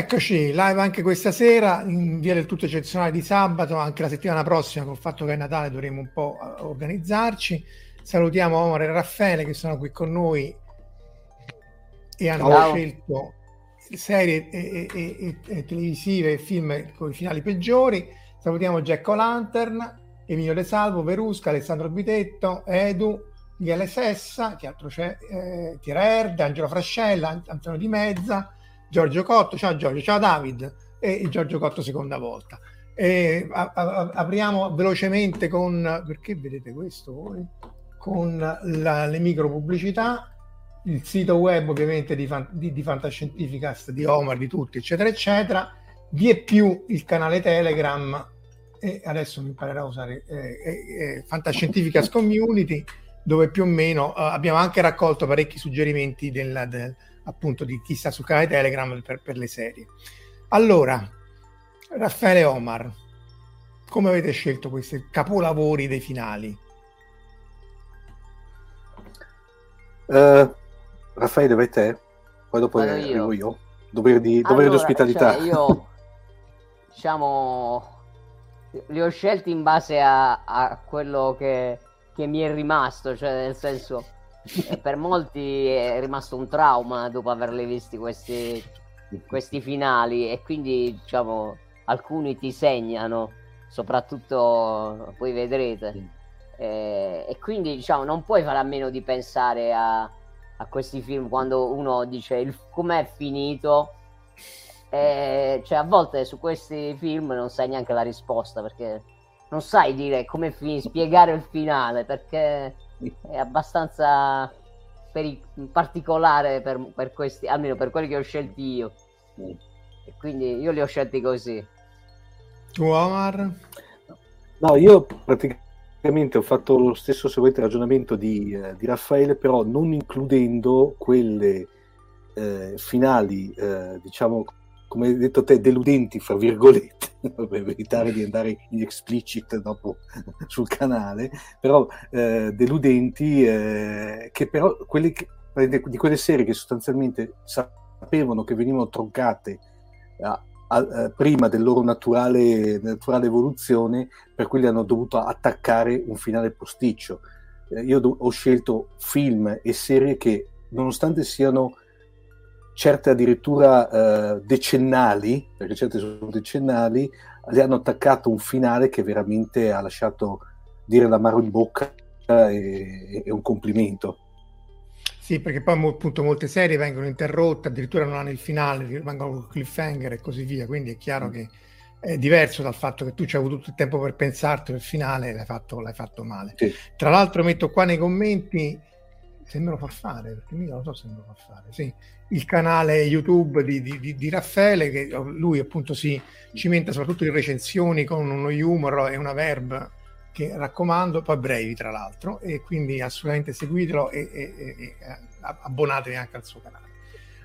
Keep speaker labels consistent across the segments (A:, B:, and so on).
A: Eccoci, live anche questa sera, in via del tutto eccezionale di sabato, anche la settimana prossima, col fatto che è Natale dovremo un po' eh, organizzarci. Salutiamo Omar e Raffaele che sono qui con noi e hanno Ciao. scelto serie e, e, e, e, televisive e film con i finali peggiori. Salutiamo Jack O'Lantern, Emilio De Salvo, Verusca, Alessandro Bitetto, Edu, Michele Sessa, chi altro c'è? Eh, Tira Erde, Angelo Frascella, Antonio Di Mezza, Giorgio Cotto, ciao Giorgio, ciao David e Giorgio Cotto seconda volta. E, a, a, apriamo velocemente con, perché vedete questo voi? Con la, le micro pubblicità, il sito web ovviamente di, di, di Fantascientificast, di Omar, di tutti, eccetera, eccetera, vi è più il canale Telegram e adesso mi imparerò a usare eh, eh, eh Fantascientificast Community dove più o meno eh, abbiamo anche raccolto parecchi suggerimenti del, del appunto di chi sta sul canale Telegram per, per le serie. Allora, Raffaele Omar, come avete scelto questi capolavori dei finali?
B: Uh, Raffaele, vai te? Poi dopo
C: io.
B: arrivo io. Dovere di, dovere allora, di ospitalità.
C: Cioè io, diciamo, li ho scelti in base a, a quello che, che mi è rimasto, cioè nel senso e per molti è rimasto un trauma dopo averli visti questi, questi finali. E quindi diciamo alcuni ti segnano soprattutto poi vedrete. E, e quindi diciamo non puoi fare a meno di pensare a, a questi film quando uno dice il, com'è finito? E, cioè a volte su questi film non sai neanche la risposta perché non sai dire come finire spiegare il finale perché è abbastanza peri- particolare per, per, questi, almeno per quelli che ho scelti io. E quindi io li ho scelti così.
A: Tu Omar?
B: No, io praticamente ho fatto lo stesso seguente ragionamento di, eh, di Raffaele, però non includendo quelle eh, finali, eh, diciamo, come hai detto te, deludenti, fra virgolette, per evitare di andare in explicit dopo sul canale, però eh, deludenti, eh, che però quelli che, di quelle serie che sostanzialmente sapevano che venivano troncate a, a, a, prima del loro naturale, naturale, evoluzione, per cui hanno dovuto attaccare un finale posticcio. Eh, io do, ho scelto film e serie che, nonostante siano certe addirittura eh, decennali, perché certe sono decennali, le hanno attaccato un finale che veramente ha lasciato dire l'amaro in bocca e, e un complimento.
A: Sì, perché poi appunto molte serie vengono interrotte, addirittura non hanno il finale, rimangono con cliffhanger e così via, quindi è chiaro mm. che è diverso dal fatto che tu ci hai avuto tutto il tempo per pensarti il finale l'hai fatto, l'hai fatto male. Sì. Tra l'altro metto qua nei commenti se me lo fa fare, perché mica lo so se me lo fa fare, sì, il canale YouTube di, di, di Raffaele, che lui appunto si cimenta soprattutto in recensioni con uno humor e una verb che raccomando, poi brevi tra l'altro, e quindi assolutamente seguitelo e, e, e, e abbonatevi anche al suo canale.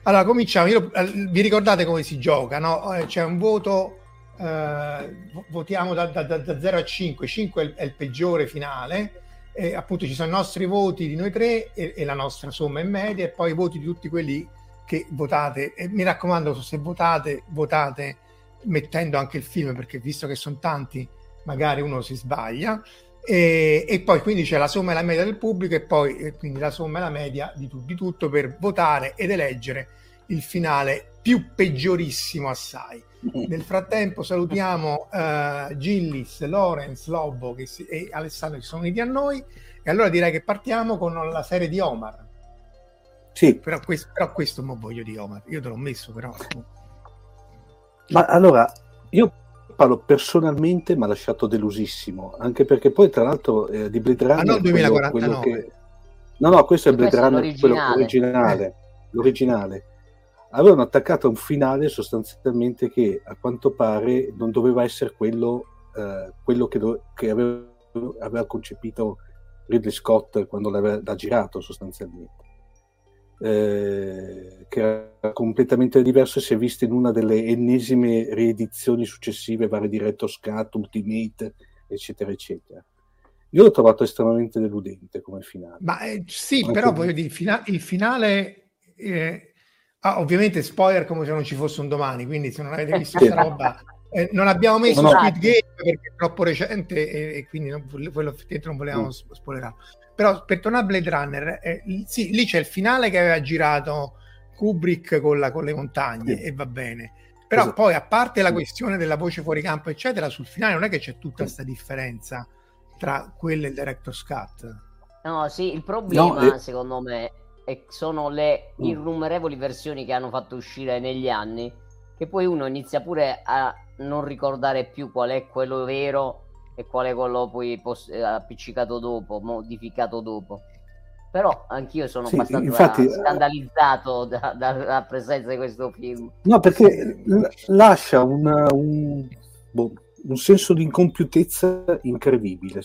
A: Allora, cominciamo. Io, eh, vi ricordate come si gioca? No? Eh, c'è un voto, eh, votiamo da, da, da, 0 a 5, 5 è il, è il peggiore finale, e appunto ci sono i nostri voti di noi tre e, e, la nostra somma in media e poi i voti di tutti quelli che votate e mi raccomando se votate votate mettendo anche il film perché visto che sono tanti magari uno si sbaglia E, e, poi quindi c'è la somma e la media del pubblico e poi e quindi la somma e la media di, tu, di, tutto per votare ed eleggere il finale più peggiorissimo assai. Nel frattempo salutiamo uh, Gillis, Lorenz, Lobo si, e Alessandro che sono uniti a noi e allora direi che partiamo con la serie di Omar.
B: Sì.
A: Però questo, però questo mo voglio di Omar, io te l'ho messo però.
B: Ma allora, io parlo personalmente, mi ha lasciato delusissimo, anche perché poi tra l'altro eh, di Blade Runner...
A: Ah no, 2049. Quello, quello che...
B: No, no, questo è Blade Runner, l'originale. quello originale, l'originale. Avevano attaccato a un finale sostanzialmente che a quanto pare non doveva essere quello, eh, quello che, do- che aveva, aveva, concepito Ridley Scott quando l'aveva girato sostanzialmente. Eh, che era completamente diverso e si è visto in una delle ennesime riedizioni successive, vari Director's Cut, Ultimate, eccetera, eccetera. Io l'ho trovato estremamente deludente come finale.
A: Ma eh, sì, Anche però voglio dire, il, fina- il finale... Eh, ah, ovviamente spoiler come se non ci fosse un domani, quindi se non avete visto questa roba... Eh, non abbiamo messo no, Squid Game perché è troppo recente e, e quindi non, quello effettivamente non volevamo mm. spoilerare però per tornare a Blade Runner, eh, sì, lì c'è il finale che aveva girato Kubrick con, la, con le montagne sì. e va bene. Però esatto. poi, a parte la questione della voce fuori campo, eccetera, sul finale non è che c'è tutta questa differenza tra quello e il director's cut.
C: No, sì, il problema no, secondo me è, sono le mm. innumerevoli versioni che hanno fatto uscire negli anni, che poi uno inizia pure a non ricordare più qual è quello vero e quale quello poi post- eh, appiccicato dopo, modificato dopo. Però anch'io sono sì, abbastanza infatti, scandalizzato da, dalla presenza di questo film.
B: No, perché l- lascia una, un, boh, un, senso di incompiutezza incredibile.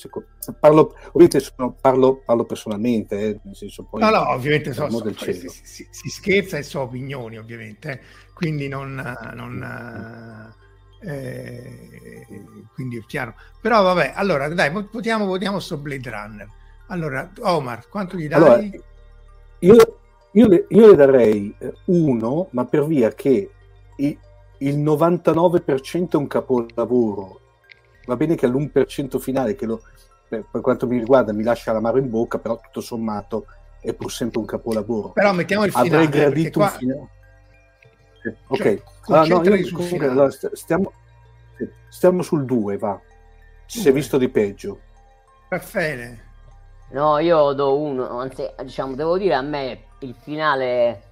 B: Parlo, ovviamente sono, parlo, parlo personalmente, eh, nel senso poi...
A: No, no, ovviamente so, so, si, si, si, scherza e so opinioni, ovviamente, eh. quindi non... non eh, quindi è chiaro. Però vabbè, allora dai, votiamo, votiamo sto Blade Runner. Allora, Omar, quanto gli dai? Allora,
B: io, io, le, io, le, darei eh, uno, ma per via che il, il 99% è un capolavoro. Va bene che all'1% finale, che lo, per, per, quanto mi riguarda, mi lascia l'amaro in bocca, però tutto sommato è pur sempre un capolavoro.
A: Però mettiamo il finale.
B: Avrei gradito qua... un finale Ok, cioè, allora, no, io, comunque, allora, stiamo, stiamo, sul 2, va. Si è visto di peggio.
A: Raffaele.
C: No, io do uno, anzi, diciamo, devo dire a me il finale,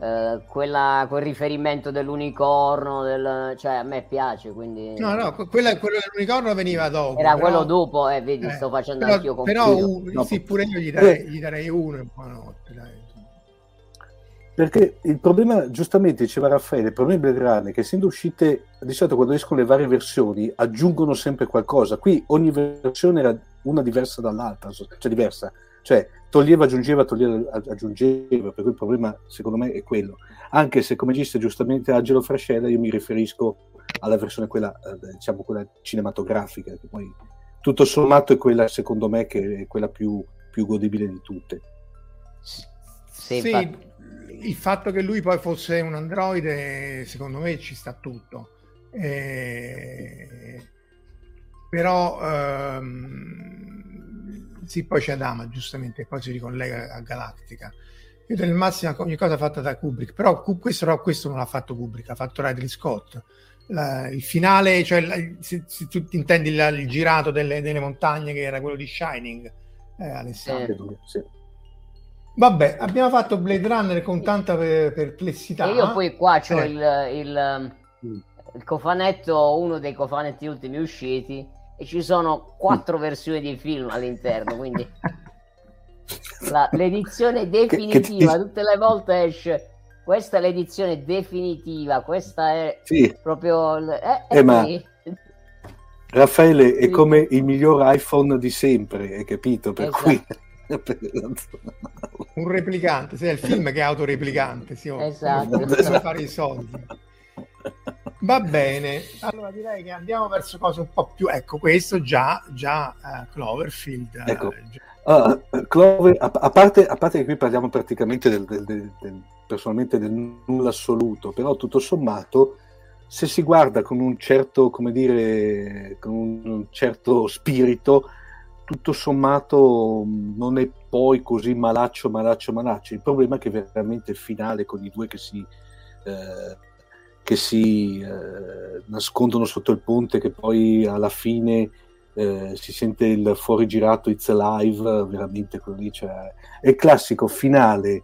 C: eh, quella, quel riferimento dell'unicorno, del, cioè a me piace, quindi...
A: No, no, quella, quello dell'unicorno veniva dopo.
C: Era però... quello dopo, eh, vedi, eh, sto facendo
A: però,
C: anch'io
A: con Però, un, sì, pure io gli darei, gli darei uno e buonanotte, dai.
B: Perché il problema, giustamente diceva Raffaele, il problema di Blade Runner è che essendo uscite, di solito quando escono le varie versioni, aggiungono sempre qualcosa. Qui ogni versione era una diversa dall'altra, cioè diversa. Cioè toglieva, aggiungeva, toglieva, aggiungeva, per cui il problema secondo me è quello. Anche se, come disse giustamente Angelo Frascella, io mi riferisco alla versione quella, eh, diciamo, quella cinematografica, che poi tutto sommato è quella, secondo me, che è quella più, più godibile di tutte.
A: Sì, sì il fatto che lui poi fosse un androide, secondo me ci sta tutto. Eh, però ehm, sì, poi c'è Adama, giustamente, poi si ricollega a Galactica. Io nel massimo ogni cosa fatta da Kubrick, però questo, questo non l'ha fatto Kubrick, ha fatto Ridley Scott. La, il finale, cioè la, se, se, tu intendi il, il girato delle, delle, montagne che era quello di Shining, eh, Alessandro. Eh, sì. Vabbè, abbiamo fatto Blade Runner con tanta perplessità.
C: E io poi qua ho eh. il, il, mm. il, cofanetto, uno dei cofanetti ultimi usciti, e ci sono quattro mm. versioni di film all'interno, quindi la, l'edizione definitiva, che, che ti... tutte le volte esce. Questa è l'edizione definitiva, questa è sì. proprio...
B: Eh, eh, ma... Raffaele è come il miglior iPhone di sempre, hai capito? Per esatto. cui
A: un replicante, sì, è il film che è autoreplicante, sì,
C: esatto.
A: per fare i soldi. Va bene, allora direi che andiamo verso cose un po' più... Ecco, questo già, già uh, Cloverfield.
B: Ecco. Uh, uh, Clover, a, a, parte, a, parte, che qui parliamo praticamente del, del, del, del, personalmente del nulla assoluto, però tutto sommato, se si guarda con un certo, come dire, con un certo spirito, tutto sommato non è poi così malaccio, malaccio, malaccio. Il problema è che veramente il finale con i due che si, eh, che si eh, nascondono sotto il ponte, che poi alla fine eh, si sente il fuorigirato It's Alive, veramente quello cioè, è il classico finale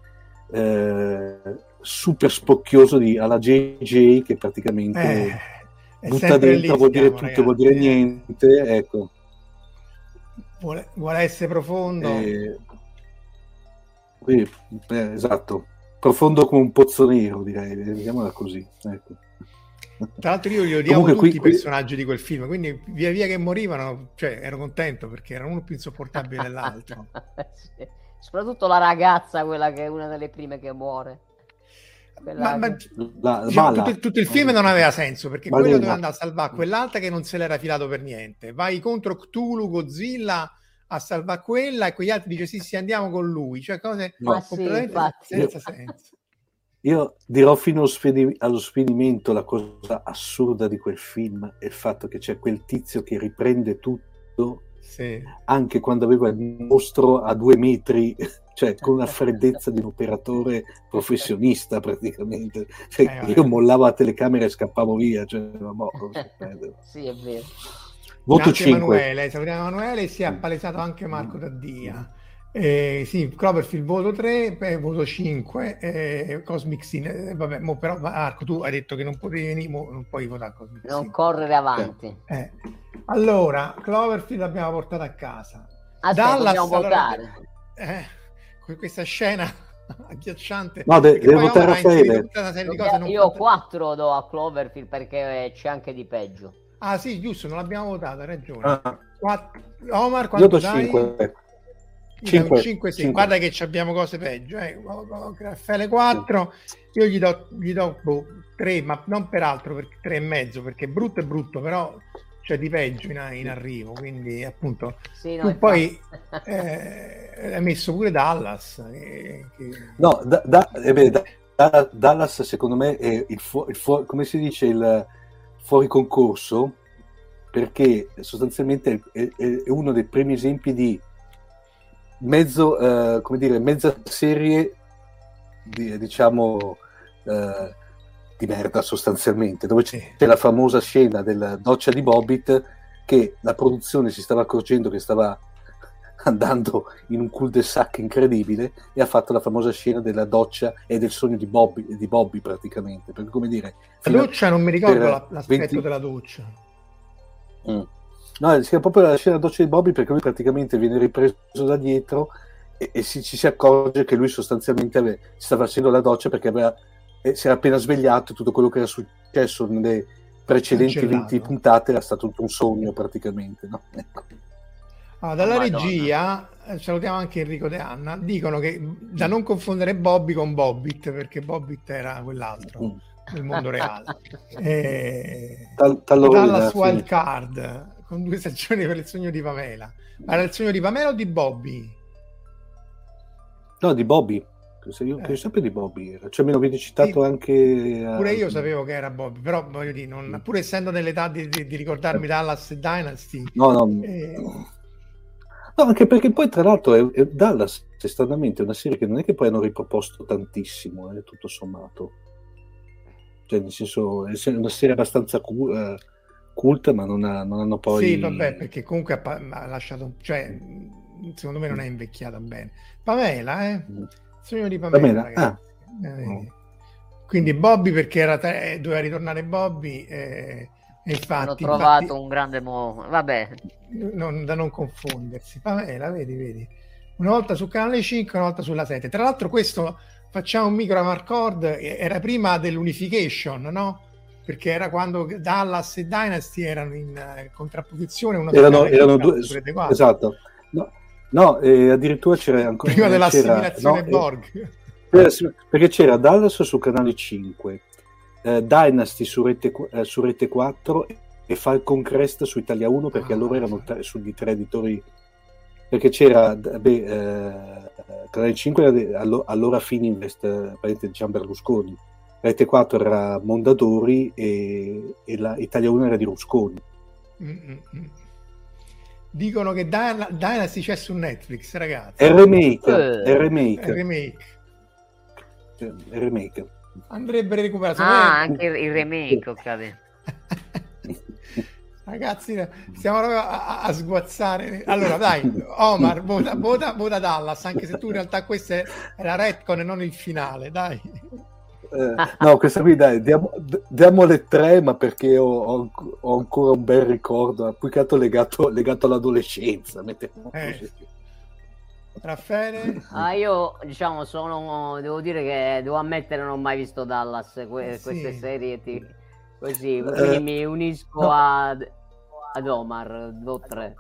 B: eh, super spocchioso di, alla JJ che praticamente
A: Eh,
B: butta dentro,
A: lì,
B: vuol dire tutto, vuol dire niente, ecco.
A: Vuole, vuole essere profondo.
B: Eh, quindi, eh, esatto, profondo come un pozzo nero, direi, vediamola così. Ecco.
A: Tra l'altro io li odiavo
B: Comunque,
A: tutti
B: qui-
A: i
B: qui-
A: personaggi di quel film, quindi via via che morivano, cioè ero contento perché erano uno più insopportabile dell'altro.
C: Sì. Soprattutto la ragazza, quella che è una delle prime che muore. Quella
A: Ma, ma,
B: La,
A: diciamo, tutto, il- tutto il film non aveva senso perché
B: Balena.
A: quello doveva andare a salvare quell'altra che non se l'era filato per niente. Vai contro Cthulhu, Godzilla a salvare quella e quegli altri dice sì, sì, andiamo con lui. Cioè cose
B: Ma
C: sì,
A: completamente
C: infatti.
A: senza senso.
B: Io dirò fino allo, spedi- allo sfinimento la cosa assurda di quel film è il fatto che c'è quel tizio che riprende tutto
A: Sì.
B: anche quando aveva il mostro a due metri, cioè con la freddezza di un operatore professionista praticamente. Cioè,
A: Eh,
B: io mollavo la telecamera e scappavo via. Cioè, boh, si perde.
C: Sì, è vero.
B: Voto
A: Grazie
B: 5.
A: Emanuele, salutiamo Emanuele, si è appalesato anche Marco Daddia. Eh, sì, Cloverfield voto 3, poi voto 5, eh, Cosmic Sin, eh, vabbè, mo però Marco tu hai detto che non potevi venire, mo non puoi votare Cosmic
C: Non
A: Sin.
C: correre avanti.
A: Eh, Allora, Cloverfield l'abbiamo portato a casa.
C: Aspetta,
A: Dallas,
C: dobbiamo
A: allora,
C: votare.
A: Eh, con questa scena agghiacciante.
B: No, de-
A: poi
B: votare
A: inserito
B: Raffaele.
C: Io
A: fatte-
C: 4 do a Cloverfield perché c'è anche di peggio.
A: Ah sì, giusto, non l'abbiamo votato, hai ragione.
B: Ah,
A: Quatt- Omar,
B: io
A: quanto
B: do
A: dai?
B: 5.
A: Gli dai un
B: 5,
A: 5, sì.
B: 5.
A: Guarda che ci abbiamo cose peggio. Eh. Raffaele 4, io gli do, gli do 3, ma non per altro, perché 3 e mezzo, perché brutto è brutto, però c'è di peggio in, in arrivo, quindi appunto
C: Sì, no,
A: poi eh, hai messo pure Dallas. eh, che-
B: No, da, da- eh beh, da- da- Dallas secondo me è il, fu- il fu- come si dice il fuori concorso perché sostanzialmente è, è- è uno dei primi esempi di mezzo, eh, come dire, mezza serie di, diciamo eh, di merda sostanzialmente, dove c'è
A: Sì.
B: la famosa scena della doccia di Bobbit che la produzione si stava accorgendo che stava andando in un cul-de-sac incredibile e ha fatto la famosa scena della doccia e del sogno di Bobby, di Bobby praticamente, perché come dire...
A: La
B: a-
A: doccia non mi ricordo l'aspetto
B: 20
A: della doccia.
B: Mm. No, si chiama proprio la scena della doccia di Bobby perché lui praticamente viene ripreso da dietro e, e si- ci si accorge che lui sostanzialmente ave- stava facendo la doccia perché aveva, eh, si era appena svegliato e tutto quello che era successo nelle precedenti
A: Cancellato.
B: 20 puntate era stato tutto un sogno praticamente. No? Ecco.
A: Ah, dalla
C: Madonna.
A: regia, eh, salutiamo anche Enrico De Anna, dicono che da non confondere Bobby con Bobbit, perché Bobbit era quell'altro
B: Mm.
A: nel mondo reale. Eh,
B: Tal-
A: Dallas
B: sì.
A: Wild Card con due stagioni per il sogno di Pamela. Ma era il sogno di Pamela o di Bobby?
B: No, di Bobby. Penso Io,
A: Eh.
B: sempre di Bobby era. Cioè, me lo avete citato
A: Sì.
B: anche. eh,
A: Pure io sapevo che era Bobby, però voglio dire, non- pur essendo nell'età di, di- di ricordarmi Dallas e Dynasty,
B: No, no.
A: eh,
B: No, anche perché poi, tra l'altro, è, è Dallas è stranamente una serie che non è che poi hanno riproposto tantissimo, eh, tutto sommato. Cioè, nel senso, è una serie abbastanza cu- eh, cult, ma non, ha- non hanno poi.
A: Sì, vabbè, perché comunque ha, ha lasciato, cioè, secondo me non è invecchiata bene. Pamela, eh?
B: Mm.
A: Sogno di Pamela,
B: Pamela,
A: ragazzi. Eh,
B: Oh.
A: Quindi Bobby perché era doveva ritornare Bobby eh, e
C: Hanno
A: infatti,
C: trovato
A: infatti,
C: un grande mo... Vabbè,
A: non- da non confondersi. Pamela, vedi, vedi. Una volta su canale 5, una volta sulla 7. Tra l'altro questo facciamo un micro Amarcord, era prima dell'unification, no? Perché era quando Dallas e Dynasty erano in eh, contrapposizione uno su
B: Erano, erano
A: 5,
B: due.
A: su Rete 4.
B: Esatto. No, no, eh, addirittura c'era ancora.
A: prima
B: c'era-
A: dell'assimilazione
B: no,
A: Borg.
B: Eh, perché c'era Dallas su canale 5, eh, Dynasty su rete, eh, su rete 4 e Falcon Crest su Italia 1 perché
A: Ah.
B: allora erano tre, sugli tre editori perché c'era beh, eh, canale 5 era de- allo- allora Fininvest eh, parente Gian Berlusconi rete 4 era Mondadori e, e la Italia 1 era di Rusconi
A: Mm, mm, mm. Dicono che Dyna- Dynasty c'è su Netflix, ragazzi.
B: È remake,
C: Eh.
B: è remake,
A: È remake.
B: è remake.
A: Andrebbe recuperato.
C: Ah, anche il, remake,
A: me- Ragazzi, stiamo proprio a, a- a sguazzare. Allora, dai, Omar, vota, vota, vota Dallas, anche se tu in realtà questa è la retcon e non il finale, dai.
B: Eh, no, questa qui dai, diamo, diamo le tre, ma perché ho, ho- ho ancora un bel ricordo, più che altro legato, legato all'adolescenza. mettiamo
A: Eh.
B: così.
A: Raffaele?
C: Ah, io diciamo sono. Devo dire che devo ammettere non ho mai visto Dallas, que-
A: Eh, sì.
C: queste serie ti- così, quindi
B: Eh,
C: mi unisco
B: no.
C: ad, ad Omar, do tre.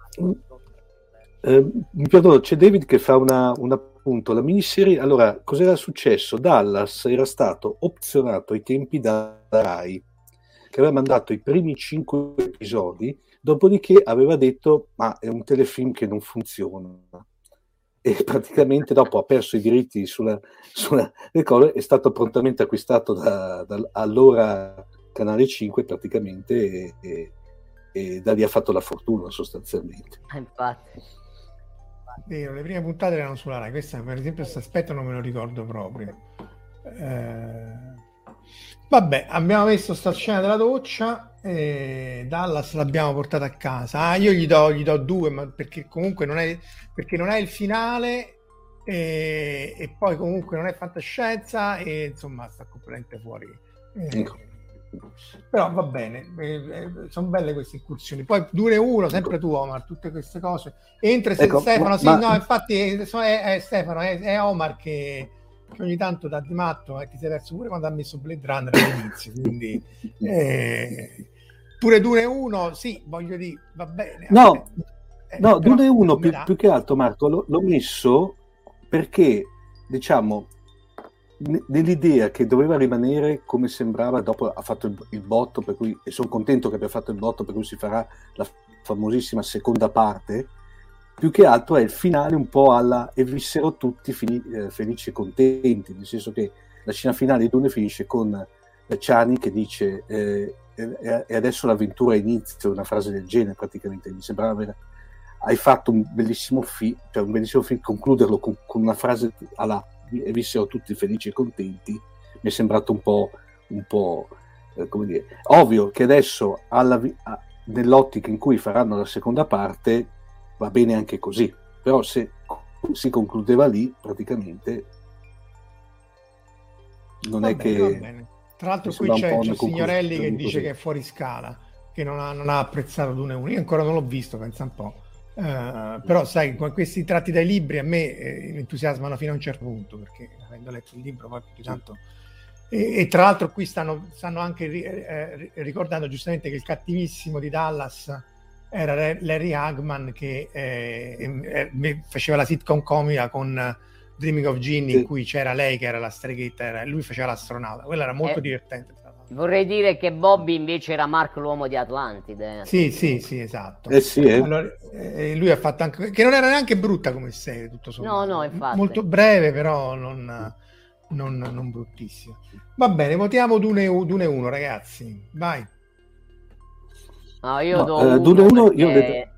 B: Eh, mi perdono, c'è David che fa una, un appunto. La miniserie, allora, cos'era successo? Dallas era stato opzionato ai tempi da da Rai, che aveva mandato i primi cinque episodi, dopodiché aveva detto: Ma è un telefilm che non funziona. E praticamente dopo ha perso i diritti sulla, sulla le cose, è stato prontamente acquistato da, da allora Canale 5 praticamente e, e- e da lì ha fatto la fortuna sostanzialmente.
C: Eh, Infatti.
A: Vero, le prime puntate erano sulla Rai, questa per esempio questo aspetto non me lo ricordo proprio. Eh, Vabbè, abbiamo messo sta scena della doccia e Dallas l'abbiamo portata a casa. Ah, io gli do, gli do due, ma perché comunque non è, perché non è il finale e, e poi comunque non è fantascienza e insomma sta completamente fuori. Eh,
B: Ecco.
A: Però va bene, sono belle queste incursioni. Poi dure uno, sempre tu Omar, tutte queste cose. Entra
B: Ecco,
A: Stefano,
B: ma-
A: sì, no, infatti è, è- è Stefano, è, è Omar che, che ogni tanto dà di matto e ti sei perso pure quando ha messo Blade Runner all'inizio, quindi eh, pure dure uno, sì, voglio dire, va bene.
B: No,
A: Eh,
B: No, Dune 1
A: mi
B: più, più che altro, Marco, l'ho, l'ho messo perché, diciamo, ne- nell'idea che doveva rimanere come sembrava, dopo ha fatto il, il botto, per cui, e sono contento che abbia fatto il botto, per cui si farà la famosissima seconda parte, più che altro è il finale un po' alla e vissero tutti fini- eh, felici e contenti, nel senso che la scena finale di Dune finisce con eh, Chani che dice eh, e adesso l'avventura inizia, una frase del genere praticamente, mi sembrava vera- hai fatto un bellissimo film, cioè un bellissimo film, concluderlo con, con una frase alla e vissero tutti felici e contenti, mi è sembrato un po', un po' eh, come dire, ovvio che adesso alla nell'ottica in cui faranno la seconda parte va bene anche così, però se si concludeva lì praticamente non
A: Va
B: è
A: bene,
B: che...
A: Tra l'altro qui c'è, c'è Signorelli che dice
B: così.
A: che è fuori scala, che non ha, non ha apprezzato Dune 1. Io ancora non l'ho visto, pensa un po'. Eh, però sai, con questi tratti dai libri a me eh, mi entusiasmano fino a un certo punto, perché avendo letto il libro poi più tanto... E, e tra l'altro qui stanno, stanno anche ri- eh, ri- ricordando giustamente che il cattivissimo di Dallas era Larry Hagman che eh, eh, eh, faceva la sitcom comica con eh, Dreaming of Ginny
B: Sì.
A: in cui c'era lei che era la streghetta era- lui faceva l'astronauta quello era molto
C: Eh.
A: divertente.
C: Vorrei dire che Bobby invece era Mark l'uomo di Atlantide.
A: sì sì sì esatto
B: Eh sì, eh.
A: Allora, eh, lui ha fatto anche che non era neanche brutta come serie tutto sommato
C: No, no, infatti.
A: molto breve però non, non, non bruttissima va bene votiamo Dune, Dune 1 ragazzi vai
C: No, io
B: No,
C: do
B: eh,
C: uno
B: Dune uno, io
C: perché-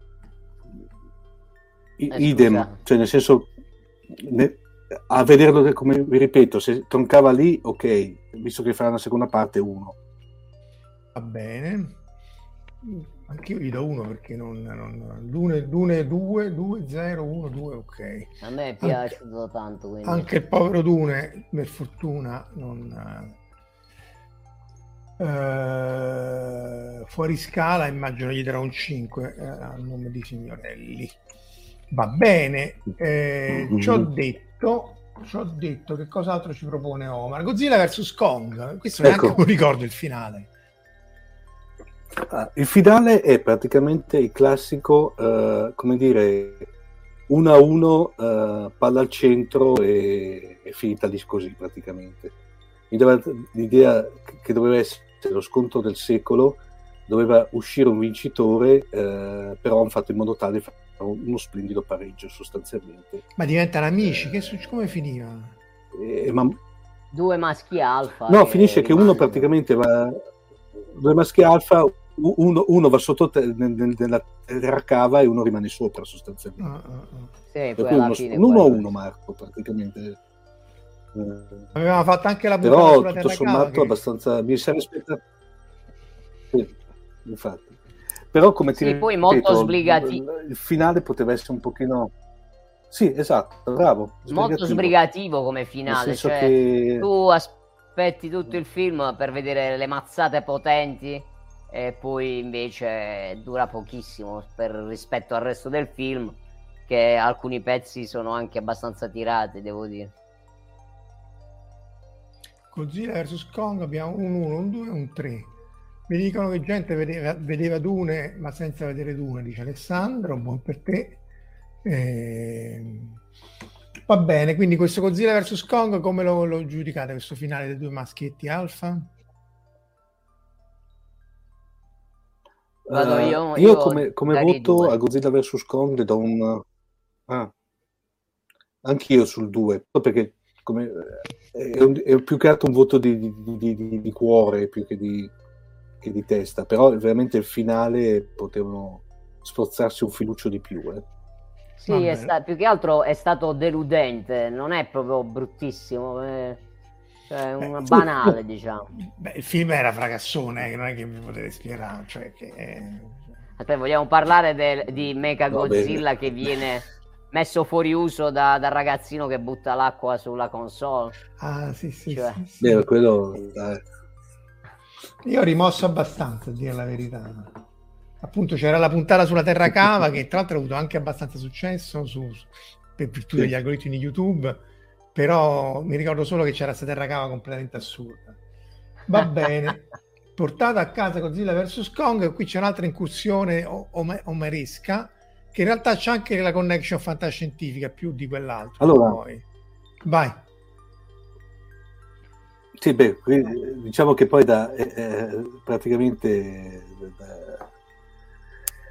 B: I-
C: Eh,
B: idem,
C: scusa.
B: cioè nel senso, ne- a vederlo come vi ripeto, se troncava lì, ok, visto che farà una seconda parte, uno.
A: Va bene. Anche io gli do uno perché non... non Dune, Dune 2, 2, 0, 1, 2, ok.
C: a me è piaciuto tanto. Quindi.
A: Anche il povero Dune, per fortuna, non... eh, fuori scala, immagino gli darò un 5 eh, al nome di Signorelli. Va bene, eh,
B: Mhm.
A: ci ho detto... Ci ho detto che cos'altro ci propone Omar. Godzilla vs Kong. Questo neanche
B: Ecco.
A: non ricordo il finale.
B: Ah, il finale è praticamente il classico, eh, come dire, 1 a 1, eh, palla al centro e è finita lì così praticamente. Mi dava l'idea che doveva essere lo scontro del secolo, doveva uscire un vincitore, eh, però hanno fatto in modo tale di fare uno splendido pareggio sostanzialmente.
A: Ma diventano amici? Che suc- come finiva?
B: E- ma
C: Due maschi alfa.
B: No,
C: che
B: finisce che uno praticamente va due maschi alfa, uno, uno, va sotto te, nella terra cava e uno rimane sopra sostanzialmente. Uh, uh, uh.
C: Sì,
B: uno, uno a uno Marco praticamente.
A: Avevamo fatto anche la
B: però sulla tutto sommato che... abbastanza mi sarei aspettato sì, infatti. Però come ti
C: sì, poi molto sbrigativo
B: il, il finale poteva essere un pochino sì esatto bravo
C: molto sbrigativo come finale cioè, che... tu aspetti tutto il film per vedere le mazzate potenti e poi invece dura pochissimo per, rispetto al resto del film che alcuni pezzi sono anche abbastanza tirati devo dire
A: Godzilla vs Kong abbiamo un 1, un 2 e un 3. Mi dicono che gente vedeva, vedeva Dune ma senza vedere Dune, dice Alessandro, buon per te. Eh, va bene, quindi questo Godzilla vs Kong come lo, lo giudicate questo finale dei due maschietti alfa?
B: Vado uh, io, io, io, come, come voto due. a Godzilla vs Kong le do un... Ah, anch'io sul 2, perché come, è, un, è, più che altro un voto di, di, di, di cuore più che di, che di, testa, però veramente il finale potevano sforzarsi un filuccio di più. Eh.
C: Sì, sta, più che altro è stato deludente, non è proprio bruttissimo, è, cioè una Beh, banale, diciamo.
A: Beh, il film era fragassone, non è che mi potete spiegare. Cioè che...
C: Aspetta, vogliamo parlare del, di Mega Godzilla che viene messo fuori uso da, dal ragazzino che butta l'acqua sulla console.
A: Ah, sì, sì.
B: Cioè...
A: sì, sì.
B: Beh, quello...
A: Io ho rimosso abbastanza, a dire la verità. Appunto c'era la puntata sulla Terra Cava che tra l'altro ha avuto anche abbastanza successo su, su, per virtù degli algoritmi di YouTube, però mi ricordo solo che c'era questa Terra Cava completamente assurda. Va bene. Portata a casa Godzilla vs Kong, qui c'è un'altra incursione omeresca che in realtà c'è anche la connection fantascientifica più di quell'altro.
B: Allora, poi.
A: vai.
B: Sì, beh, diciamo che poi da eh, eh, praticamente da...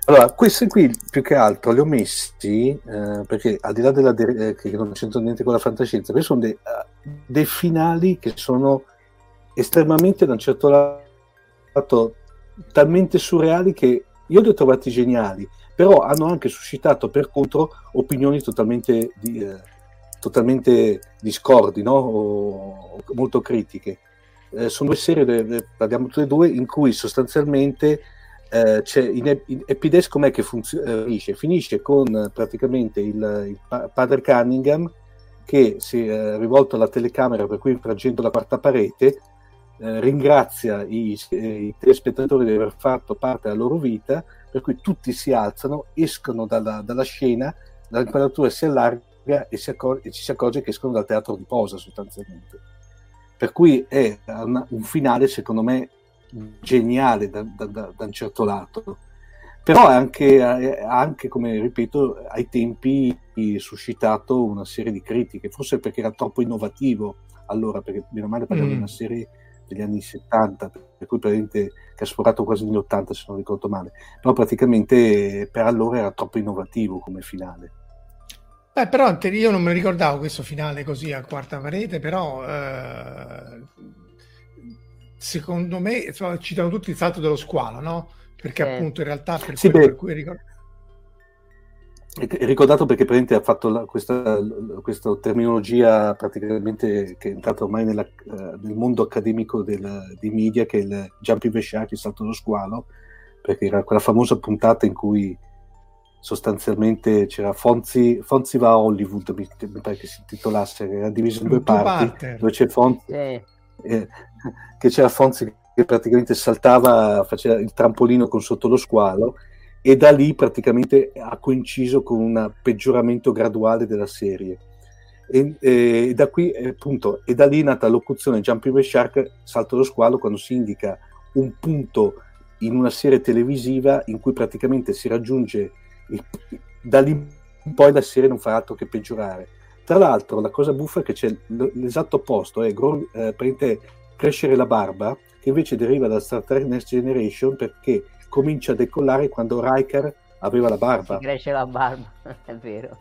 B: allora, questi qui più che altro li ho messi eh, perché al di là della de- eh, che non c'entra niente con la fantascienza, questi sono dei, uh, dei finali che sono estremamente da un certo lato talmente surreali che io li ho trovati geniali però hanno anche suscitato per contro opinioni totalmente, di, eh, totalmente discordi, no? o, molto critiche. Eh, sono due serie, parliamo tutte e due, in cui sostanzialmente eh, c'è in, in Epides com'è che funziona, eh, finisce? Finisce con praticamente il, il padre Cunningham che si è rivolto alla telecamera per cui infrangendo la quarta parete eh, ringrazia i, i telespettatori di aver fatto parte della loro vita per cui tutti si alzano, escono dalla, dalla scena, l'inquadratura si allarga e, si accor- e, ci si accorge che escono dal teatro di posa sostanzialmente. Per cui è una, un finale secondo me geniale da, da, da, da un certo lato, però anche, anche, come ripeto, ai tempi suscitato una serie di critiche, forse perché era troppo innovativo allora, perché meno male parliamo mm. di una serie degli anni 70, per cui praticamente che ha sforato quasi negli 80 se non ricordo male, però praticamente per allora era troppo innovativo come finale.
A: Beh, però io non me ricordavo questo finale così a quarta parete, però eh, secondo me citano tutti il salto dello squalo, no? Perché eh. appunto in realtà per,
B: sì,
A: quello, per cui ricordo
B: ricordato perché praticamente ha fatto la, questa, questa, terminologia praticamente che è entrata ormai nella, uh, nel mondo accademico del, dei media che è il the shark, il salto dello squalo perché era quella famosa puntata in cui sostanzialmente c'era Fonzi, Fonzi va a Hollywood mi, mi pare che si intitolasse era diviso in due parti dove c'è Fonzi sì. eh, che c'era Fonzi che praticamente saltava faceva il trampolino con sotto lo squalo e da lì praticamente ha coinciso con un peggioramento graduale della serie. E, e, da qui appunto e da lì è nata l'ocuzione Jumping the Shark salto lo squalo quando si indica un punto in una serie televisiva in cui praticamente si raggiunge il, da lì in poi la serie non fa altro che peggiorare tra l'altro la cosa buffa è che c'è l'esatto opposto è eh, crescere la barba che invece deriva da Star Trek Next Generation perché comincia a decollare quando Riker aveva la barba.
C: Si cresce la barba, è vero.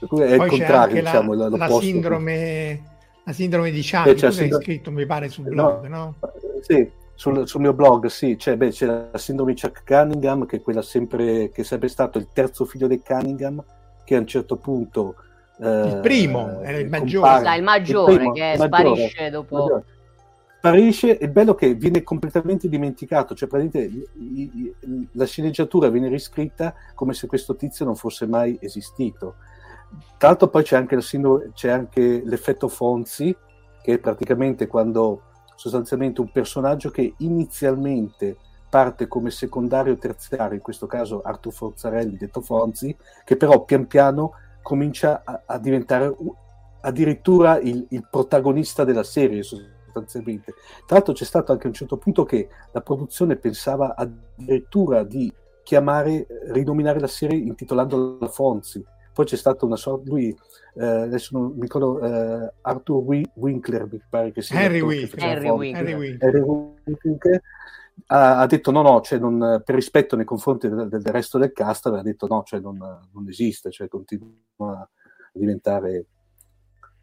B: È Poi il contrario, diciamo,
A: la, la sindrome, la sindrome di eh, tu sindrome... scritto, mi pare, sul blog, no? no?
B: Sì, sul, sul, mio blog, sì, c'è, beh, c'è la sindrome di Chuck Cunningham, che è quella sempre, che è sempre stato il terzo figlio dei Cunningham, che a un certo punto...
A: Eh, il primo, era il maggiore.
C: Compare, il maggiore, il primo, che sparisce maggiore, dopo... Maggiore.
B: Sparisce, il bello che viene completamente dimenticato, cioè praticamente la sceneggiatura viene riscritta come se questo tizio non fosse mai esistito. Tra l'altro poi c'è anche, sindrome, c'è anche l'effetto Fonzi, che è praticamente quando sostanzialmente un personaggio che inizialmente parte come secondario o terziario, in questo caso Arthur Forzarelli, detto Fonzi, che però pian piano comincia a, a diventare addirittura il, il, protagonista della serie sostanzialmente. Tra l'altro c'è stato anche un certo punto che la produzione pensava addirittura di chiamare, rinominare la serie intitolandola Fonzi, poi c'è stata una sorta, lui, eh, adesso non mi ricordo, eh, Arthur Winkler, mi pare che sia.
A: Harry Winkler.
C: Harry Winkler.
B: Harry Winkler. Ha, ha, detto no, no, cioè non, per rispetto nei confronti del, del, resto del cast, aveva detto no, cioè non, non esiste, cioè continua a diventare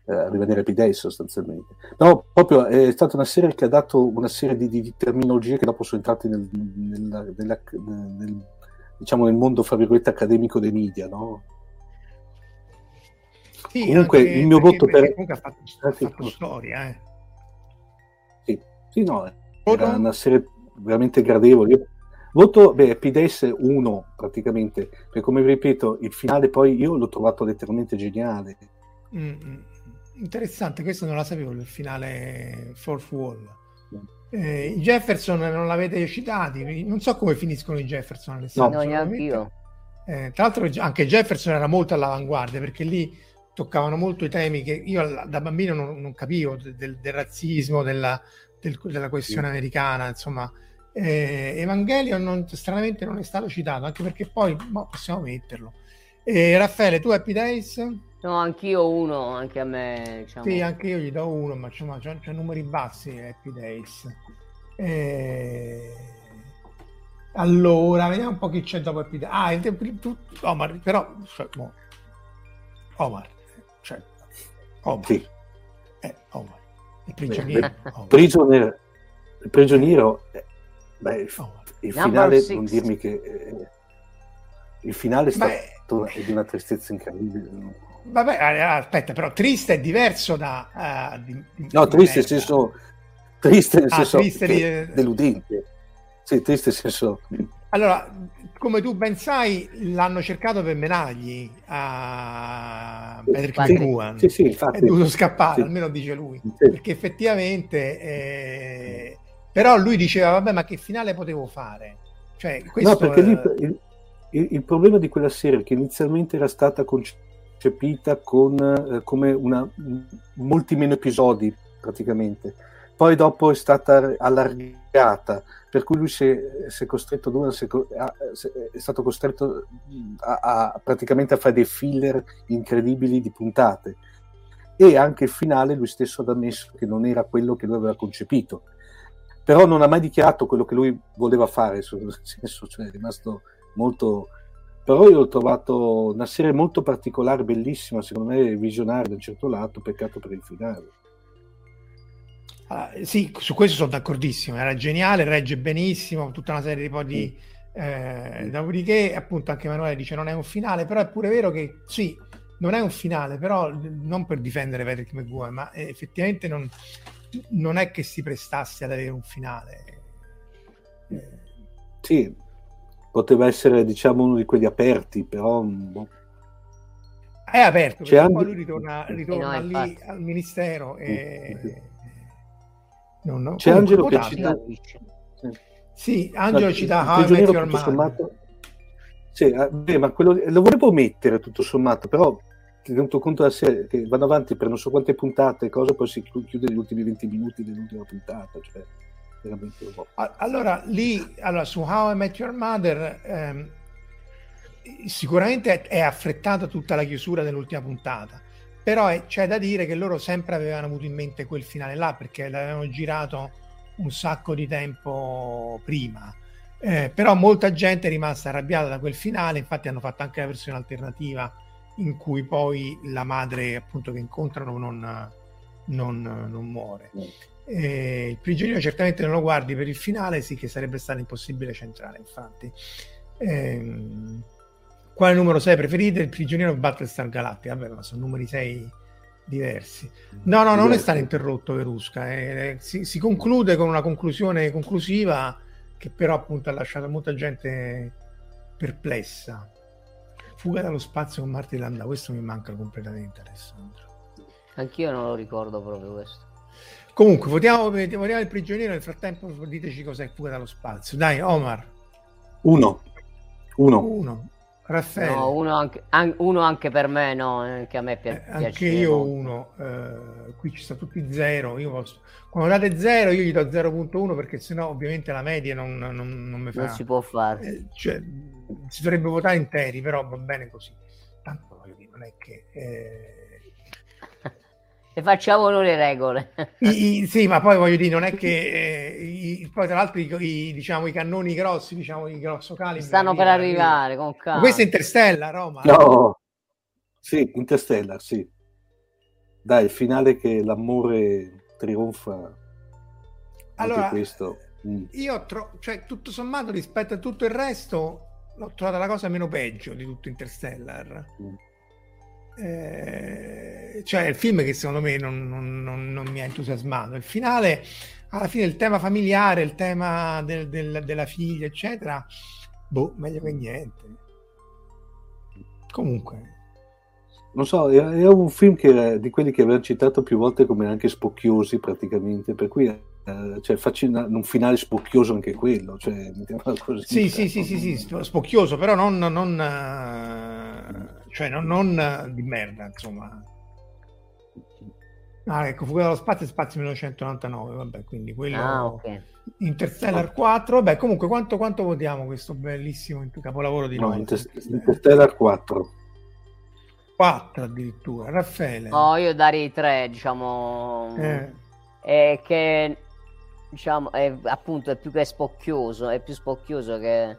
B: eh, a rimanere P-Day sostanzialmente. No, proprio è stata una serie che ha dato una serie di, di terminologie che dopo sono entrate nel, nel, nel, nel, diciamo, nel mondo, fra virgolette, accademico dei media, no?
A: Sì, comunque il mio voto per... Comunque ha fatto, ha fatto storia, eh.
B: Sì, sì no, era una serie veramente gradevole. Io voto, beh, PDS 1 praticamente, perché come vi ripeto, il finale poi io l'ho trovato letteralmente geniale.
A: Mm-hmm. Interessante, questo non la sapevo, il finale Fourth Wall. Eh, I Jefferson non l'avete citati, non so come finiscono i Jefferson.
C: Alessandro, no, neanche io.
A: Eh, tra l'altro anche Jefferson era molto all'avanguardia perché lì toccavano molto i temi che io da bambino non, non capivo, del, del razzismo, della, del, della questione sì. americana, insomma. Eh, Evangelion non, stranamente non è stato citato, anche perché poi boh, possiamo metterlo. Eh, Raffaele, tu Happy Days?
C: No, anch'io uno, anche a me. Diciamo.
A: Sì, anche io gli do uno, ma c'è, c'è, c'è numeri bassi Happy Days. Eh... Allora, vediamo un po' chi c'è dopo Happy Days. Ah, il, il, il, Omar, però... Cioè, boh. Omar cioè, Omar. Sì. Eh, Omar. Il prigioniero.
B: Beh, prigioniero, il prigioniero eh, beh, il, il finale, non dirmi che... Eh, il finale è stato beh, di una tristezza incredibile.
A: Vabbè, eh, aspetta, però triste è diverso da... Uh, di,
B: di no, triste nel senso... Triste nel ah, senso triste di... deludente. Sì, triste nel senso...
A: Allora, come tu ben sai, l'hanno cercato per menargli a Patrick McGowan.
B: Sì, sì, infatti.
A: È dovuto scappare, sì. almeno dice lui. Sì. Perché effettivamente... Eh... Però lui diceva, vabbè, ma che finale potevo fare? Cioè, questo,
B: no, perché lì, il, il, problema di quella serie che inizialmente era stata concepita con, eh, come una, molti meno episodi, praticamente. Poi dopo è stata allargata per cui lui si è, si è costretto è stato costretto a, a, praticamente a fare dei filler incredibili di puntate e anche il finale lui stesso ha ammesso che non era quello che lui aveva concepito però non ha mai dichiarato quello che lui voleva fare nel senso cioè è rimasto molto però io ho trovato una serie molto particolare bellissima secondo me visionaria da un certo lato peccato per il finale
A: Uh, sì, su questo sono d'accordissimo, era geniale, regge benissimo, tutta una serie di di... Eh, dopodiché, appunto, anche Emanuele dice non è un finale, però è pure vero che sì, non è un finale, però non per difendere Patrick McGuire, ma effettivamente non, non, è che si prestasse ad avere un finale.
B: Eh. Sì, poteva essere diciamo uno di quelli aperti, però... Boh.
A: È aperto, perché poi lui ritorna, ritorna no, lì al ministero e...
B: Non, no. C'è Angelo che cita...
A: Sì, Angelo cita Met Your
B: sommato... Sì, eh, beh, ma quello... lo volevo mettere tutto sommato, però tenuto conto della serie che vanno avanti per non so quante puntate, cosa poi si chiude gli ultimi 20 minuti dell'ultima puntata. Cioè, veramente un po'.
A: Allora, lì, allora, su How I Met Your Mother, ehm, sicuramente è affrettata tutta la chiusura dell'ultima puntata però è, c'è da dire che loro sempre avevano avuto in mente quel finale là perché l'avevano girato un sacco di tempo prima. Eh, però molta gente è rimasta arrabbiata da quel finale, infatti hanno fatto anche la versione alternativa in cui poi la madre appunto che incontrano non, non, non muore. Eh, il prigioniero certamente non lo guardi per il finale, sì che sarebbe stato impossibile centrare, infatti. Eh, quale numero 6 preferite? Il prigioniero Battlestar Galactica? Vabbè, ma sono numeri 6 diversi. No, no, non è stato interrotto Verusca, eh, si, si, conclude con una conclusione conclusiva che però appunto ha lasciato molta gente perplessa. Fuga dallo spazio con Marti Landau, questo mi manca completamente Alessandro.
C: Anch'io non lo ricordo proprio questo.
A: Comunque, votiamo, votiamo il prigioniero. Nel frattempo, diteci cos'è fuga dallo spazio. Dai, Omar.
B: Uno. Uno.
A: Uno. Raffaele.
C: No, uno anche, an- uno anche per me, no, che a me pi- eh,
A: Anche io uno. Eh, qui ci sta tutti zero. Io posso... Quando date zero, io gli do 0.1 perché sennò ovviamente la media non, non, non mi fa...
C: Non si può fare.
A: Eh, cioè, si dovrebbe votare interi, però va bene così. Tanto voglio dire, non è che... Eh
C: e facciamo noi le regole.
A: I, i, sì, ma poi voglio dire, non è che eh, i, poi tra l'altro i, diciamo, i cannoni grossi, diciamo i grosso calibri
C: stanno per arrivare con calma.
A: Questo è Interstellar, Roma.
B: No, sì, Interstellar, sì. Dai, il finale che l'amore trionfa.
A: Allora, questo. Mm. io tro- cioè, tutto sommato rispetto a tutto il resto l'ho trovata la cosa meno peggio di tutto Interstellar. Mm eh, cioè il film che secondo me non, non, non, non, mi ha entusiasmato. Il finale, alla fine, il tema familiare, il tema del, del, della figlia, eccetera, boh, meglio che niente. Comunque.
B: Non so, è, un film che, di quelli che avevamo citato più volte come anche spocchiosi praticamente, per cui eh, cioè, facci un finale spocchioso anche quello. Cioè,
A: così, sì, sì, sì, sì, sì, spocchioso, però non, non uh cioè non, non di merda, insomma. Ah, ecco, Fuga dallo spazio spazio 1999, vabbè, quindi quello... Ah, okay. Interstellar 4, vabbè, comunque quanto, quanto votiamo questo bellissimo capolavoro di
B: no, Inter- Interstellar 4.
A: 4 addirittura, Raffaele.
C: No, io darei 3, diciamo... Eh. È che, diciamo, è, appunto, è più che spocchioso, è più spocchioso che,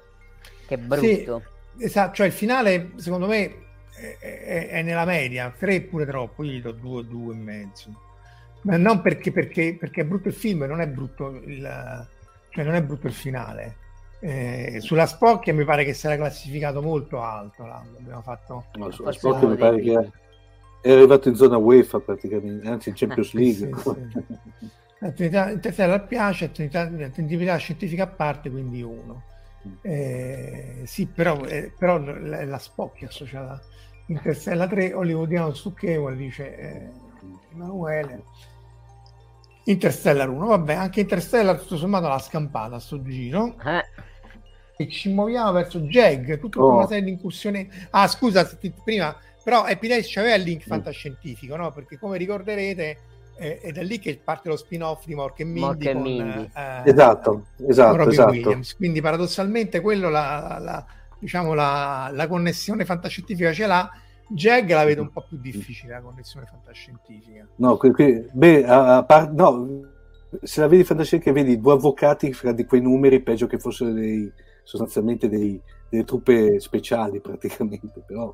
C: che brutto.
A: Sì, esatto, cioè il finale, secondo me, è, è, nella media, 3 pure troppo, io gli do 2, 2 e mezzo. Ma non perché, perché, perché, è brutto il film, non è brutto il, cioè non è brutto il finale. Eh, sulla Spocchia mi pare che sia classificato molto alto. Là. Abbiamo fatto
B: no, sulla Spocchia mi pare che è arrivato in zona UEFA praticamente, anzi in Champions League. sì, sì.
A: L'attività Interstellar piace, attività, attività scientifica a parte, quindi uno. Mm. Eh, sì, però, eh, però la, la spocchia associata Interstellar 3 hollywoodiano stucchevole dice eh, Emanuele Interstellar 1 vabbè anche Interstellar tutto sommato l'ha scampata a sto giro eh. e ci muoviamo verso Jag tutta oh. una serie di incursioni ah scusa prima però Epidays c'aveva il link mm. fantascientifico no? perché come ricorderete eh, è da lì che parte lo spin-off di Mork e Mindy, Mork con,
B: Mindy. Eh, esatto, esatto, esatto. Williams
A: quindi paradossalmente quello la, la diciamo la, la connessione fantascientifica ce l'ha Jag la vedo un po' più difficile la connessione fantascientifica.
B: No, qui, qui, beh, a, a no se la vedi fantascientifica vedi due avvocati fra di quei numeri peggio che fossero dei, sostanzialmente dei, delle truppe speciali praticamente però.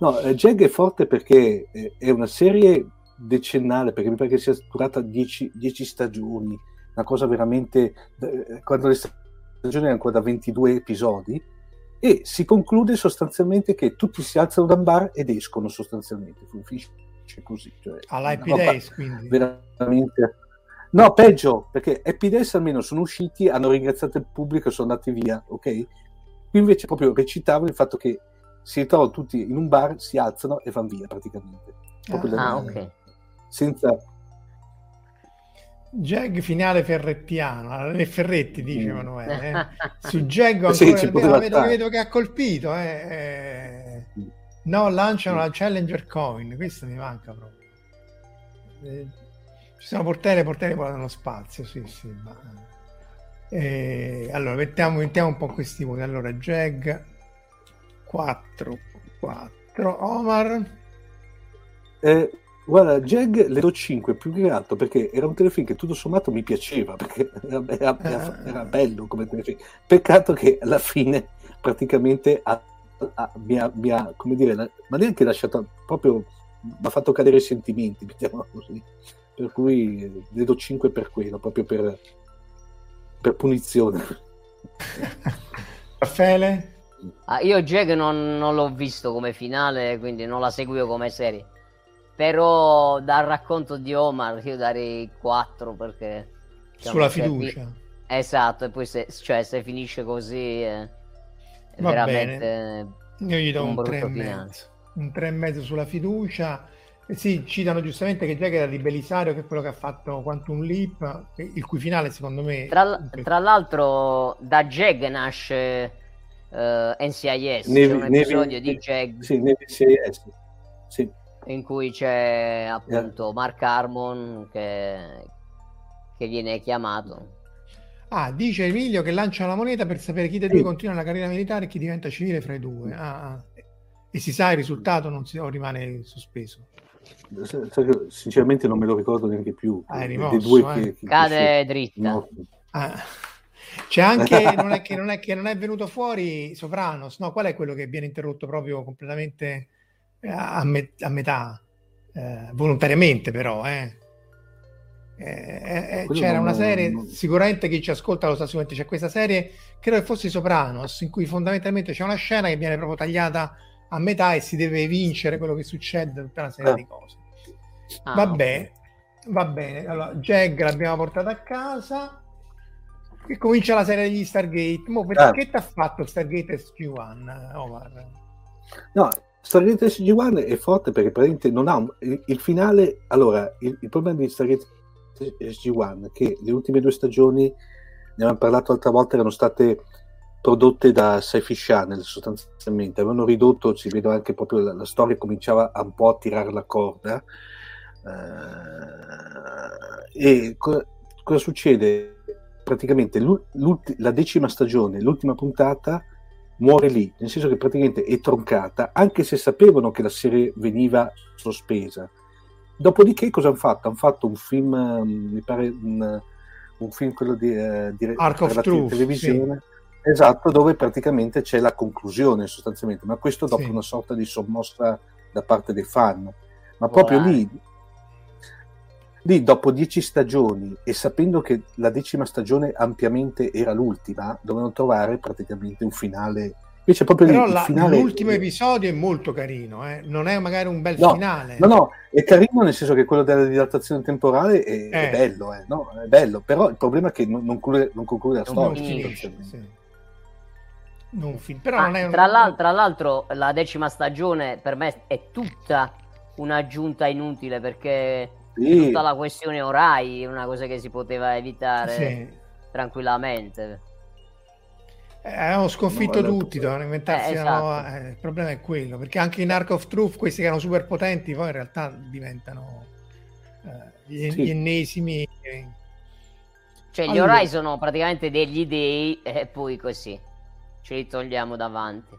B: No, eh, Jag è forte perché è una serie decennale perché mi pare che sia durata 10 stagioni una cosa veramente eh, quando le stagioni erano ancora da 22 episodi e si conclude sostanzialmente che tutti si alzano da un bar ed escono sostanzialmente, finisce così. Cioè,
A: All'Happy Days quindi?
B: Veramente... No, peggio, perché Happy Days almeno sono usciti, hanno ringraziato il pubblico e sono andati via, ok? Qui invece proprio recitavano il fatto che si ritrovano tutti in un bar, si alzano e vanno via praticamente.
C: Ah, ah ok.
B: Senza,
A: Jag finale ferrettiano, le Ferretti dice mm. Emanuele. Eh. Su Jag ancora sì, vedo, vedo, vedo, che ha colpito. Eh. eh. No, lanciano la Challenger Coin, questo mi manca proprio. Eh, ci sono portiere, portiere nello spazio, sì, sì. Ma... Eh, allora, mettiamo, mettiamo, un po' questi voti. Allora, Jag 4, 4, Omar.
B: Eh, Guarda, Jag le do 5 più che altro perché era un telefilm che tutto sommato mi piaceva, perché era, era, era, era bello come telefilm. Peccato che alla fine praticamente ha, ha, mi, ha, mi, ha, come dire, ma neanche lasciato proprio, mi ha fatto cadere i sentimenti, mettiamola così. per cui ne do 5 per quello, proprio per, per punizione.
A: Raffaele?
C: Ah, io Jag non, non, l'ho visto come finale, quindi non la seguivo come serie. Però dal racconto di Omar io darei 4 perché...
A: Diciamo, Sulla fiducia. Fi...
C: Esatto, e poi se, cioè, se finisce così è,
A: è veramente... Bene. Io gli do un, un 3 e mezzo. Un 3 e mezzo sulla fiducia. Eh sì, citano giustamente che Jag era di Belisario, che è quello che ha fatto Quantum Leap, il cui finale secondo me...
C: Tra, tra l'altro da Jag nasce uh, eh, NCIS, Navy, c'è un episodio Navy, di Jag
B: sì, NCIS, sì.
C: In cui c'è appunto yeah. Mark Harmon che, che viene chiamato.
A: Ah, dice Emilio che lancia la moneta per sapere chi dei due continua la carriera militare e chi diventa civile fra i due. Ah, ah. E si sa il risultato non si, o rimane sospeso?
B: Sinceramente non me lo ricordo neanche più.
A: Ah, è rimosso, due eh. che,
C: che, Cade che dritta.
A: Ah. C'è anche, non è, che non è, che non è venuto fuori Sopranos, no? Qual è quello che viene interrotto proprio completamente eh, a, me, a metà? Eh, volontariamente però, eh. Eh, eh, c'era una serie, non... sicuramente chi ci ascolta lo sa sicuramente, c'è questa serie, credo che fosse Sopranos, in cui fondamentalmente c'è una scena che viene proprio tagliata a metà e si deve vincere quello che succede, tutta una serie eh. di cose. Ah, va okay. bene, va bene. Allora, Jag l'abbiamo portata a casa e comincia la serie degli Stargate. Mo, perché eh. ti ha fatto Stargate SG1, Omar?
B: No, Stargate SG1 è forte perché praticamente non ha un, il, il, finale. Allora, il, il, problema di Stargate SG1 è che le ultime due stagioni, ne abbiamo parlato l'altra volta, erano state prodotte da Sci-Fi Channel sostanzialmente. Avevano ridotto, si vede anche proprio la, la storia cominciava un po' a tirare la corda. Uh, e co- cosa succede? praticamente la decima stagione, l'ultima puntata, muore lì, nel senso che praticamente è troncata, anche se sapevano che la serie veniva sospesa. Dopodiché cosa hanno fatto? Hanno fatto un film, mm, mi pare un, un film quello di, uh, di
A: Arc of Truth,
B: televisione. Sì. Esatto, dove praticamente c'è la conclusione sostanzialmente, ma questo dopo sì. una sorta di sommossa da parte dei fan. Ma proprio lì lì dopo dieci stagioni e sapendo che la decima stagione ampiamente era l'ultima, dovevano trovare praticamente un finale. Invece proprio
A: Però
B: lì,
A: la,
B: finale...
A: l'ultimo episodio è molto carino, eh? non è magari un bel
B: no,
A: finale.
B: No, no, è carino nel senso che quello della dilatazione temporale è, eh. è bello, eh, no? è bello, però il problema è che non, non, conclude, non conclude la storia. Non finisce, sì.
A: non fin- però ah, non è
C: tra, un... l'altro, tra l'altro la decima stagione per me è tutta un'aggiunta inutile perché sì. tutta la questione orai è una cosa che si poteva evitare sì. tranquillamente.
A: Eh, hanno sconfitto no, tutti, dovevano inventarsi eh, esatto. eh, il problema è quello, perché anche in Arc of Truth questi che erano super potenti poi in realtà diventano eh, gli, sì. gli, ennesimi.
C: Cioè allora. gli orai sono praticamente degli dei e poi così ce li togliamo davanti.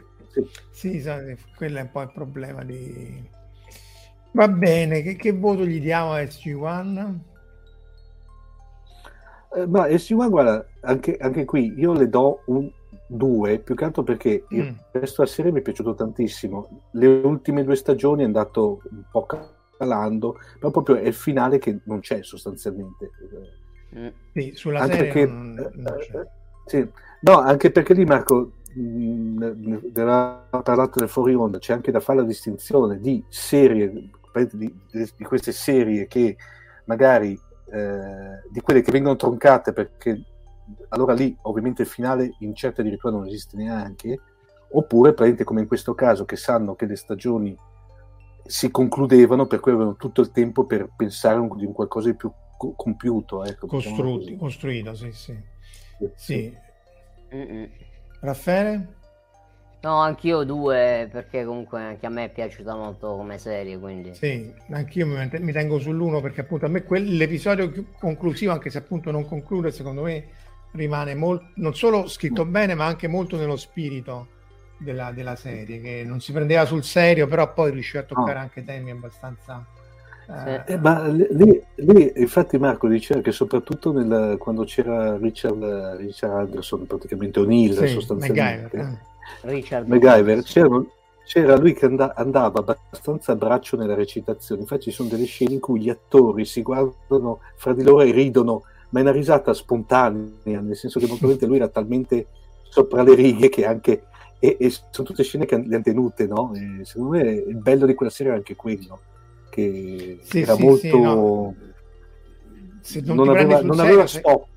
A: Sì, sì quello è un po' il problema di Va bene, che, che voto gli diamo a SG1?
B: Eh, ma SG1, guarda, anche, anche, qui io le do un 2, più che altro perché mm. il resto della serie mi è piaciuto tantissimo. Le ultime due stagioni è andato un po' calando, però proprio è il finale che non c'è sostanzialmente.
A: Mm. Sì, sulla anche serie perché, non, non
B: eh, sì. No, anche perché lì Marco aveva parlato del fuori onda, c'è anche da fare la distinzione di serie di, di queste serie che magari eh, di quelle che vengono troncate perché allora lì ovviamente il finale in certe addirittura non esiste neanche oppure prende come in questo caso che sanno che le stagioni si concludevano per cui avevano tutto il tempo per pensare di un qualcosa di più co- compiuto ecco,
A: diciamo costruito sì sì, sì. sì. Raffaele?
C: No, anch'io due, perché comunque anche a me è piaciuta molto come serie, quindi...
A: Sì, anch'io mi, mi tengo sull'uno perché appunto a me quel, l'episodio conclusivo, anche se appunto non conclude, secondo me rimane molto, non solo scritto bene, ma anche molto nello spirito della, della, serie, che non si prendeva sul serio, però poi riusciva a toccare no. anche temi abbastanza...
B: Eh, eh, ma lì, lì, infatti Marco diceva che soprattutto nel, quando c'era Richard, Richard Anderson, praticamente O'Neill sì, sostanzialmente...
C: Richard
B: MacGyver c'erano, c'era lui che and- andava abbastanza a braccio nella recitazione, infatti ci sono delle scene in cui gli attori si guardano fra di loro e ridono, ma è una risata spontanea, nel senso che probabilmente lui era talmente sopra le righe che anche... E, e sono tutte scene che le hanno tenute, no? E secondo me il bello di quella serie era anche quello, che sì, era sì, molto... Sì, no. non, non aveva, non aveva spocchi.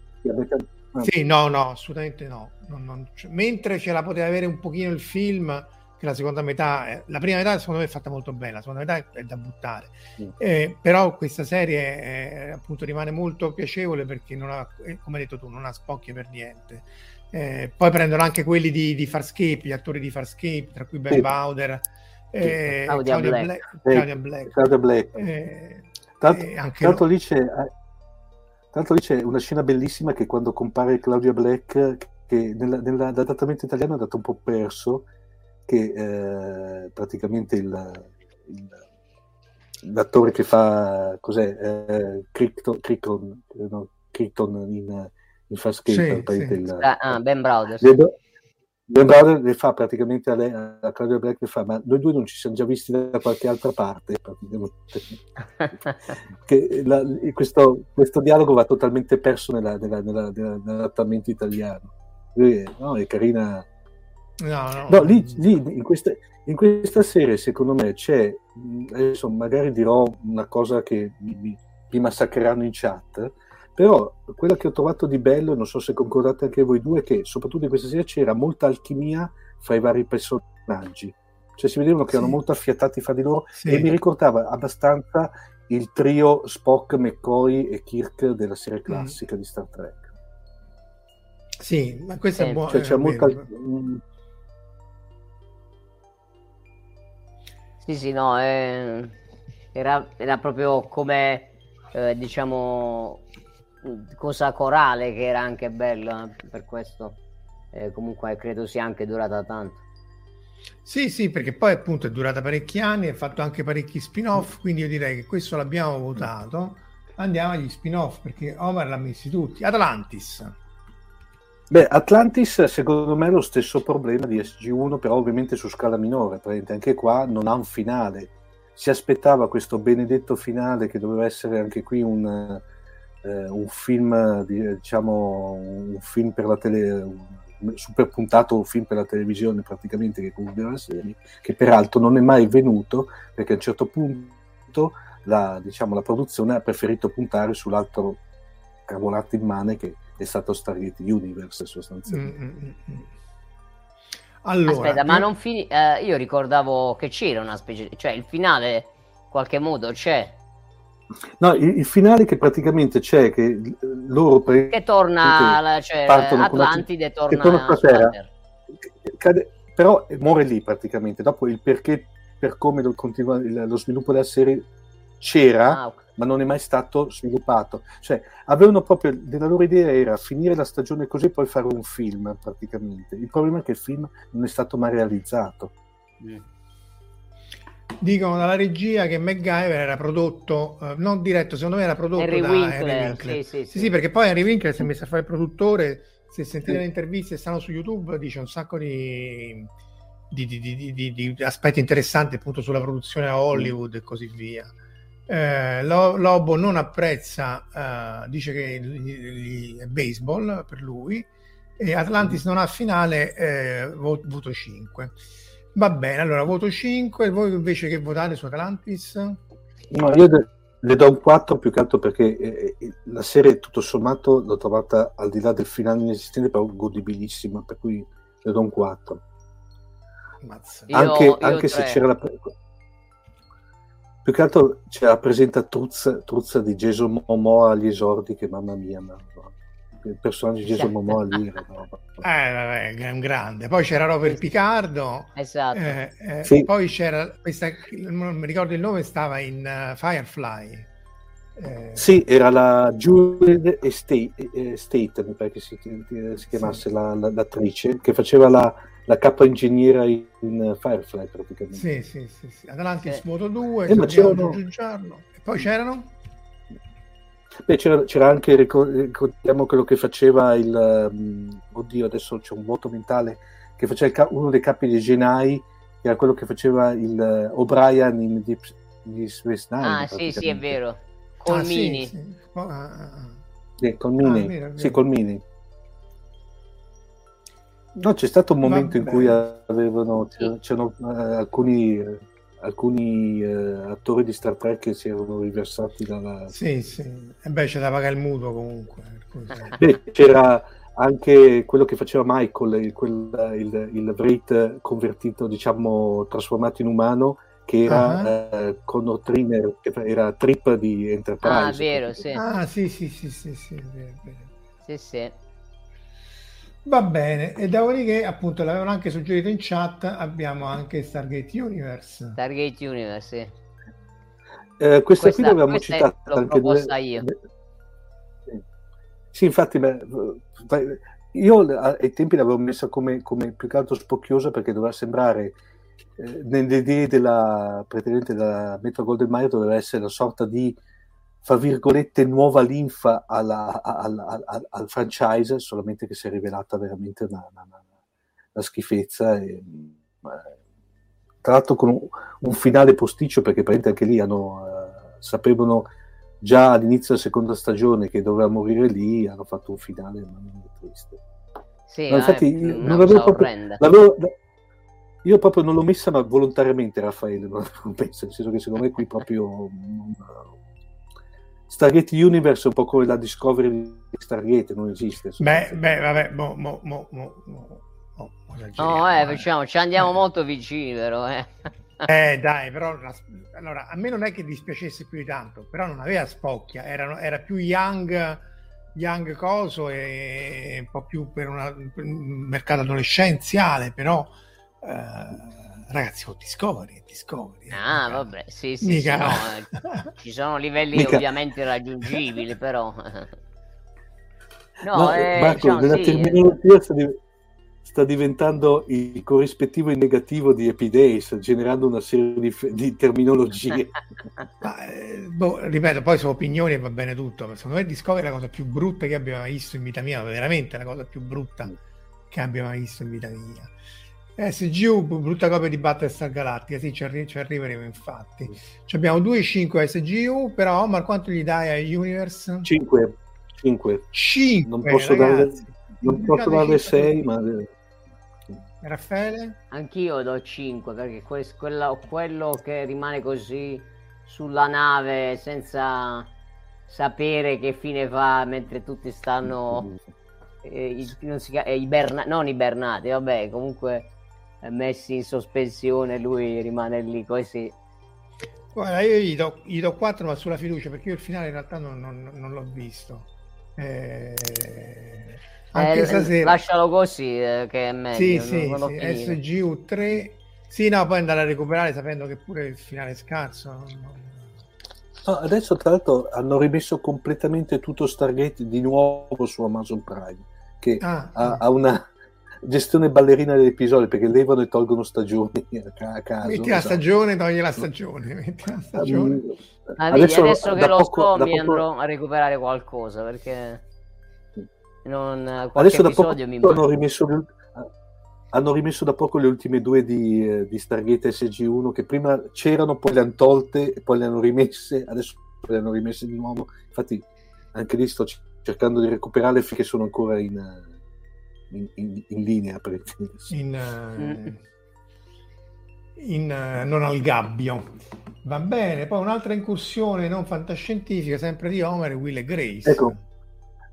A: Sì, no, no, assolutamente no. Non, non, cioè, mentre ce la poteva avere un pochino il film, che la seconda metà, è, la prima metà secondo me è fatta molto bene, la seconda metà è, è da buttare. Mm. Eh, però questa serie è, appunto rimane molto piacevole perché non ha, eh, come hai detto tu, non ha spocchie per niente. Eh, poi prendono anche quelli di, di Farscape, gli attori di Farscape, tra cui Ben sì. Bowder, eh, Claudia, Black. Black.
B: Claudia Black. Claudia Black. Eh, tanto, tanto lì c'è tanto lì c'è una scena bellissima che quando compare Claudia Black, che nella, nell'adattamento italiano è andato un po' perso, che eh, praticamente il, il, l'attore che fa cos'è eh, Crichton, Crichton, no, Crichton in, in Farscape
C: sì, sì. Il, ah, ah, Ben Browder
B: Ben Brother le fa praticamente a, lei, a Claudia Black le fa, ma noi due non ci siamo già visti da qualche altra parte. che la, questo, questo, dialogo va totalmente perso nella, nella, nella, nell'adattamento italiano. Lui, no, è carina. No, no. no lì, lì in, questa, in, questa, serie, secondo me, c'è. Adesso magari dirò una cosa che mi, mi massacreranno in chat però quello che ho trovato di bello, non so se concordate anche voi due, è che soprattutto in questa serie c'era molta alchimia fra i vari personaggi. Cioè si vedevano che sì. erano molto affiatati fra di loro sì. e mi ricordava abbastanza il trio Spock, McCoy e Kirk della serie mm. classica mm. di Star Trek.
A: Sì, ma questo sì. è buono.
B: Cioè, c'è molta...
C: Sì, sì, no, eh, era, era, proprio come, eh, diciamo, cosa corale che era anche bella per questo eh, comunque credo sia anche durata tanto.
A: Sì sì perché poi appunto è durata parecchi anni ha fatto anche parecchi spin-off quindi io direi che questo l'abbiamo votato. Andiamo agli spin-off perché Omar l'ha messi tutti. Atlantis.
B: Beh, Atlantis secondo me è lo stesso problema di SG1, però ovviamente su scala minore, anche qua non ha un finale. Si aspettava questo benedetto finale che doveva essere anche qui un, eh, un film, diciamo, un film per la tele, super puntato un film per la televisione praticamente che concludeva la serie, che peraltro non è mai venuto perché a un certo punto la, diciamo, la produzione ha preferito puntare sull'altro cavolato immane che è stato Stargate Universe sostanzialmente. Mm-hmm.
C: Allora, Aspetta, ma non fini... Eh, io ricordavo che c'era una specie... Cioè, il finale, in qualche modo, c'è.
B: No, il, il, finale che praticamente c'è che loro
C: pre- che torna la, cioè, Atlantide torna, che torna
B: terra, cade, però muore lì praticamente. Dopo il perché per come lo, continua, lo sviluppo della serie c'era ah, okay. ma non è mai stato sviluppato. Cioè avevano proprio la loro idea era finire la stagione così e poi fare un film praticamente. Il problema è che il film non è stato mai realizzato. Mm
A: dicono dalla regia che MacGyver era prodotto, eh, non diretto, secondo me era prodotto Henry da Winkler, Henry Winkler. Sì sì, sì, sì, perché poi Henry Winkler si è messo a fare il produttore, se sentite le interviste stanno su YouTube, dice un sacco di, di, di, di aspetti interessanti appunto sulla produzione a Hollywood e così via. Eh, Lobo non apprezza, eh, dice che è baseball per lui, e Atlantis non ha finale, eh, voto 5. Va bene, allora voto 5, voi invece che votate su Atlantis?
B: No, io le do un 4 più che altro perché eh, eh, la serie tutto sommato l'ho trovata al di là del finale inesistente però godibilissima, per cui le do un 4. Anche, io, anche se c'era la... Più che altro c'era la presentatruzza truzza di Jason Momoa agli esordi che mamma mia, mamma il personaggio di Jason Momoa lì era
A: eh, vabbè, è un grande. Poi c'era Robert Picardo.
C: Esatto.
A: Eh, eh, sì. poi c'era questa non mi ricordo il nome stava in uh, Firefly.
B: Eh... sì era la Julie Estate, State mi pare che si, si chiamasse sì. la, la, l'attrice che faceva la, la capo ingegnera in Firefly praticamente.
A: Sì sì sì, sì. Atlantis sì. Moto 2 eh, ma c'erano... e poi c'erano
B: Beh, c'era, c'era, anche, ricordiamo quello che faceva il, um, oddio adesso c'è un vuoto mentale, che faceva ca- uno dei capi dei Genai che era quello che faceva il O'Brien in Deep, Deep Space Nine.
C: Ah, sì, sì, è vero. Colmini. Ah, sì, sì. Oh, ah, ah.
B: ah. Sì, Colmini. Ah, vero, vero. Sì, Colmini. No, c'è stato un momento in cui avevano, c'erano uh, alcuni, uh, alcuni uh, attori di Star Trek che si erano riversati dalla...
A: Sì, sì, e beh c'è da pagare il mutuo comunque.
B: Beh, c'era anche quello che faceva Michael, il, quel, il, il Wraith convertito, diciamo, trasformato in umano, che era uh-huh. Connor Triner, che era Trip di Enterprise.
C: Ah, vero, sì.
A: Ah, sì, sì, sì, sì, sì, vero,
C: vero. Sì, sì.
A: Va bene, e dopodiché appunto l'avevano anche suggerito in chat, abbiamo anche Stargate Universe.
C: Stargate Universe, sì.
B: Eh, questa, questa, qui l'avevamo citata anche
C: due... io.
B: Sì, infatti, beh, io ai tempi l'avevo messa come, come, più che altro spocchiosa perché doveva sembrare, eh, nelle idee della, della Metro Golden Mario, doveva essere una sorta di fra virgolette, nuova linfa alla, alla, alla, al franchise, solamente che si è rivelata veramente una, una, una schifezza. E, eh, tra l'altro con un, un, finale posticcio, perché anche lì hanno, uh, sapevano già all'inizio della seconda stagione che doveva morire lì, hanno fatto un finale triste.
C: Sì, no, infatti,
B: eh, non l'avevo proprio, l'avevo, io proprio non l'ho messa ma volontariamente Raffaele, non penso, nel senso che secondo me qui proprio... Non, Stargate Universe è un po' come la Discovery di Stargate, non esiste.
A: Beh, beh, vabbè, mo, mo, mo, mo, mo,
C: mo no, eh, facciamo, ci andiamo eh. molto vicini, però, eh.
A: Eh dai, però allora, a me non è che dispiacesse più di tanto, però non aveva spocchia, era, era più young, young coso e un po' più per, una, per un mercato adolescenziale, però eh, ragazzi, ho Discovery, Discovery.
C: Ah, mica. vabbè, sì, sì, sì no, ci sono livelli mica. ovviamente raggiungibili, però...
B: No, no eh, Marco, diciamo, nella sì. terminologia sta, sta, diventando il corrispettivo in negativo di Happy Days, generando una serie di, di terminologie.
A: Ma, eh, boh, ripeto, poi sono opinioni e va bene tutto, secondo me Discovery è la cosa più brutta che abbia mai visto in vita mia, veramente la cosa più brutta che abbia mai visto in vita mia. SGU, brutta copia di Battlestar Galactica, sì, ci, arri- ci arriveremo infatti. Ci abbiamo 2,5 SGU, però Omar quanto gli dai a Universe?
B: 5. 5.
A: 5
B: non posso ragazzi. dare, non posso dare 6, ma...
A: Raffaele?
C: Anch'io do 5 perché que- quello, quello che rimane così sulla nave senza sapere che fine fa mentre tutti stanno eh, non si, eh, iberna- non ibernati, vabbè, comunque messi in sospensione, lui rimane lì così.
A: Guarda, io gli do, gli do 4 ma sulla fiducia perché io il finale in realtà non, non, non l'ho visto. Eh,
C: anche eh, stasera... Lascialo così eh, che è meglio.
A: Sì, non, sì, sì. SGU 3. Sì, no, poi andare a recuperare sapendo che pure il finale è scarso.
B: No, adesso tra l'altro hanno rimesso completamente tutto Stargate di nuovo su Amazon Prime, che ah, ha, ha, una, gestione ballerina dell'episodio perché levano e tolgono stagioni a caso.
A: Metti la esatto. stagione, togli la stagione. Metti la stagione. Um,
C: adesso, adesso, che lo poco, so mi poco... andrò a recuperare qualcosa perché non,
B: adesso da poco mi hanno rimesso, hanno rimesso da poco le ultime due di, eh, di Stargate SG1 che prima c'erano, poi le hanno tolte e poi le hanno rimesse, adesso le hanno rimesse di nuovo. Infatti anche lì sto cercando di recuperarle finché sono ancora in in, in, in linea per
A: in, uh, in uh, non al gabbio. Va bene poi un'altra incursione non fantascientifica sempre di Homer Will e Grace.
B: Ecco.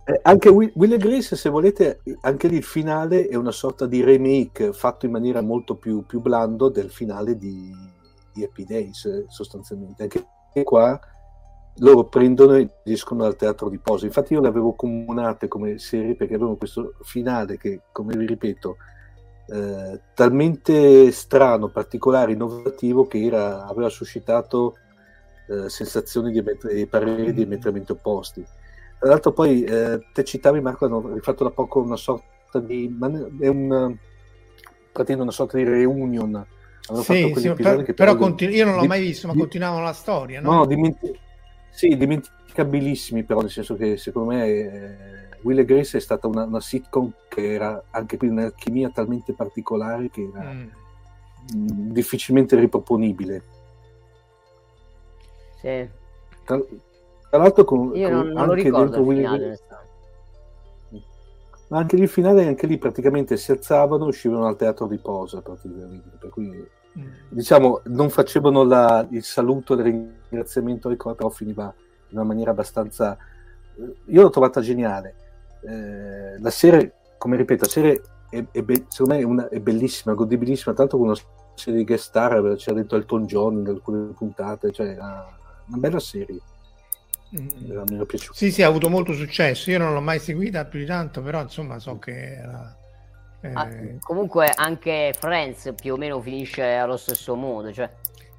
B: Eh, anche Will, Will, e Grace se volete anche lì il finale è una sorta di remake fatto in maniera molto più, più blando del finale di, di Happy Days sostanzialmente. Anche qua loro prendono e escono dal teatro di posa. Infatti io le avevo comunate come serie perché avevano questo finale che, come vi ripeto, eh, talmente strano, particolare, innovativo che era, aveva suscitato eh, sensazioni di, e pareri diametralmente opposti. Tra l'altro poi eh, te citavi Marco, hanno rifatto da poco una sorta di... è una, praticamente una sorta di reunion.
A: sì, sì per, però continu- io non l'ho mai visto, ma di, continuavano la storia. No,
B: no dimentico sì, dimenticabilissimi però, nel senso che secondo me eh, Will e Grace è stata una, una, sitcom che era anche qui un'alchimia talmente particolare che era... Mm. difficilmente riproponibile.
C: Sì.
B: Tra, tra l'altro con,
C: Io
B: con
C: non, non ricordo il
B: Willy-
C: finale,
B: ma anche lì il finale anche lì praticamente si alzavano e uscivano al teatro di posa praticamente per cui
A: Mm.
B: Diciamo non facevano la- il saluto il ringraziamento al coro però finiva in una maniera abbastanza io l'ho trovata geniale Eh, la serie come ripeto la serie è, è be- secondo me è, una- è bellissima godibilissima tanto con una serie di guest star c'era dentro Elton John in alcune puntate cioè ah, una bella serie
A: Mm.
B: mi era piaciuta
A: Sì, sì, ha avuto molto successo. Io non l'ho mai seguita più di tanto, però insomma so che era... eh,
C: Ah, comunque anche Friends più o meno finisce allo stesso modo, cioè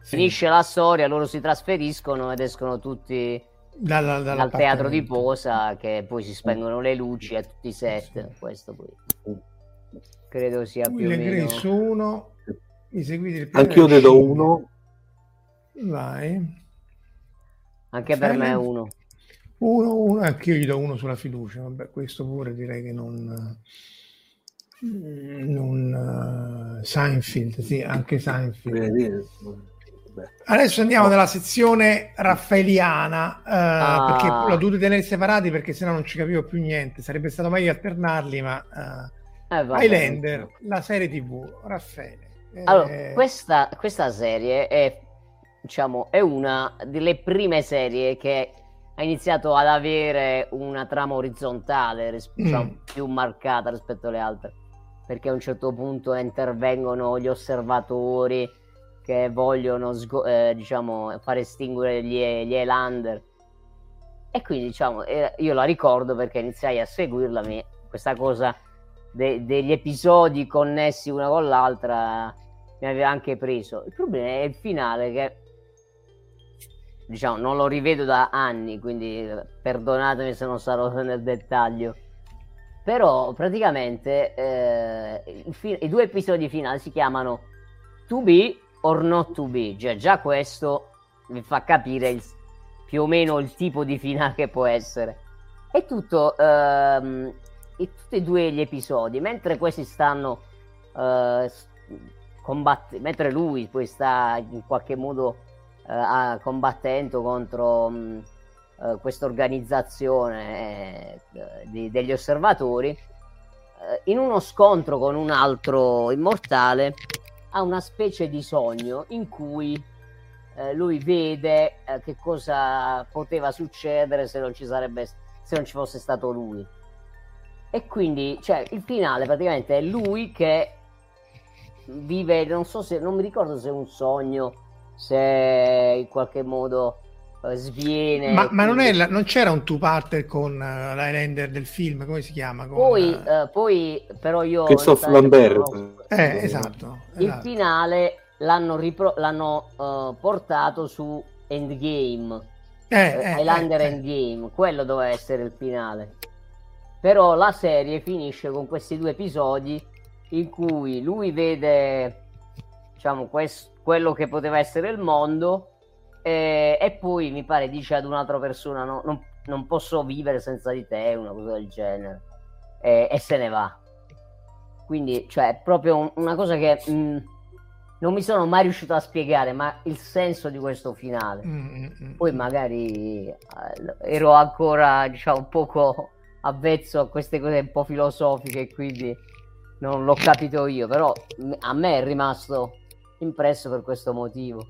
A: sì,
C: finisce la storia, loro si trasferiscono ed escono tutti
A: dalla- dalla
C: dal teatro di posa che poi si spengono le luci a tutti i set,
A: Sì.
C: questo poi credo sia più o meno...
A: Grace 1, i seguiti del
B: anch'io ne do uno
A: Vai.
C: Anche per me è
A: Silent?
C: uno.
A: Uno, uno, anch'io gli do uno sulla fiducia. Vabbè, questo pure direi che non... non eh, Seinfeld, sì, anche Seinfeld.
B: Vabbè.
A: Adesso andiamo nella sezione raffaeliana, eh,
C: Ah.
A: perché l'ho dovuto tenere separati perché sennò non ci capivo più niente. Sarebbe stato meglio alternarli, ma eh,
C: Eh, vabbè.
A: Highlander, la serie TV, Raffaele. eh,
C: Allora, questa, questa serie è, diciamo, è una delle prime serie che ha iniziato ad avere una trama orizzontale, ris- diciamo,
A: Mm.
C: più marcata rispetto alle altre, perché a un certo punto intervengono gli osservatori che vogliono, sgo- eh, diciamo, far estinguere gli, gli Highlander. E quindi, diciamo, eh, io la ricordo perché iniziai a seguirla, mi- questa cosa de- degli episodi connessi una con l'altra mi aveva anche preso. Il problema è il finale che diciamo non lo rivedo da anni, quindi eh, perdonatemi se non sarò nel dettaglio. Però praticamente eh, fi- i due episodi finali si chiamano To Be or Not To Be, cioè già questo mi fa capire il- più o meno il tipo di finale che può essere. È tutto ehm, e tutti e due gli episodi, mentre questi stanno eh, s- combatt- mentre lui poi sta in qualche modo eh, combattendo contro mh, eh, questa organizzazione eh, di- degli osservatori, eh, in uno scontro con un altro immortale ha una specie di sogno in cui eh, lui vede che cosa poteva succedere se non ci sarebbe se non ci fosse stato lui. E quindi, cioè, il finale praticamente è lui che vive, non so se, non mi ricordo se è un sogno, se in qualche modo sviene.
A: ma, ma non, la- non c'era un two-parter con uh, l'Highlander del film, come si chiama? Con,
C: Poi,
A: eh,
C: eh, poi, però io...
B: Christophe
C: non
B: Lambert
C: ho-
A: eh, esatto.
C: Il
A: esatto.
C: finale l'hanno, ripro- l'hanno eh, portato su Endgame.
A: Eh,
C: eh,
A: eh,
C: Highlander
A: eh, eh.
C: Endgame, quello doveva essere il finale. Però la serie finisce con questi due episodi in cui lui vede, diciamo, quest- quello che poteva essere il mondo e, e poi mi pare dice ad un'altra persona no, non, non posso vivere senza di te, una cosa del genere. E, e se ne va. Quindi, cioè, è proprio un- una cosa che mh, non mi sono mai riuscito a spiegare, ma il senso di questo finale.
A: Mm, mm, mm.
C: Poi magari eh, ero ancora, diciamo, un poco avvezzo a queste cose un po' filosofiche, quindi non l'ho capito io, però a me è rimasto impresso per questo motivo.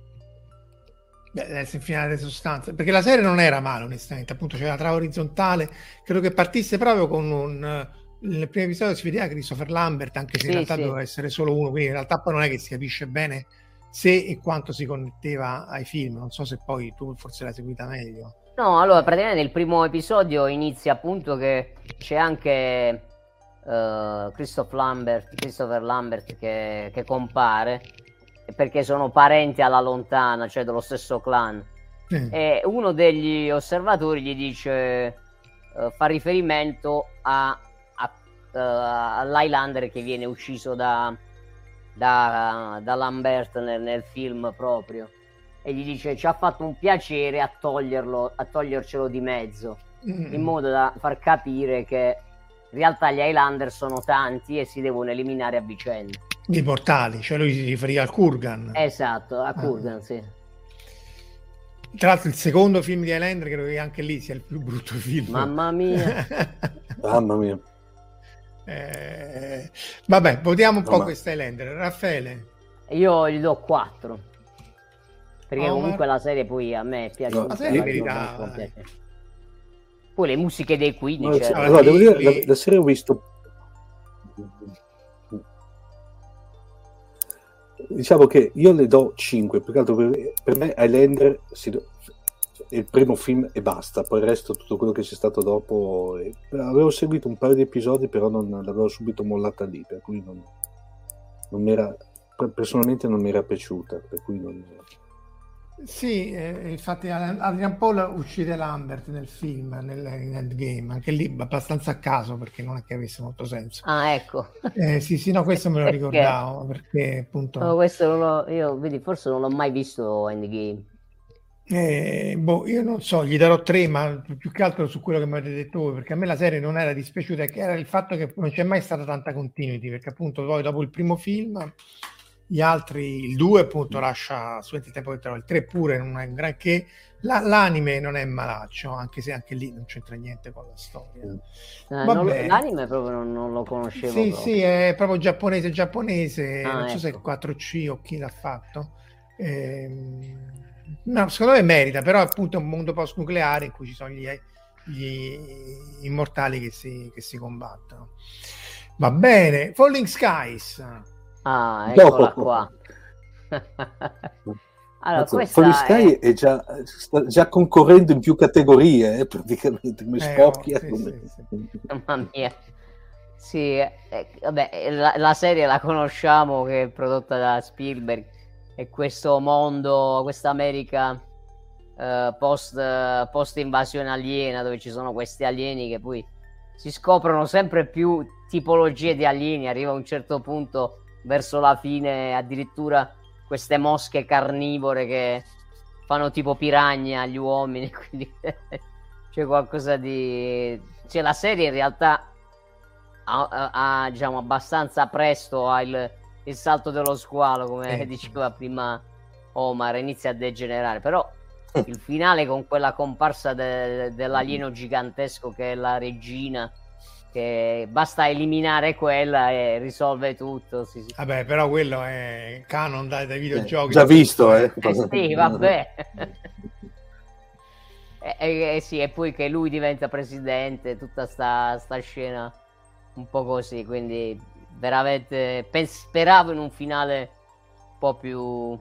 A: Beh, il finale delle sostanze, perché la serie non era male, onestamente. Appunto, c'era la trama orizzontale. Credo che partisse proprio con un. eh, Nel primo episodio si vedeva Christopher Lambert, anche se in
C: Sì,
A: realtà
C: sì.
A: doveva essere solo uno, quindi in realtà poi non è che si capisce bene se e quanto si connetteva ai film. Non so se poi tu forse l'hai seguita meglio.
C: No, allora praticamente nel primo episodio inizia appunto che c'è anche eh, Christopher Lambert, Christopher Lambert che, che compare perché sono parenti alla lontana, cioè dello stesso clan.
A: Sì.
C: e uno degli osservatori gli dice eh, fa riferimento a, a, eh, all'Highlander che viene ucciso da, da, da Lambert nel, nel film proprio e gli dice ci ha fatto un piacere a toglierlo a togliercelo di mezzo
A: Mm.
C: in modo da far capire che in realtà gli Highlander sono tanti e si devono eliminare a vicenda
A: Dei portali, cioè lui si riferiva al Kurgan.
C: Esatto, a Kurgan, ah. sì.
A: Tra l'altro il secondo film di Highlander credo che anche lì sia il più brutto film.
C: Mamma mia.
B: Mamma mia.
A: Eh, vabbè, votiamo un no, po' ma... questa Highlander. Raffaele?
C: Io gli do 4. Perché oh, comunque ma... la serie poi a me piace. No,
A: la serie verità.
C: Poi le musiche dei Queen.
B: No, cioè... allora, devo dire, la, la serie ho visto diciamo che io le do 5 più che altro per, per me Highlander si, è il primo film e basta poi il resto tutto quello che c'è stato dopo e, avevo seguito un paio di episodi però non l'avevo subito mollata lì per cui non, non mi era personalmente non mi era piaciuta per cui non
A: sì, eh, infatti Adrian Paul uccide Lambert nel film, nel, in Endgame, anche lì abbastanza a caso perché non è che avesse molto senso.
C: Ah, ecco.
A: Eh, sì, sì, no, questo me lo ricordavo perché appunto...
C: No, questo non l'ho, io vedi, forse non l'ho mai visto Endgame.
A: Eh, boh, io non so, gli darò tre, ma più che altro su quello che mi avete detto voi, perché a me la serie non era dispiaciuta, che era il fatto che non c'è mai stata tanta continuity, perché appunto poi dopo il primo film gli altri, il 2 appunto lascia sovente tempo che trovo, il 3 pure non è un granché, la, l'anime non è malaccio, anche se anche lì non c'entra niente con la storia.
C: Eh, non, l'anime proprio non, non, lo conoscevo.
A: Sì, proprio. sì, è proprio giapponese, giapponese, ah, non ecco. so se è 4C ecco. o chi l'ha fatto. Eh, no, secondo me merita, però appunto è un mondo post-nucleare in cui ci sono gli, gli immortali che si, che si combattono. Va bene, Falling Skies.
C: Ah, eccola no. qua.
B: allora, questa Sky è... è già, sta già concorrendo in più categorie, eh, praticamente, come eh, spocchia. Oh, come... Sì,
C: sì. Mamma mia. Sì, eh, vabbè, la, la, serie la conosciamo che è prodotta da Spielberg e questo mondo, questa America eh, post, post invasione aliena dove ci sono questi alieni che poi si scoprono sempre più tipologie di alieni, arriva a un certo punto verso la fine addirittura queste mosche carnivore che fanno tipo piragna agli uomini, quindi c'è qualcosa di... Cioè la serie in realtà ha, ha diciamo abbastanza presto ha il, il salto dello squalo, come eh. diceva prima Omar, inizia a degenerare, però il finale con quella comparsa de, dell'alieno gigantesco che è la regina che basta eliminare quella e risolve tutto. Sì, sì.
A: Vabbè, però quello è canon dai, dai videogiochi.
B: Già visto, eh.
C: eh sì, vabbè. e, e, e, sì, e poi che lui diventa presidente, tutta sta, sta scena un po' così, quindi veramente pens- speravo in un finale un po' più un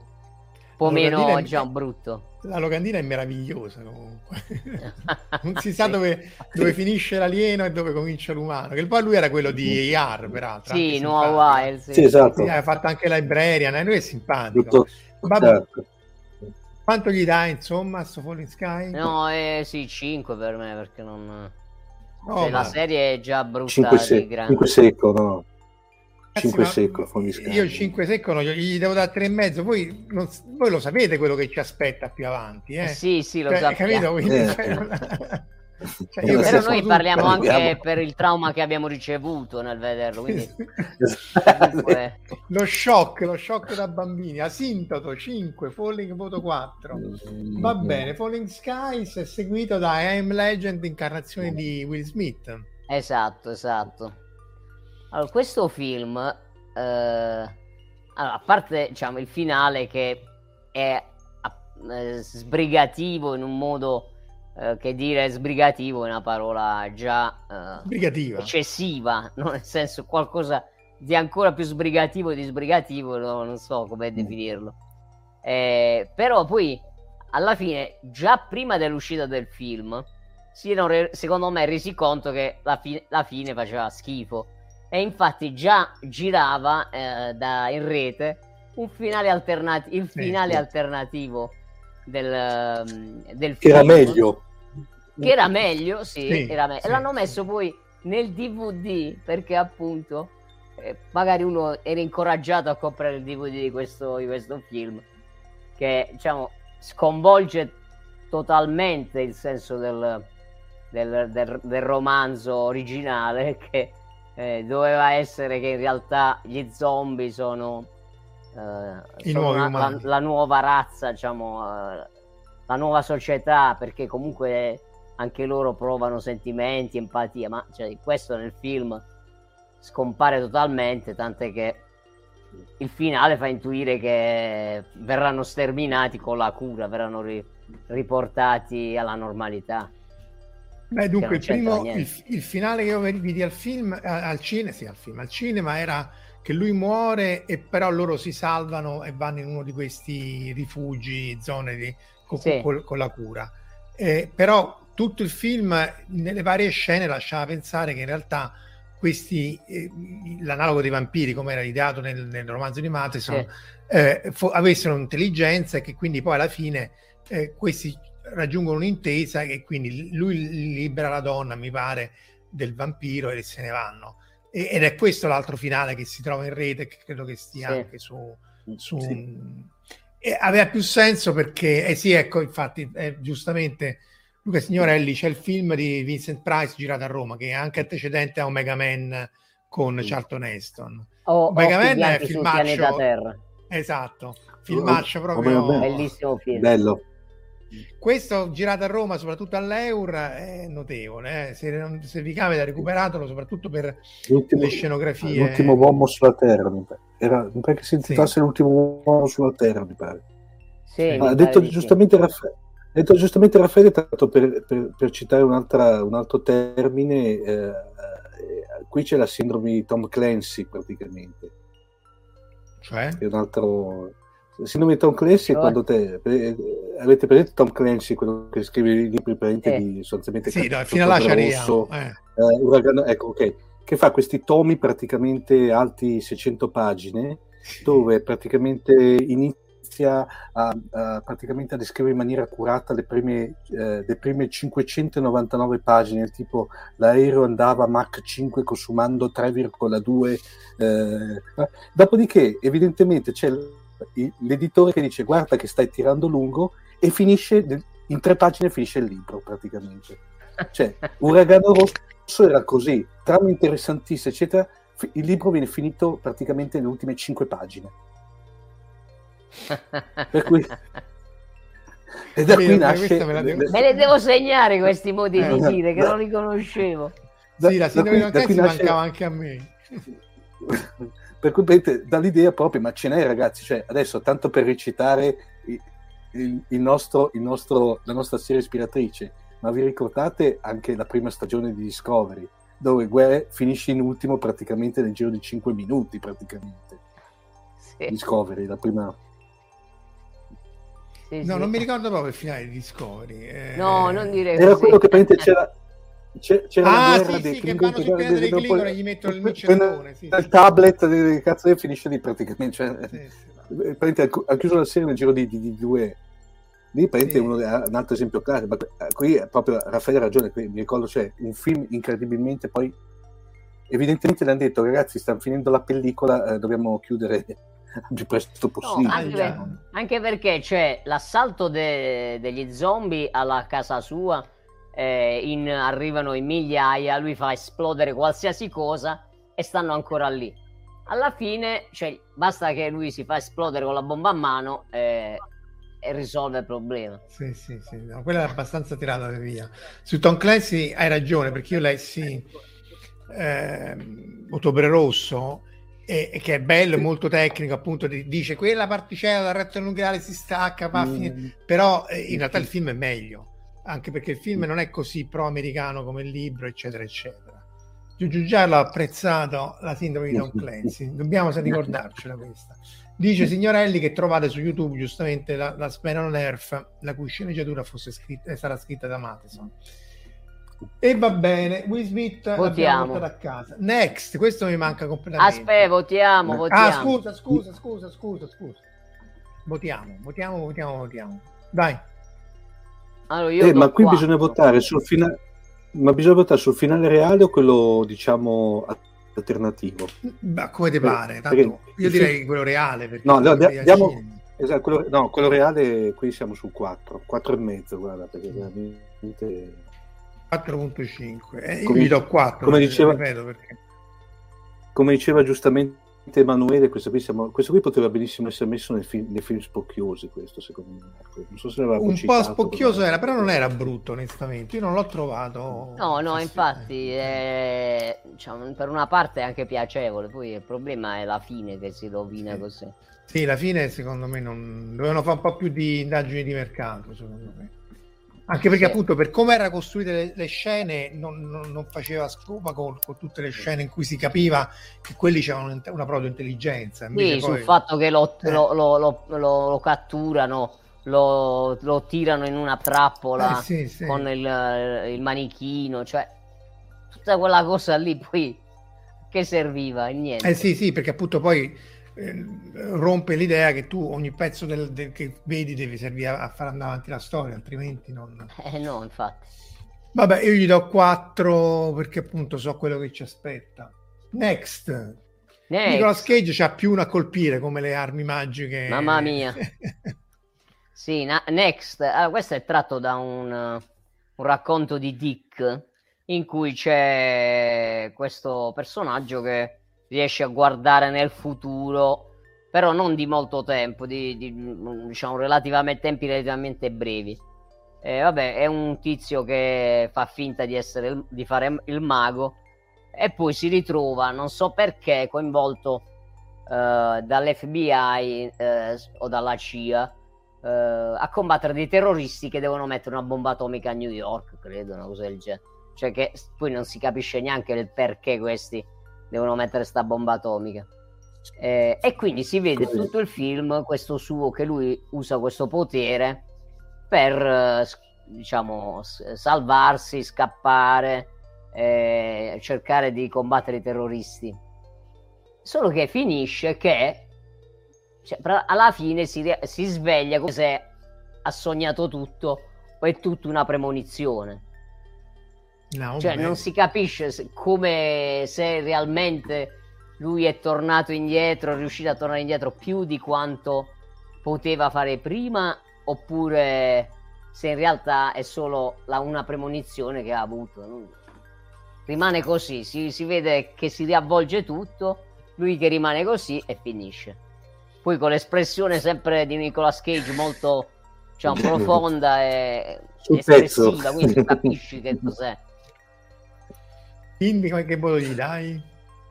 C: po' meno è... diciamo brutto
A: la locandina è meravigliosa comunque. non si sa sì. dove, dove, finisce l'alieno e dove comincia l'umano. Che poi lui era quello di AR, peraltro.
C: Sì, Noah Wild.
B: Sì. sì, esatto.
A: Sì, ha fatto anche Librarian, e lui è simpatico. Tutto... Certo. Quanto gli dai, insomma, a sto Falling Sky?
C: No, eh, sì, 5 per me, perché non... Oh, cioè, la serie è già brutta 5
B: se- 5 secco, no? 5 secco
A: io il 5 secco no, gli devo dare 3 e mezzo voi, non, voi lo sapete quello che ci aspetta più avanti eh?
C: sì sì lo cioè, sappiamo Quindi, eh. cioè, Cioè, però noi parliamo anche parliamo. per il trauma che abbiamo ricevuto nel vederlo. Quindi...
A: lo shock, lo shock da bambini. Asintoto 5, Falling voto 4. Va bene, Falling Skies è seguito da I Am Legend, incarnazione di Will Smith.
C: Esatto, esatto. Allora, questo film, eh, allora, a parte diciamo, il finale che è eh, sbrigativo in un modo eh, che dire sbrigativo è una parola già
A: eh,
C: eccessiva, no? nel senso qualcosa di ancora più sbrigativo di sbrigativo, no? non so come mm. definirlo. Eh, però poi alla fine, già prima dell'uscita del film, si erano re- secondo me resi conto che la, fi- la fine faceva schifo e infatti già girava eh, da, in rete un finale alternativo il finale sì. alternativo del, um, del
B: film. era meglio.
C: Che era meglio sì, sì, era me- sì l'hanno messo poi nel DVD perché appunto eh, magari uno era incoraggiato a comprare il DVD di questo, di questo film che diciamo sconvolge totalmente il senso del, del, del, del romanzo originale che eh, doveva essere che in realtà gli zombie sono, eh, sono una, la, la, nuova razza, diciamo, eh, la nuova società, perché comunque anche loro provano sentimenti, empatia, ma cioè, questo nel film scompare totalmente, tant'è che il finale fa intuire che verranno sterminati con la cura, verranno ri- riportati alla normalità.
A: Beh, dunque, il, primo, il, il, finale che io vidi al film, al, cinema, sì, al film, al cinema era che lui muore e però loro si salvano e vanno in uno di questi rifugi, zone di, con, sì. con, con la cura. Eh, però tutto il film, nelle varie scene, lasciava pensare che in realtà questi, eh, l'analogo dei vampiri, come era ideato nel, nel romanzo di Matheson, sì. eh, fo- avessero un'intelligenza e che quindi poi alla fine eh, questi raggiungono un'intesa e quindi lui libera la donna, mi pare, del vampiro e se ne vanno. E, ed è questo l'altro finale che si trova in rete, che credo che stia sì. anche su... su sì. un... aveva più senso perché, eh sì, ecco, infatti, eh, giustamente Luca Signorelli c'è il film di Vincent Price girato a Roma che è anche antecedente a Omega Man con. Charlton Heston.
C: O, Omega Man è filmaccio Terra.
A: Esatto, filmaccio proprio
C: bellissimo film.
B: Bello.
A: Questo girato a Roma, soprattutto all'Eur, è notevole. Eh? Se, se, vi capita, recuperatelo soprattutto per l'ultimo, le scenografie.
B: L'ultimo uomo sulla Terra, mi pare. Era, mi pare che si intitolasse sì. l'ultimo uomo sulla Terra, mi pare. Sì, ha detto giustamente Raffaele detto giustamente Raffaele, tanto per, per, per citare un altro termine, eh, eh, qui c'è la sindrome di Tom Clancy praticamente.
A: Cioè?
B: È un altro... Sindrome di Tom Clancy è quando te... Eh, avete presente Tom Clancy, quello che scrive i libri presenti eh. di sostanzialmente...
A: Sì, no, fino alla rosso, eh.
B: eh. uragano, ecco, ok. Che fa questi tomi praticamente alti 600 pagine, dove praticamente inizia a, a, praticamente a descrivere in maniera accurata le prime, eh, le prime 599 pagine, tipo l'aereo andava a Mach 5 consumando 3,2. Eh, dopodiché, evidentemente, c'è l'editore che dice guarda che stai tirando lungo e finisce in tre pagine finisce il libro praticamente. Cioè, Uragano Rosso era così, trama interessantissima, eccetera. Il libro viene finito praticamente nelle ultime cinque pagine per cui...
C: E da qui nasce... Me, devo... me, le devo segnare questi modi di eh, dire che non li conoscevo.
A: Da, sì, la sindrome di nasce... mancava anche a me.
B: per cui vedete, dall'idea proprio, ma ce n'è ragazzi, cioè adesso tanto per recitare il, il, nostro, il nostro, la nostra serie ispiratrice, ma vi ricordate anche la prima stagione di Discovery, dove Guerre finisce in ultimo praticamente nel giro di 5 minuti praticamente. Sì. Discovery, la prima
A: sì, no, sì. non mi ricordo proprio il finale di Discovery.
C: Eh... No, non dire
B: Era quello che c'era, c'era
A: ah, la guerra sì, dei sì, Klingon, che vanno sul pianeta dei Klingon e gli mettono il micellone. Sì,
B: il tablet, di cazzo, finisce lì praticamente. Cioè, sì, sì, ha, ha chiuso la serie nel giro di, di, di due... Lì praticamente sì. uno, un altro esempio classico, ma qui è proprio Raffaele ha ragione, qui, mi ricordo c'è un film incredibilmente poi evidentemente le hanno detto ragazzi stanno finendo la pellicola, eh, dobbiamo chiudere il più presto possibile. No,
C: anche, anche, perché c'è l'assalto de- degli zombie alla casa sua, eh, in, arrivano in migliaia, lui fa esplodere qualsiasi cosa e stanno ancora lì. Alla fine, cioè, basta che lui si fa esplodere con la bomba a mano eh, e risolve il problema.
A: Sì, sì, sì, no, quella è abbastanza tirata via. Su Tom Clancy hai ragione, perché io lessi eh, Ottobre Rosso e, che è bello, è molto tecnico, appunto, dice quella particella dal retto nucleare si stacca, va mm. però eh, in realtà il film è meglio, anche perché il film non è così pro-americano come il libro, eccetera, eccetera. Giugiu Giallo ha apprezzato la sindrome di Tom Clancy, dobbiamo ricordarcela questa. Dice Signorelli che trovate su YouTube giustamente la, la Span on Earth, la cui sceneggiatura fosse scritta, sarà scritta da Matheson. E va bene, Will Smith
C: votiamo
A: a casa. Next, questo mi manca completamente.
C: Aspetta, votiamo, votiamo.
A: Ah, scusa, scusa, scusa, scusa, scusa. Votiamo, votiamo, votiamo, votiamo. Dai.
B: Allora, eh, ma qui 4. bisogna votare sul finale ma bisogna votare sul finale reale o quello diciamo alternativo?
A: Ma come ti pare? Tanto, io direi quello reale.
B: No, no diamo, esatto, quello, no, quello reale qui siamo sul 4, 4 e mezzo, guarda, perché veramente
A: 4.5 eh, io gli do 4
B: come diceva, perché... come diceva giustamente Emanuele, questo qui, siamo, questo qui, poteva benissimo essere messo nei film, nei film spocchiosi, questo secondo me. Ecco, non so se ne
A: Un po' spocchioso era, però non era brutto onestamente, io non l'ho trovato.
C: No, no, infatti, è, diciamo, per una parte è anche piacevole, poi il problema è la fine che si rovina sì. così.
A: Sì, la fine secondo me non... dovevano fare un po' più di indagini di mercato, secondo me. Anche perché sì. appunto per come erano costruite le, le scene non, non, non, faceva scopa con, con, tutte le scene in cui si capiva che quelli c'erano una propria intelligenza.
C: Sì, poi... sul fatto che lo, eh. lo, lo, lo catturano, lo, tirano in una trappola eh, sì, sì. con il, il, manichino, cioè tutta quella cosa lì poi che serviva? Niente.
A: Eh sì, sì, perché appunto poi eh, rompe l'idea che tu ogni pezzo del, del, che vedi devi servire a, a far andare avanti la storia, altrimenti non...
C: Eh no, infatti.
A: Vabbè, io gli do 4 perché appunto so quello che ci aspetta. Next. Next. Nicolas Cage c'ha più una a colpire come le armi magiche.
C: Mamma mia. sì, na- Next. Allora, questo è tratto da un, un racconto di Dick in cui c'è questo personaggio che riesce a guardare nel futuro, però non di molto tempo, di, di diciamo relativamente tempi relativamente brevi. Eh, vabbè, è un tizio che fa finta di, essere, di fare il mago e poi si ritrova, non so perché, coinvolto eh, dall'FBI eh, o dalla CIA eh, a combattere dei terroristi che devono mettere una bomba atomica a New York, credo, una cosa del genere. Cioè che poi non si capisce neanche il perché questi devono mettere sta bomba atomica. Eh, e quindi si vede tutto il film questo suo che lui usa questo potere per eh, diciamo salvarsi, scappare, eh, cercare di combattere i terroristi. Solo che finisce che cioè, alla fine si, si sveglia come se ha sognato tutto o è tutta una premonizione. No, cioè, beh. non si capisce se, come se realmente lui è tornato indietro, è riuscito a tornare indietro più di quanto poteva fare prima, oppure se in realtà è solo la, una premonizione che ha avuto. Rimane così, si, si vede che si riavvolge tutto, lui che rimane così e finisce. Poi con l'espressione sempre di Nicolas Cage molto diciamo, profonda e espressiva, quindi capisci che cos'è.
A: Quindi che voto gli dai?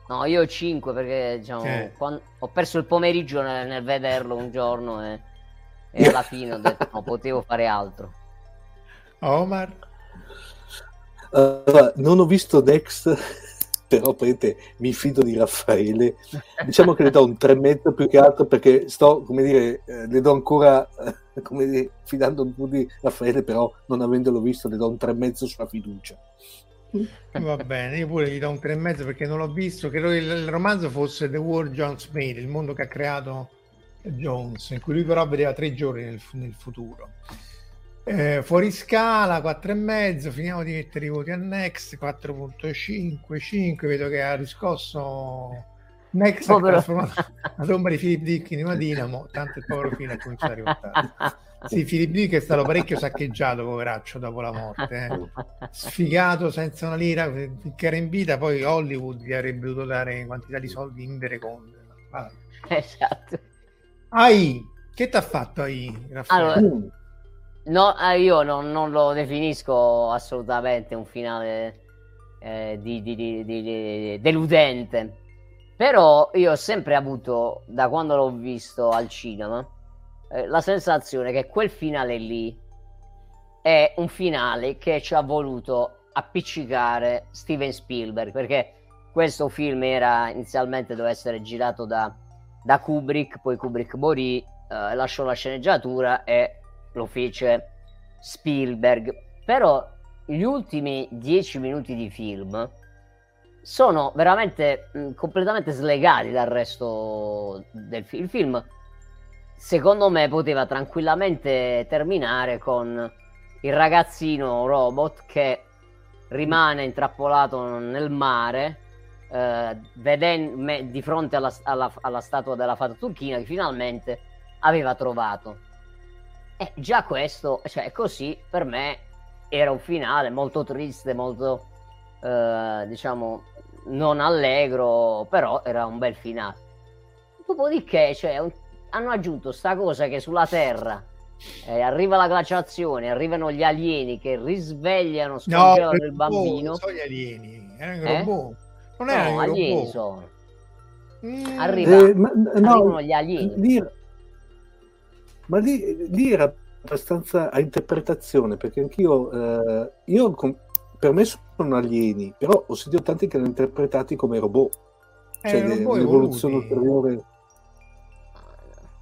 C: No, io ho 5 perché diciamo, eh. quando, ho perso il pomeriggio nel, nel vederlo un giorno e, e alla fine ho detto no, potevo fare altro.
A: Omar?
B: Uh, non ho visto Dex, però prete, mi fido di Raffaele. Diciamo che le do un 3,5 più che altro perché sto, come dire, eh, le do ancora, eh, come dire, fidando un po' di Raffaele, però non avendolo visto le do un 3,5 sulla fiducia.
A: Va bene, io pure gli do un 3,5 perché non l'ho visto. Credo che il romanzo fosse The World Jones Made, il mondo che ha creato Jones, in cui lui però vedeva tre giorni nel, nel futuro. Eh, fuori scala 4,5, finiamo di mettere i voti al Next 4.5, 5, vedo che ha riscosso Next ha trasformato la tomba di Philip Dick in una dinamo, tanto il povero fine ha cominciato a rivoltare. Sì, Philip Dick è stato parecchio saccheggiato, poveraccio, dopo la morte. Eh. Sfigato senza una lira, finché era in vita, poi Hollywood gli avrebbe dovuto dare quantità di soldi in vereconde.
C: Esatto.
A: Ai, che ti ha fatto Ai,
C: Raffaele? Allora, no, eh, io non, non, lo definisco assolutamente un finale eh, di, di, di, deludente, però io ho sempre avuto, da quando l'ho visto al cinema, eh, la sensazione che quel finale lì è un finale che ci ha voluto appiccicare Steven Spielberg perché questo film era inizialmente doveva essere girato da, da Kubrick poi Kubrick morì eh, lasciò la sceneggiatura e lo fece Spielberg. Però gli ultimi dieci minuti di film sono veramente mh, completamente slegati dal resto del il film secondo me poteva tranquillamente terminare con il ragazzino robot che rimane intrappolato nel mare eh, vedendo, me, di fronte alla, alla, alla, statua della fata turchina che finalmente aveva trovato. E già questo, cioè così per me era un finale molto triste, molto eh, diciamo non allegro, però era un bel finale. Dopodiché cioè, un... hanno aggiunto sta cosa che sulla Terra eh, arriva la glaciazione, arrivano gli alieni che risvegliano, scongelano no, il bambino.
A: sono gli alieni, erano eh? robot. Non erano
C: no,
A: alieni
C: robot. sono. Mm. Arriva, eh, ma, no, arrivano gli alieni.
B: Lì, ma lì, lì, era abbastanza a interpretazione, perché anch'io, eh, io per me sono alieni, però ho sentito tanti che l'hanno interpretati come robot.
A: Eh, cioè, l'evoluzione
B: ulteriore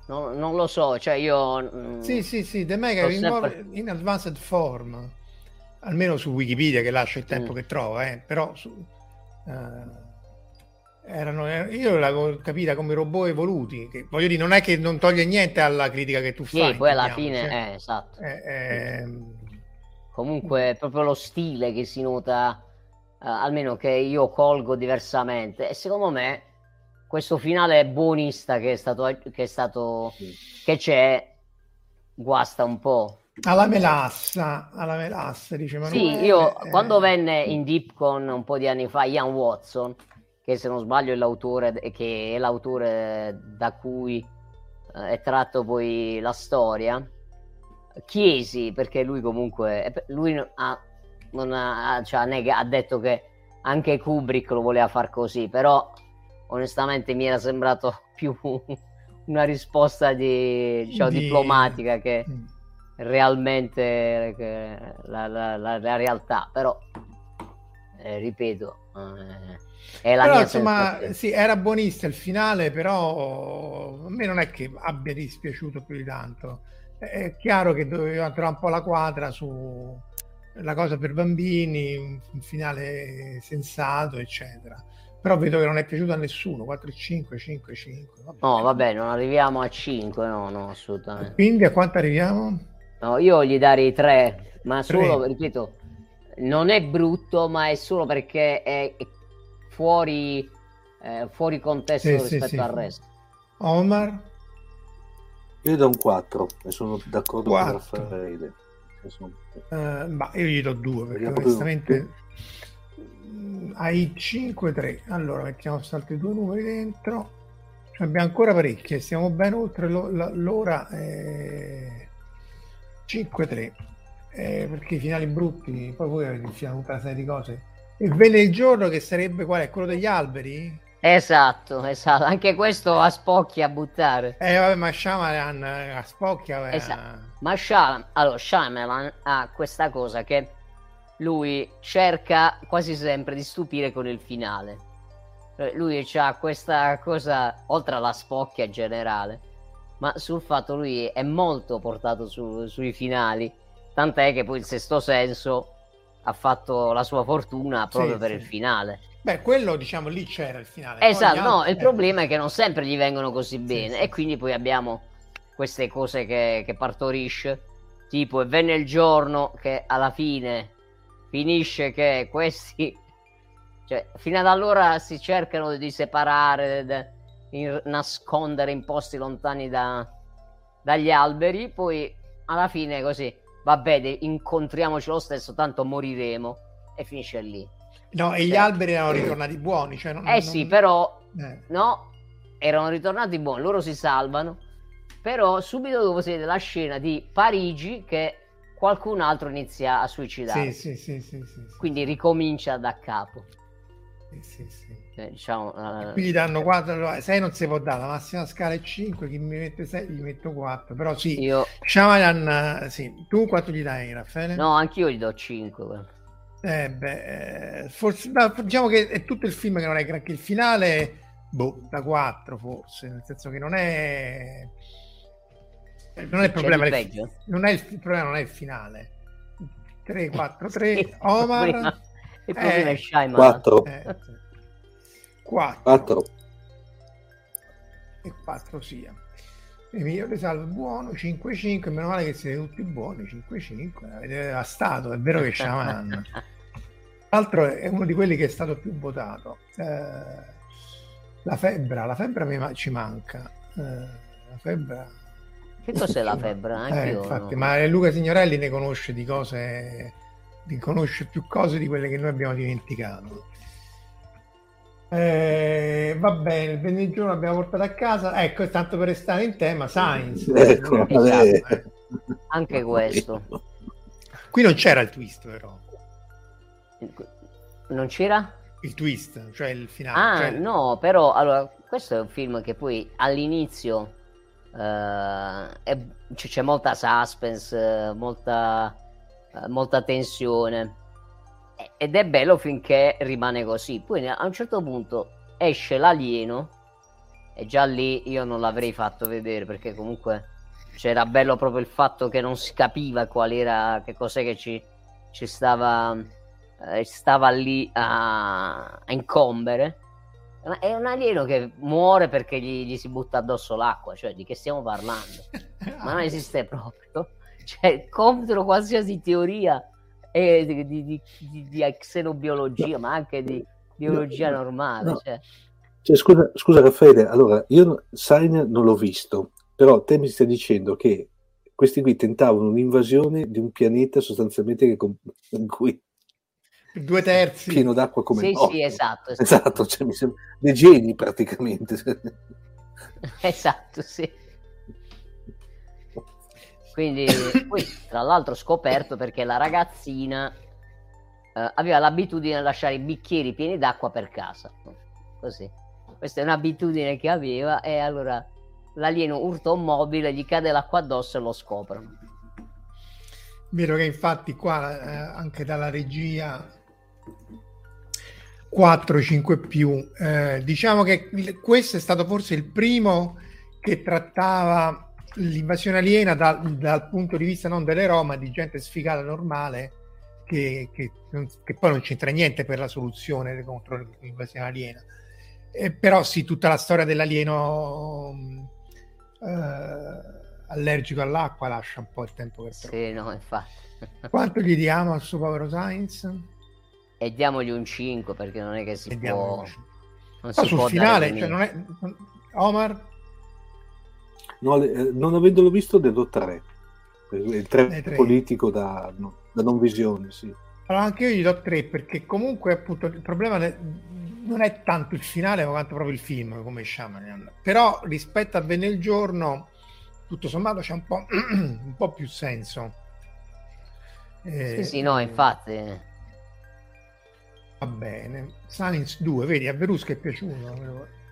C: non, non, lo so, cioè io... Mm,
A: sì, sì, sì, The Mega in, sempre... in advanced form, almeno su Wikipedia che lascia il tempo mm. che trova, eh, però su, uh, erano, eh, io l'avevo capita come robot evoluti, che voglio dire, non è che non toglie niente alla critica che tu
C: sì,
A: fai.
C: Sì, poi alla fine, cioè, eh, esatto.
A: Eh, eh,
C: Comunque è proprio lo stile che si nota, uh, almeno che io colgo diversamente, e secondo me questo finale buonista che è stato, che, è stato, che c'è guasta un po'.
A: Alla melassa, alla melassa, dice Manuele.
C: Sì, io eh... quando venne in Deepcon un po' di anni fa Ian Watson, che se non sbaglio è l'autore, che è l'autore da cui eh, è tratto poi la storia, chiesi, perché lui comunque, lui ha, non ha, cioè, ha detto che anche Kubrick lo voleva far così, però onestamente mi era sembrato più una risposta di, diciamo, di... diplomatica che mm. realmente che la, la, la, la, realtà. Però eh, ripeto eh, è la
A: però,
C: mia
A: insomma sì, era buonista il finale però a me non è che abbia dispiaciuto più di tanto. È chiaro che doveva trovare un po' la quadra su la cosa per bambini un finale sensato eccetera però vedo che non è piaciuto a nessuno 4 5 5 5
C: vabbè. no vabbè non arriviamo a 5 no no assolutamente
A: quindi a quanto arriviamo?
C: no io gli darei 3 ma solo 3. ripeto non è brutto ma è solo perché è fuori eh, fuori contesto sì, rispetto sì, al sì. resto
A: Omar
B: io do un 4 e sono d'accordo 4. con Raffaele
A: uh, ma io gli do 2 perché onestamente ai 5-3 allora mettiamo altri due numeri dentro. Abbiamo ancora parecchie siamo ben oltre l'ora eh, 5-3 eh, perché i finali brutti poi voi avete infilato tutta una serie di cose. E venne il giorno che sarebbe qual è? Quello degli alberi?
C: Esatto esatto. Anche questo a spocchi a buttare.
A: Eh vabbè ma Shyamalan eh, a spocchi
C: esatto. ma Shyamalan allora Shyamalan ha questa cosa che lui cerca quasi sempre di stupire con il finale. Eh, lui ha questa cosa, oltre alla spocchia generale, ma sul fatto lui è molto portato su, sui finali, tant'è che poi il sesto senso ha fatto la sua fortuna proprio sì, per sì. il finale.
A: Beh, quello diciamo lì c'era il finale.
C: Esatto, no, altri... il problema è che non sempre gli vengono così bene sì, e quindi poi abbiamo queste cose che, che partorisce, tipo e venne il giorno che alla fine finisce che questi, cioè, fino ad allora si cercano di separare, di nascondere in posti lontani da, dagli alberi, poi alla fine così, va bene, incontriamoci lo stesso, tanto moriremo, e finisce lì.
A: No, e gli cioè, alberi erano ritornati buoni, cioè non,
C: Eh non... sì, però, eh. no, erano ritornati buoni, loro si salvano, però subito dopo si vede la scena di Parigi che qualcun altro inizia a suicidarsi.
A: Sì, sì, sì,
C: Quindi ricomincia da capo.
A: Sì, sì,
C: eh, diciamo, uh,
A: qui gli danno 4, 6 non si può dare, la massima scala è 5, chi mi mette 6 gli metto 4, però sì,
C: io...
A: Shyamalan, sì, tu quanto gli dai Raffaele?
C: No, anch'io gli do 5.
A: Eh beh, eh, forse, no, diciamo che è tutto il film che non è granché, il finale, boh, da 4 forse, nel senso che non è non è il problema, il, non è il, il, problema non è il finale. 3 4 3 Omar?
C: il problema
B: eh, è Shyamalan. 4
A: eh, 4 4 e 4 sia. Emilio De Salvo buono 5 5 meno male che siete tutti buoni 5 5 avete devastato è vero che Shaman l'altro è uno di quelli che è stato più votato. Eh, la febbre la febbre ci manca. Eh, la febbre
C: che cos'è la febbre? Anche
A: eh, infatti, no. Ma Luca Signorelli ne conosce di cose, ne conosce più cose di quelle che noi abbiamo dimenticato. Eh, va bene, il venerdì l'abbiamo portato a casa. Ecco, tanto per restare in tema, Science.
B: Ecco,
C: esatto, eh. Anche questo.
A: Qui non c'era il twist, però.
C: Non c'era?
A: Il twist, cioè il finale.
C: Ah,
A: cioè...
C: no, però allora, questo è un film che poi all'inizio uh, è, c'è molta suspense, molta, uh, molta tensione ed è bello finché rimane così. Poi a un certo punto esce l'alieno e già lì io non l'avrei fatto vedere perché comunque c'era bello proprio il fatto che non si capiva qual era, che cos'è che ci, ci stava, eh, stava lì a, a incombere. È un alieno che muore perché gli, gli, si butta addosso l'acqua, cioè di che stiamo parlando? Ma non esiste proprio. Cioè, contro qualsiasi teoria e di, di, di, di xenobiologia, no. ma anche di biologia no, normale. No. Cioè.
B: Cioè, scusa, scusa, Raffaele, allora io Sign non l'ho visto, però te mi stai dicendo che questi qui tentavano un'invasione di un pianeta sostanzialmente che in cui
A: due terzi
B: pieno d'acqua come
C: sì,
B: no.
C: sì, esatto,
B: esatto, esatto cioè, mi sembra dei geni praticamente
C: esatto, sì quindi, poi, tra l'altro, scoperto perché la ragazzina eh, aveva l'abitudine di lasciare i bicchieri pieni d'acqua per casa. Così. Questa è un'abitudine che aveva e allora l'alieno urta un mobile, gli cade l'acqua addosso e lo scoprono.
A: Vero che infatti qua eh, anche dalla regia 4-5 più, eh, diciamo che questo è stato forse il primo che trattava l'invasione aliena dal, dal, punto di vista non dell'eroe ma di gente sfigata normale che, che, che, poi non c'entra niente per la soluzione contro l'invasione aliena. Eh, però sì tutta la storia dell'alieno eh, allergico all'acqua lascia un po' il tempo per
C: sì no infatti.
A: Quanto gli diamo al suo povero Sainz?
C: E diamogli un 5 perché non è che si e può
A: non si sul può finale cioè non è... Omar
B: No, eh, non avendolo visto, ne do tre. Il tre, politico da, no, da, non visione, sì.
A: Allora, anche io gli do tre perché comunque appunto il problema non è tanto il finale quanto proprio il film come Shaman. Però rispetto a il giorno, tutto sommato c'è un po', un po più senso.
C: Eh, sì, sì, no, infatti.
A: Va bene. Silence 2, vedi, a Verusca è piaciuto.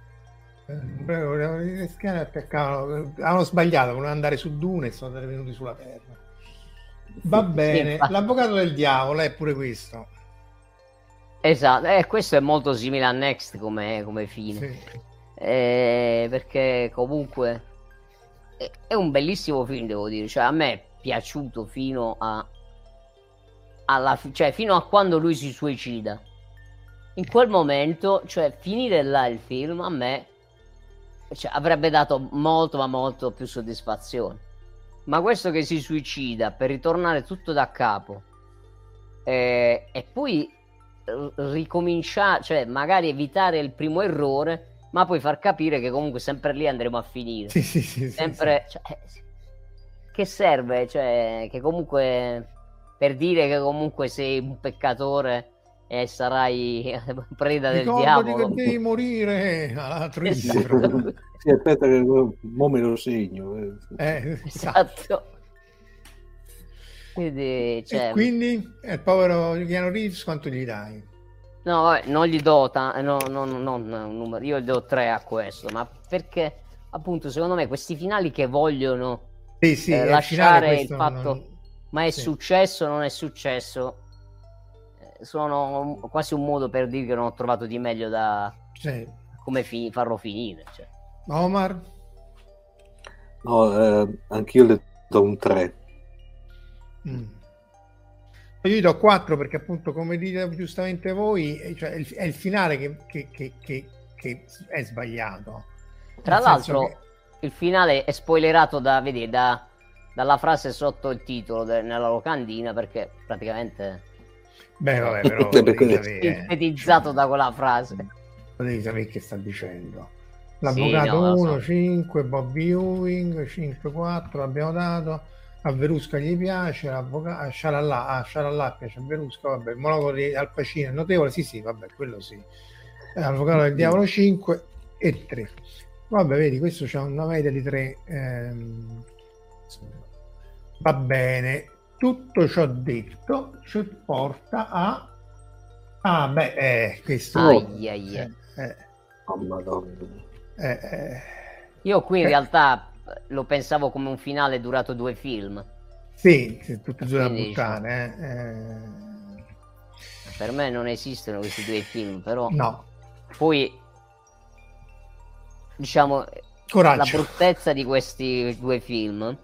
A: Le schiene attaccavano, hanno sbagliato, volevano andare su Dune e sono venuti sulla Terra. Va bene, sì, l'avvocato del diavolo è pure questo.
C: Esatto, eh, questo è molto simile a Next come, come fine. Sì. Eh, perché comunque è, è, un bellissimo film, devo dire. Cioè, a me è piaciuto fino a, alla, cioè, fino a quando lui si suicida. In quel momento, cioè, finire là il film, a me cioè, avrebbe dato molto ma molto più soddisfazione. Ma questo che si suicida per ritornare tutto da capo eh, e poi ricominciare, cioè magari evitare il primo errore, ma poi far capire che comunque sempre lì andremo a finire.
A: Sì, sì, sì,
C: sempre,
A: sì,
C: cioè, che serve? Cioè, che comunque per dire che comunque sei un peccatore e sarai preda del Ricordati diavolo.
A: che devi morire alla
B: esatto. sì, aspetta che mo me lo segno.
A: Eh, eh
C: esatto. Quindi, cioè...
A: e quindi il povero Keanu Reeves quanto gli dai?
C: No, vabbè, non gli do ta- no, no, no, un numero, io gli do tre a questo, ma perché appunto secondo me questi finali che vogliono
A: sì, sì,
C: eh, lasciare il fatto non... ma è sì. successo o non è successo sono quasi un modo per dire che non ho trovato di meglio da
A: sì.
C: come fi- farlo finire. Cioè.
A: Omar?
B: No, eh, anch'io le do un 3.
A: Mm. Io gli do 4 perché appunto come dite giustamente voi eh, cioè, è, il, è, il, finale che, che, che, che, è sbagliato.
C: Tra Nel l'altro il finale è spoilerato da, vedi, da, dalla frase sotto il titolo de, nella locandina perché praticamente
A: Beh, vabbè, però
C: sintetizzato da quella frase.
A: Devi sapere che sta dicendo. L'avvocato sì, no, 1, so. 5, Bob Ewing, 5, 4, l'abbiamo dato. A Verusca gli piace, a Sciarallà, a Sciarallà piace a Verusca, vabbè, il monologo di Al Pacino è notevole, sì sì, vabbè, quello sì. Avvocato del Diavolo 5 e 3. Vabbè, vedi, questo c'è una media di 3. Ehm... Va bene, tutto ciò detto ci porta a... Ah, beh, eh, questo...
C: Ai, ai, ai.
B: Eh, eh. Oh, madonna.
A: Eh, eh.
C: Io qui in
A: Eh.
C: realtà lo pensavo come un finale durato due film.
A: Sì, sì, tutte e due da buttare. eh, eh.
C: Per me non esistono questi due film, però
A: No,
C: poi diciamo la
A: coraggio.
C: bruttezza di questi due film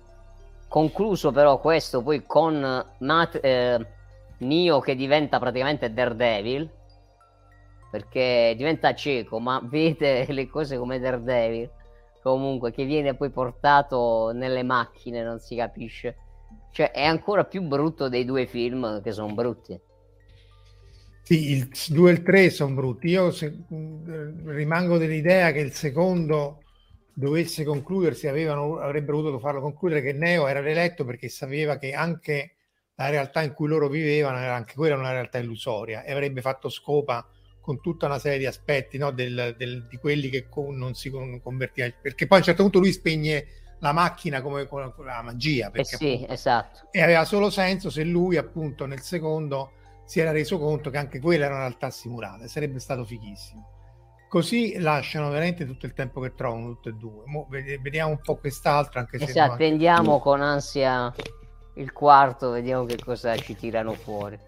C: concluso però questo poi con Mat- eh, Neo che diventa praticamente Daredevil perché diventa cieco ma vede le cose come Daredevil comunque che viene poi portato nelle macchine non si capisce cioè è ancora più brutto dei due film che sono brutti
A: Sì, il 2 e il 3 sono brutti. Io se- rimango dell'idea che il secondo dovesse concludersi, avevano, avrebbero dovuto farlo concludere che Neo era rieletto perché sapeva che anche la realtà in cui loro vivevano era anche quella una realtà illusoria e avrebbe fatto scopa con tutta una serie di aspetti no, del- del- di quelli che con- non si con- convertiva perché poi a un certo punto lui spegne la macchina come con la magia
C: eh
A: perché
C: sì
A: appunto-
C: esatto.
A: e aveva solo senso se lui appunto nel secondo si era reso conto che anche quella era una realtà simulata sarebbe stato fighissimo così lasciano veramente tutto il tempo che trovano tutte e due Mo ved- vediamo un po' quest'altro anche
C: e
A: se
C: se
A: no, anche-
C: attendiamo con ansia il quarto vediamo che cosa ci tirano fuori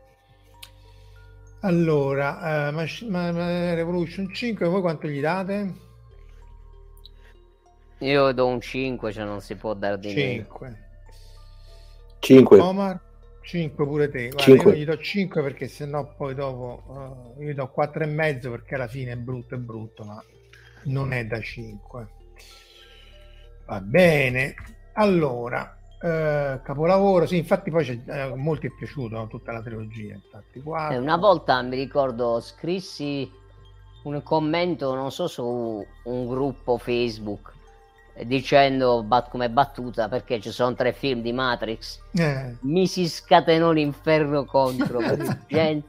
A: allora ma- ma- Revolution 5 voi quanto gli date?
C: Io do un 5, cioè non si può dare di meno.
A: 5
B: 5.
A: Omar 5 pure te Guarda,
B: Cinque.
A: io gli do 5 perché sennò poi dopo eh, io gli do 4 e mezzo perché alla fine è brutto è brutto ma non è da 5 va bene allora eh, capolavoro sì infatti poi c'è, eh, molti è piaciuto no? tutta la trilogia infatti
C: Eh, una volta mi ricordo scrissi un commento, non so, su un gruppo Facebook dicendo bat- come battuta perché ci sono tre film di Matrix.
A: Eh,
C: Mi si scatenò l'inferno contro gente,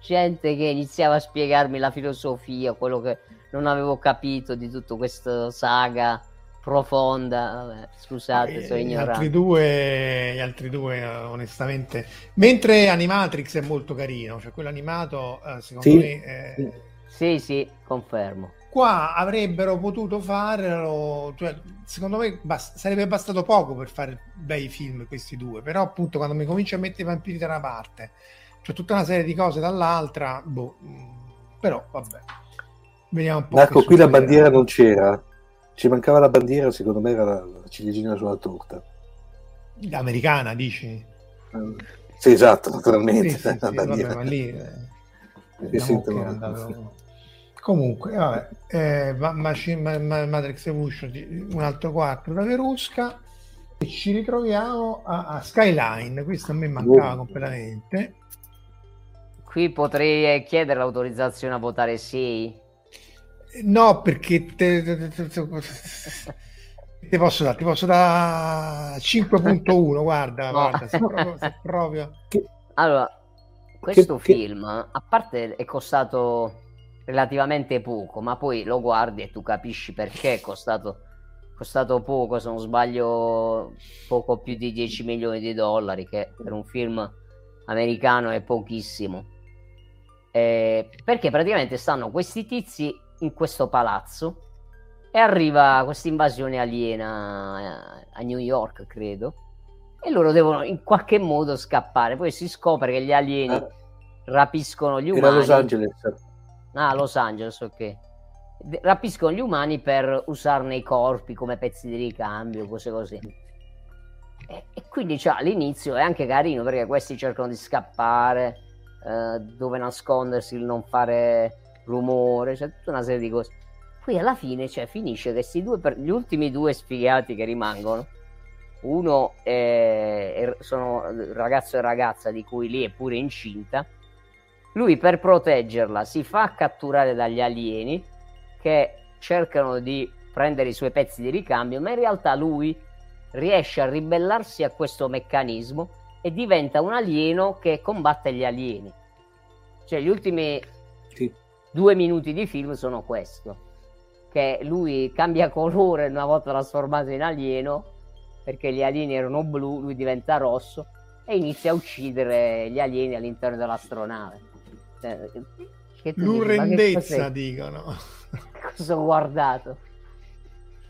C: gente che iniziava a spiegarmi la filosofia, quello che non avevo capito di tutta questa saga profonda. Vabbè, scusate,
A: eh,
C: sono
A: gli
C: ignorante.
A: altri due gli altri due onestamente mentre Animatrix è molto carino cioè quello animato eh, secondo
B: Sì.
A: me eh,
C: Sì, sì, confermo.
A: Qua avrebbero potuto farlo, cioè, secondo me bast- sarebbe bastato poco per fare bei film questi due, però appunto quando mi cominci a mettere i vampiri da una parte, c'è tutta una serie di cose dall'altra, boh, mm, però vabbè. Vediamo un po'.
B: Marco, qui la bandiera non c'era. Ci mancava la bandiera, secondo me era la, la ciliegina sulla torta.
A: Americana, dici?
B: Sì, esatto,
A: Sì,
B: naturalmente.
A: sì, sì,
B: la
A: vabbè, lì... eh, Comunque, vabbè, eh, ma- Machine- ma- ma- Matrix Evolution, un altro 4 da Verusca e ci ritroviamo a, a Skyline. Questo a me mancava
B: Oh.
A: completamente.
C: Qui potrei chiedere l'autorizzazione a votare sì.
A: No, perché te, te- te- te- te posso dare, ti posso dare 5.1. Guarda,
C: No.
A: guarda, se proprio, se proprio-
C: Allora, questo
B: che-
C: film, a parte è costato relativamente poco, ma poi lo guardi e tu capisci perché è costato, costato poco, se non sbaglio poco più di 10 milioni di dollari, che per un film americano è pochissimo. Eh, perché praticamente stanno questi tizi in questo palazzo e arriva questa invasione aliena a New York, credo, e loro devono in qualche modo scappare. Poi si scopre che gli alieni
B: Ah,
C: rapiscono gli
B: Era
C: umani.
B: Los Angeles.
C: Ah, Los Angeles, ok. Rapiscono gli umani per usarne i corpi come pezzi di ricambio, cose così. E, e quindi cioè, all'inizio è anche carino perché questi cercano di scappare, eh, dove nascondersi, non fare rumore, c'è tutta una serie di cose. Poi alla fine cioè, finisce che due, per- gli ultimi due sfigati che rimangono, uno è, sono ragazzo e ragazza di cui lì è pure incinta, lui per proteggerla si fa catturare dagli alieni che cercano di prendere i suoi pezzi di ricambio, ma in realtà lui riesce a ribellarsi a questo meccanismo e diventa un alieno che combatte gli alieni. Cioè gli ultimi
B: Sì.
C: due minuti di film sono questo. Che lui cambia colore una volta trasformato in alieno, perché gli alieni erano blu, lui diventa rosso e inizia a uccidere gli alieni all'interno dell'astronave.
A: Cioè, L'urrendezza, dicono.
C: Cosa ho guardato?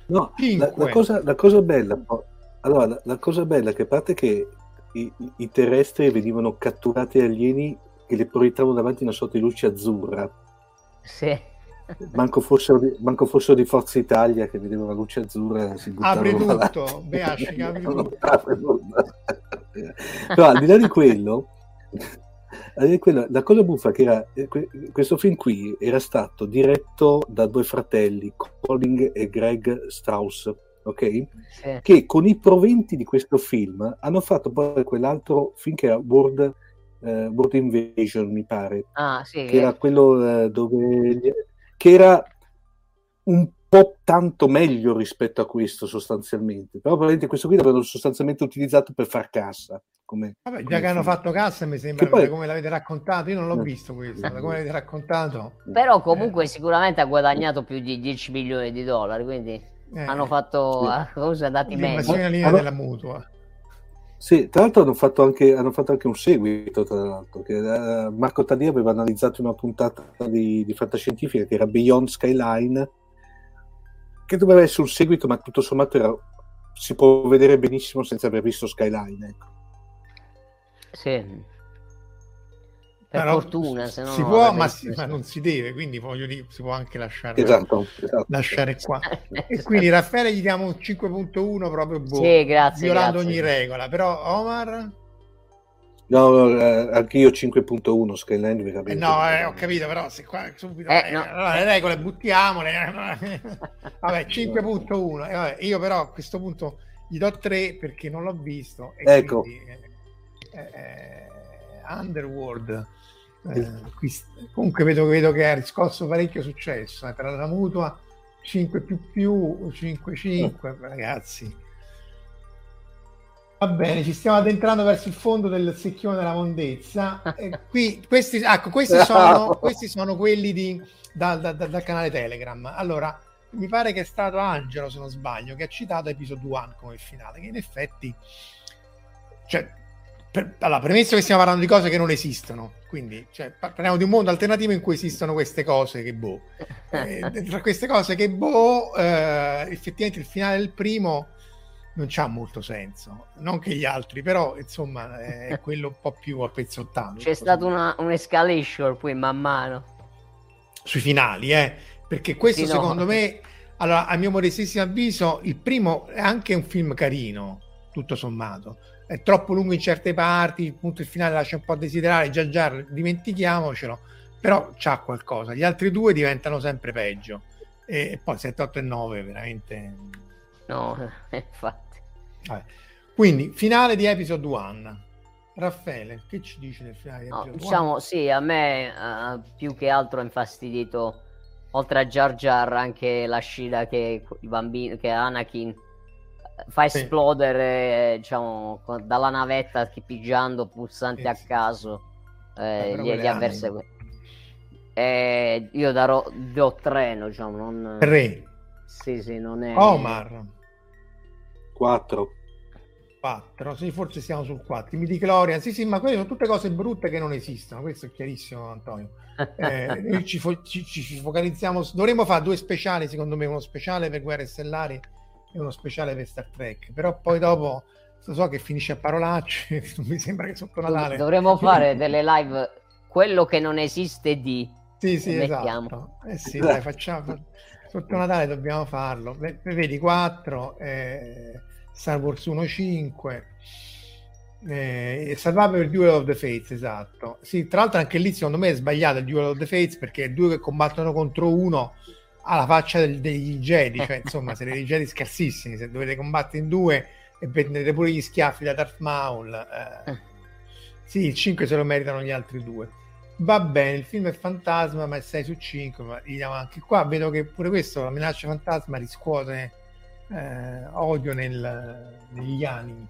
B: No, la, la, cosa, la, cosa, bella, allora, la, la, cosa bella è che a parte che i, i terrestri venivano catturati alieni che le proiettavano davanti una sorta di luce azzurra.
C: Sì.
B: Manco fossero, di, manco fossero di Forza Italia che vedevano la luce azzurra si
A: apri tutto Beasci, apri tutto.
B: Però al di là di quello quello, la cosa buffa che era eh, questo film qui era stato diretto da due fratelli Colin e Greg Strauss ok? Sì. che con i proventi di questo film hanno fatto poi quell'altro film che era World, eh, World Invasion mi pare
C: ah, sì,
B: che era quello eh, dove che era un po' tanto meglio rispetto a questo sostanzialmente. Però probabilmente questo qui l'avevano sostanzialmente utilizzato per far cassa come,
A: Vabbè, già come che hanno fatto cassa mi sembra poi... come l'avete raccontato. Io non l'ho visto questo da come l'avete raccontato.
C: Però comunque eh. sicuramente ha guadagnato più di 10 milioni di dollari quindi eh. hanno fatto sì. cose dati meglio
A: la linea della mutua.
B: Sì, tra l'altro hanno fatto, anche, hanno fatto anche un seguito, tra l'altro, che uh, Marco Taddei aveva analizzato una puntata di, di fantascientifica che era Beyond Skyline, che doveva essere un seguito, ma tutto sommato era, si può vedere benissimo senza aver visto Skyline. Ecco.
C: Sì. Per Però fortuna, se no
A: si può, ma, si, ma, non si deve, quindi voglio dire, si può anche lasciare,
B: esatto, esatto.
A: lasciare qua. e quindi Raffaele gli diamo un 5.1 proprio boh,
C: sì, grazie,
A: violando
C: grazie.
A: ogni regola. Però Omar...
B: No, eh, anche io 5.1 Skyline veramente.
A: Eh no, eh, ho capito, però se qua subito eh, eh, no. allora, le regole buttiamole. vabbè, 5.1. io però a questo punto gli do 3 perché non l'ho visto.
B: ecco.
A: Quindi, eh, eh, Underworld. Eh, qui, comunque vedo, vedo, che ha riscosso parecchio successo eh, per la mutua 5 più più 5 5 ragazzi va bene ci stiamo addentrando verso il fondo del secchione della mondezza. E qui, questi, ecco, questi, sono, questi sono quelli di, da, da, da, dal canale Telegram. Allora mi pare che è stato Angelo se non sbaglio che ha citato episodio 1 come finale che in effetti cioè, per, allora, premesso che stiamo parlando di cose che non esistono, quindi cioè, parliamo di un mondo alternativo in cui esistono queste cose che boh. Eh, tra queste cose che boh, eh, effettivamente il finale del primo non c'ha molto senso, non che gli altri, però insomma è quello un po' più appezzottato.
C: C'è stata una, un'escalation poi man mano.
A: Sui finali, eh, perché questo sì, secondo no. me, allora a mio modestissimo avviso, il primo è anche un film carino, tutto sommato è troppo lungo in certe parti, il punto il finale lascia un po' a desiderare, già già dimentichiamocelo, però c'ha qualcosa. Gli altri due diventano sempre peggio. E, poi 7, 8 e 9 veramente...
C: No, infatti.
A: Vabbè. Quindi, finale di episode 1. Raffaele, che ci dici del finale di episode
C: no, Diciamo, sì, a me uh, più che altro ha infastidito, oltre a Jar Jar, anche la scena che i bambini, che Anakin fa esplodere diciamo dalla navetta schippigiando pulsanti a caso eh, gli, gli avversari eh, io darò do treno diciamo non
A: 3
C: sì sì non è
A: Omar
B: 4
A: 4 sì forse siamo sul 4 mi Clorian sì sì ma quelle sono tutte cose brutte che non esistono. Questo è chiarissimo Antonio. Eh, noi ci, fo- ci, ci, focalizziamo dovremmo fare due speciali secondo me uno speciale per Guerre Stellari è uno speciale per Star Trek, però poi dopo so che finisce a parolacce, non mi sembra che sotto Natale...
C: Dovremmo fare delle live, quello che non esiste di...
A: Sì, sì, esatto. Eh sì, dai, facciamo... Sotto Natale dobbiamo farlo. Vedi, 4, eh, Star Wars 1, 5... Eh, Survivor Duel of the Fates, esatto. Sì, tra l'altro anche lì secondo me è sbagliato il Duel of the Fates perché due che combattono contro uno alla faccia del, degli Jedi, cioè insomma siete dei Jedi scarsissimi, se dovete combattere in due e prendete pure gli schiaffi da Darth Maul, eh. sì, il 5 se lo meritano gli altri due. Va bene, il film è fantasma, ma è 6 su 5, ma anche qua vedo che pure questo, la minaccia fantasma, riscuote eh, odio nel, negli animi.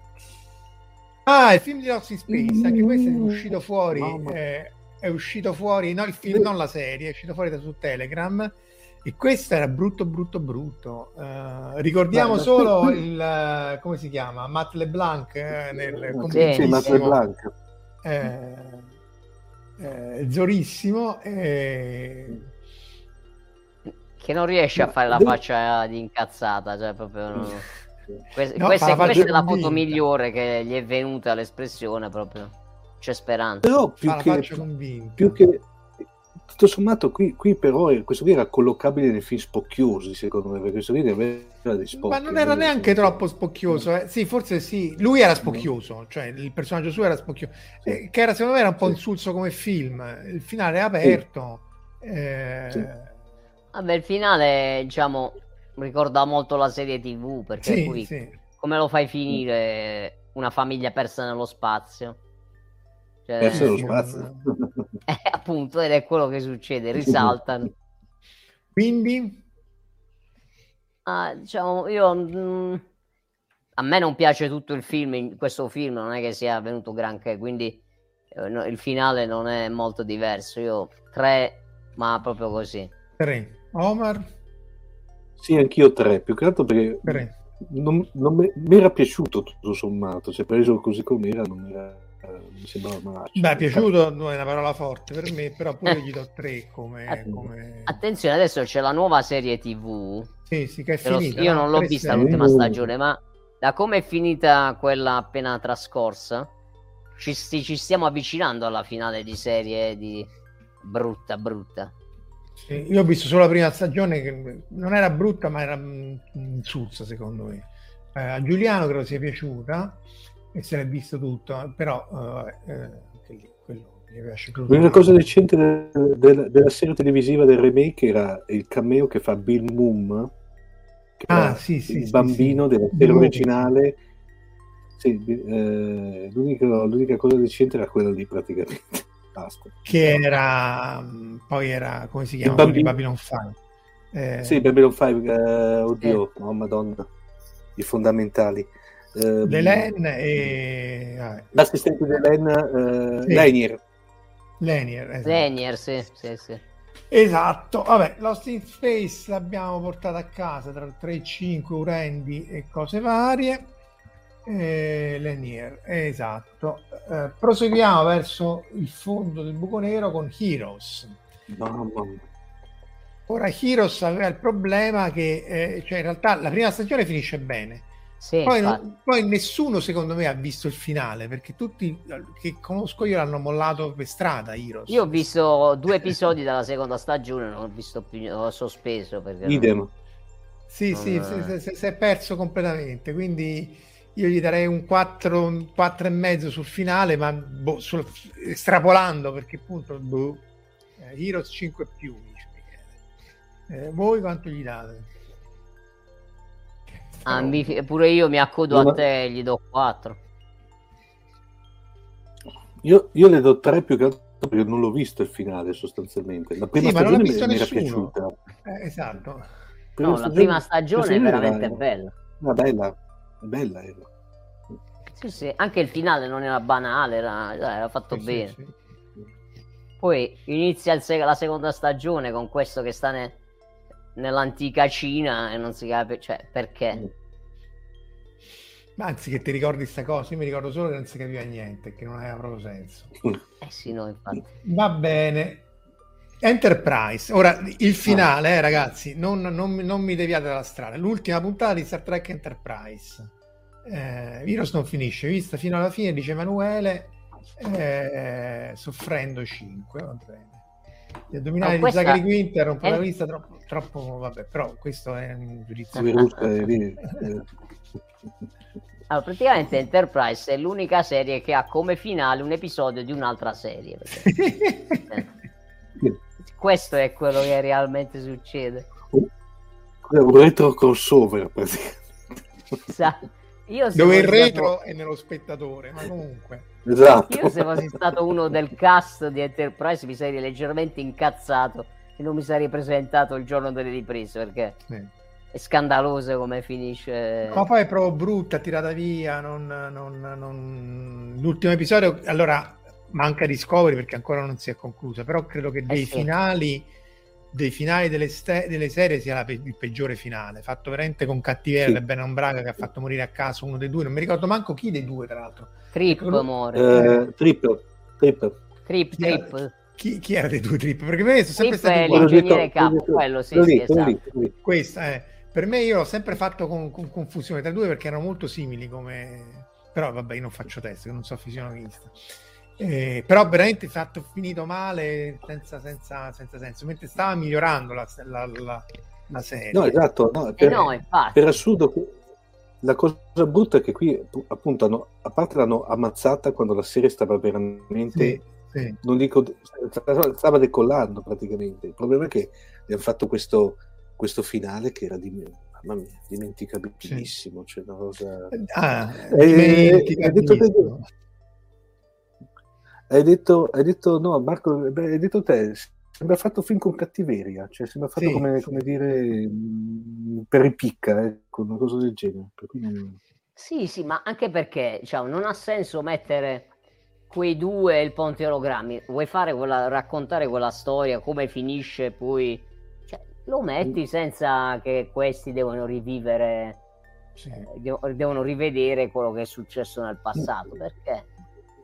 A: Ah, il film di Lost in Space, anche questo è uscito fuori. Eh, è uscito fuori, no il film, non la serie, è uscito fuori da su Telegram e questo era brutto, brutto, brutto. Uh, ricordiamo Beh, solo il come si chiama Matt LeBlanc eh, nel
B: sì, Matt LeBlanc.
A: Eh, eh, Zorissimo. Eh...
C: Che non riesce a fare la faccia di incazzata, cioè proprio. Non... Que- no, questa, questa è la foto migliore che gli è venuta l'espressione proprio. C'è speranza.
B: Però più, che, più che tutto sommato qui, qui però questo qui era collocabile nei film spocchiosi secondo me perché questo qui aveva dei spocchi
A: ma non era neanche troppo spocchioso eh. sì forse sì lui era spocchioso cioè il personaggio suo era spocchioso sì. eh, che era secondo me era un po' sì. insulso come film il finale è aperto sì. Eh...
C: vabbè il finale diciamo ricorda molto la serie tv perché poi come lo fai finire una famiglia persa nello spazio
B: cioè, persa nello spazio
C: eh, appunto, ed è quello che succede, risaltano.
A: Quindi?
C: Ah, diciamo, io... Mh, mm, a me non piace tutto il film, in questo film non è che sia venuto granché, quindi eh, no, il finale non è molto diverso. Io tre, ma proprio così.
A: Tre. Omar?
B: Sì, anch'io tre, più che altro perché tre. non, non mi era piaciuto tutto sommato, cioè preso così com'era non mi era mi
A: sembrava malaccio. Beh, piaciuto non è una parola forte per me, però pure gli do tre come, come...
C: Attenzione, adesso c'è la nuova serie TV.
A: Sì, sì, che è finita.
C: Io non l'ho vista l'ultima stagione, ma da come è finita quella appena trascorsa, ci, ci stiamo avvicinando alla finale di serie di brutta, brutta.
A: Sì, io ho visto solo la prima stagione che non era brutta, ma era insulsa secondo me. Eh, a Giuliano credo sia piaciuta e se l'è visto tutto, però uh, eh, lì, quello
B: L'unica cosa decente de- de- della serie televisiva del remake era il cameo che fa Bill Moon, che ah, sì, sì, il sì, bambino della serie originale. Eh, l'unica, l'unica cosa decente era quella lì praticamente. Basta.
A: Che era poi era come si chiama? Bambino... Babylon 5.
B: Eh... Sì, Babylon 5, eh, oddio, eh. oh madonna, i fondamentali.
A: Uh, Delen e...
B: Ah, l'assistente di Delen, uh, sì. Lenier.
A: Lenier, esatto.
C: Lenier sì, sì, sì.
A: Esatto, vabbè, Lost in Space l'abbiamo portato a casa tra 3 5 Urendi e cose varie. Eh, Lenier, esatto. Eh, proseguiamo verso il fondo del buco nero con Heroes. Mamma mia. Ora Heroes aveva il problema che, eh, cioè in realtà la prima stagione finisce bene, sì, poi, non, poi, nessuno secondo me ha visto il finale perché tutti che conosco io l'hanno mollato per strada Heroes.
C: io ho visto due episodi dalla seconda stagione non ho visto più ho sospeso perché
B: idem
A: non... sì non... sì si, si, è perso completamente quindi io gli darei un 4 un 4 e mezzo sul finale ma boh, sul, estrapolando perché appunto boh, eh, Heroes 5 più eh, voi quanto gli date?
C: Ah, mi, pure io mi accodo no, a te e gli do 4.
B: Io, io, le do 3 più che altro perché non l'ho visto il finale sostanzialmente. La prima sì, stagione mi, mi era piaciuta.
A: Eh, esatto.
C: No, la prima stagione è veramente era, bella.
B: Una bella, bella era.
C: Sì, sì, anche il finale non era banale, era, era fatto sì, bene. Sì, Poi inizia il, la seconda stagione con questo che sta ne, nell'antica Cina e non si capisce cioè, perché. Mm.
A: Ma anzi, che ti ricordi sta cosa? Io mi ricordo solo che non si capiva niente, che non aveva proprio senso.
C: Eh sì, no, infatti.
A: Va bene. Enterprise. Ora, il finale, eh, ragazzi, non, non, non, mi deviate dalla strada. L'ultima puntata di Star Trek Enterprise. Eh, Virus non finisce, vista fino alla fine, dice Emanuele, eh, soffrendo 5. Va bene. Gli addominali no, questa... di Zachary Quinter un protagonista è... troppo, troppo, vabbè, però questo è un giudizio.
C: allora, praticamente Enterprise è l'unica serie che ha come finale un episodio di un'altra serie. Perché... Questo è quello che realmente succede.
B: Un retro crossover praticamente.
A: Io Dove il retro stato... è nello spettatore, ma comunque.
B: Esatto.
C: Io se fossi stato uno del cast di Enterprise mi sarei leggermente incazzato e non mi sarei presentato il giorno delle riprese perché sì. è scandaloso come finisce.
A: Ma poi è proprio brutta, tirata via. Non, non, non... L'ultimo episodio, allora manca Discovery perché ancora non si è conclusa, però credo che
C: Eh
A: dei
C: sì.
A: finali dei finali delle, ste- delle serie sia la pe- il peggiore finale, fatto veramente con cattiveria
B: Sì.
A: Benon Braga che ha fatto morire a caso uno dei due, non mi ricordo manco chi dei due tra l'altro.
C: Trip,
A: Quello-
C: amore.
B: Eh, trip, trip.
C: Trip,
A: chi era-
C: trip.
A: Chi, chi era dei due trip? Perché per me sono sempre
C: Trip è
B: lì,
C: l'ingegnere capo, quello sì, sì, esatto.
B: lì.
A: Questa, eh. Per me io l'ho sempre fatto con, con confusione tra i due perché erano molto simili come... Però vabbè, io non faccio test, che non so fisionomista. Eh, però veramente fatto finito male senza, senza, senza senso, mentre stava migliorando la, la, la- la serie.
B: No, esatto. no,
C: Eh
B: per,
C: no, infatti.
B: per assurdo, la cosa brutta è che qui, appunto, hanno, a parte l'hanno ammazzata quando la serie stava veramente,
A: Sì, sì.
B: non dico, stava decollando praticamente. Il problema è che gli hanno fatto questo, questo finale che era di, mamma mia, dimenticabilissimo. Cioè una cosa...
A: Ah,
B: Eh,
A: dimenticabilissimo.
B: Hai detto, hai detto, no, Marco, beh, hai detto te, sembra fatto film con cattiveria, cioè sembra fatto
A: Sì,
B: come,
A: sì.
B: come dire mh, per ripicca, ecco, una cosa del genere. Cui
C: Sì, sì, ma anche perché diciamo, non ha senso mettere quei due e il ponte ologrammi. Vuoi fare quella, raccontare quella storia, come finisce, poi cioè, lo metti senza che questi devono rivivere,
A: Sì.
C: eh, de- devono rivedere quello che è successo nel passato. Perché?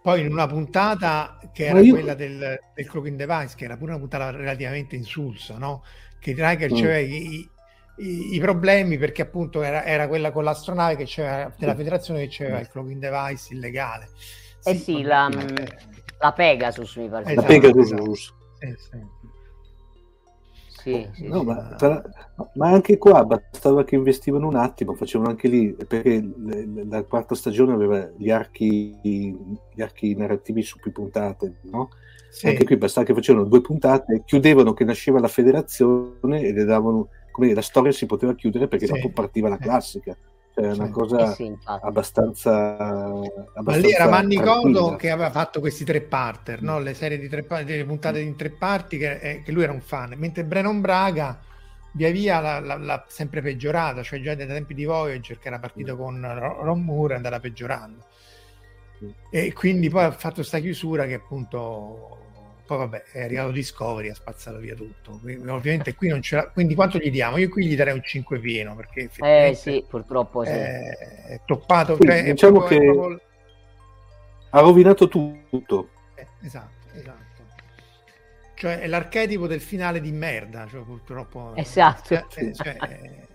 A: Poi in una puntata che era
B: io-
A: quella del, del cloaking device, che era pure una puntata relativamente insulsa, no? Che Riker
B: Mm.
A: c'aveva i, i- i problemi perché appunto era, era quella con l'astronave che c'era della federazione che c'aveva il cloaking device illegale.
C: Eh sì, la,
A: vabbè,
C: mm,
A: eh,
C: La Pegasus mi pare.
B: La
A: Esatto,
B: Pegasus.
A: esatto. sì, sì.
C: Sì, sì,
B: No,
C: sì.
B: ma, tra- ma anche qua bastava che investivano un attimo, facevano anche lì, perché le- le- la quarta stagione aveva gli archi, gli archi narrativi su più puntate, no?
A: Sì.
B: Anche qui bastava che facevano due puntate, chiudevano che nasceva la federazione e le davano, come dire, la storia si poteva chiudere perché
A: Sì.
B: dopo partiva la
A: Sì.
B: classica. Cioè, è una
A: Sì.
B: cosa
C: Eh sì, infatti.
B: abbastanza,
A: Ma lì era
B: abbastanza
A: Manny Codo
B: tranquilla.
A: che aveva fatto questi tre parter, no? le serie di tre delle puntate in tre parti, che, eh, che lui era un fan, mentre Brennan Braga via via l'ha, sempre peggiorata, cioè già dai tempi di Voyager che era partito con Ro- Ron Moore è andata peggiorando. E quindi poi ha fatto sta chiusura che appunto poi vabbè è arrivato Discovery ha spazzato via tutto Quindi, ovviamente qui non c'era quindi quanto gli diamo? io qui gli darei un 5 pieno perché
C: Eh
A: effettivamente
C: sì, purtroppo sì.
A: è, toppato
B: Sì,
A: cioè,
B: diciamo che-
A: proprio-
B: Ha rovinato tutto.
A: eh, esatto, esatto. Cioè è l'archetipo del finale di merda, cioè purtroppo.
C: Esatto.
A: Cioè, eh, cioè,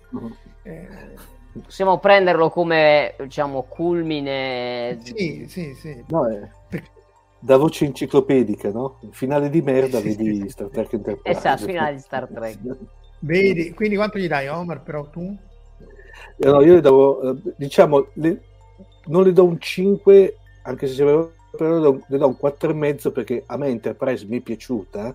A: eh, eh,
C: Possiamo prenderlo come, diciamo, culmine.
A: sì, sì, sì.
B: No, è-
A: Perché-
B: da voce enciclopedica, no? Finale di merda,
A: Sì,
B: vedi
A: sì.
B: Star Trek Enterprise.
C: Esatto, finale di Star Trek.
A: Vedi, quindi quanto gli dai Omar però tu?
B: Eh, no, io le davo, eh, diciamo, le- non le do un 5, anche se però però le do, le do un 4,5 perché a me Enterprise mi è piaciuta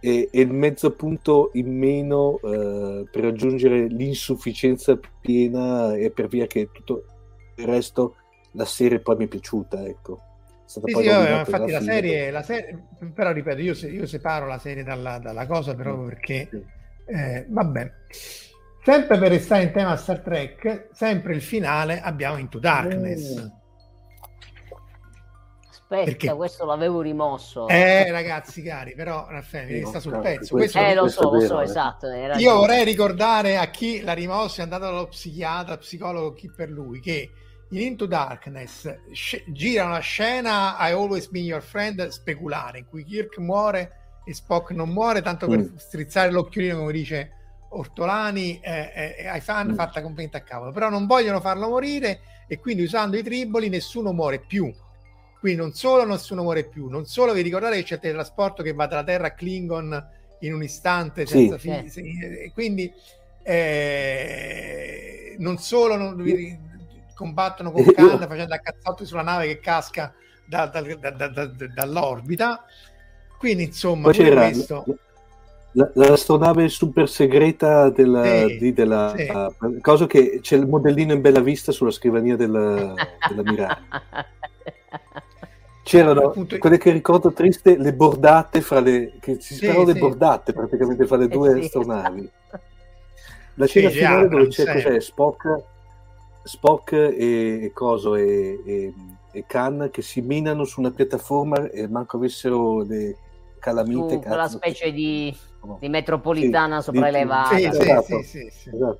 B: e, e il mezzo punto in meno eh, per raggiungere l'insufficienza piena e per via che tutto il resto la serie poi mi è piaciuta, ecco.
A: Sì,
B: poi
A: sì, vabbè,
B: rovinata
A: infatti la serie, la serie, però ripeto, io, se- io separo la serie dalla, dalla cosa proprio perché,
B: Sì.
A: eh, vabbè, sempre per restare in tema Star Trek, sempre il finale abbiamo Into Darkness.
B: Mm.
C: Aspetta,
A: Perché?
C: questo l'avevo rimosso.
A: Eh, ragazzi cari, però Raffaele,
B: No,
A: sta sul pezzo.
B: questo-
A: Questo-
C: Eh, lo so, lo so,
B: eh.
C: esatto.
A: Io vorrei ricordare a chi l'ha rimosso è andato dallo psichiatra, psicologo, chi per lui, che in Into Darkness sc- gira una scena I Always Been Your Friend speculare, in cui Kirk muore e Spock non muore, tanto per
B: Mm.
A: strizzare l'occhiolino, come dice Ortolani, eh, eh, ai fan
B: Mm.
A: fatta completamente a cavolo. Però non vogliono farlo morire e quindi usando i triboli nessuno muore più. Quindi non solo nessuno muore più, non solo vi ricordate che c'è il teletrasporto che va dalla Terra a Klingon in un istante
B: Sì.
A: senza figli,
C: Eh.
A: se- e quindi eh, non solo non- vi- combattono con Khan facendo a cazzotti sulla nave che casca da- da- da- da- da- dall'orbita quindi insomma
B: c'era
A: questo
B: la, l'astronave super segreta della,
A: Sì,
B: di- della
A: sì.
B: cosa che c'è il modellino in bella vista sulla scrivania della, dell'ammiraglio. C'erano
A: Appunto-
B: quelle che ricordo triste, le bordate fra le che si
A: Sì,
B: sparano le bordate praticamente fra le
C: Eh
B: due astronavi. La scena finale dove c'è cos'è? Spock, Spock e, e Coso e, e, e Khan che si minano su una piattaforma e manco avessero le calamite.
C: Su quella
B: cazzo.
C: specie di,
B: No.
C: di metropolitana
B: Sì,
C: sopraelevata.
A: Sì,
B: Ah,
A: sì,
B: esatto.
A: sì, sì, sì.
B: Esatto.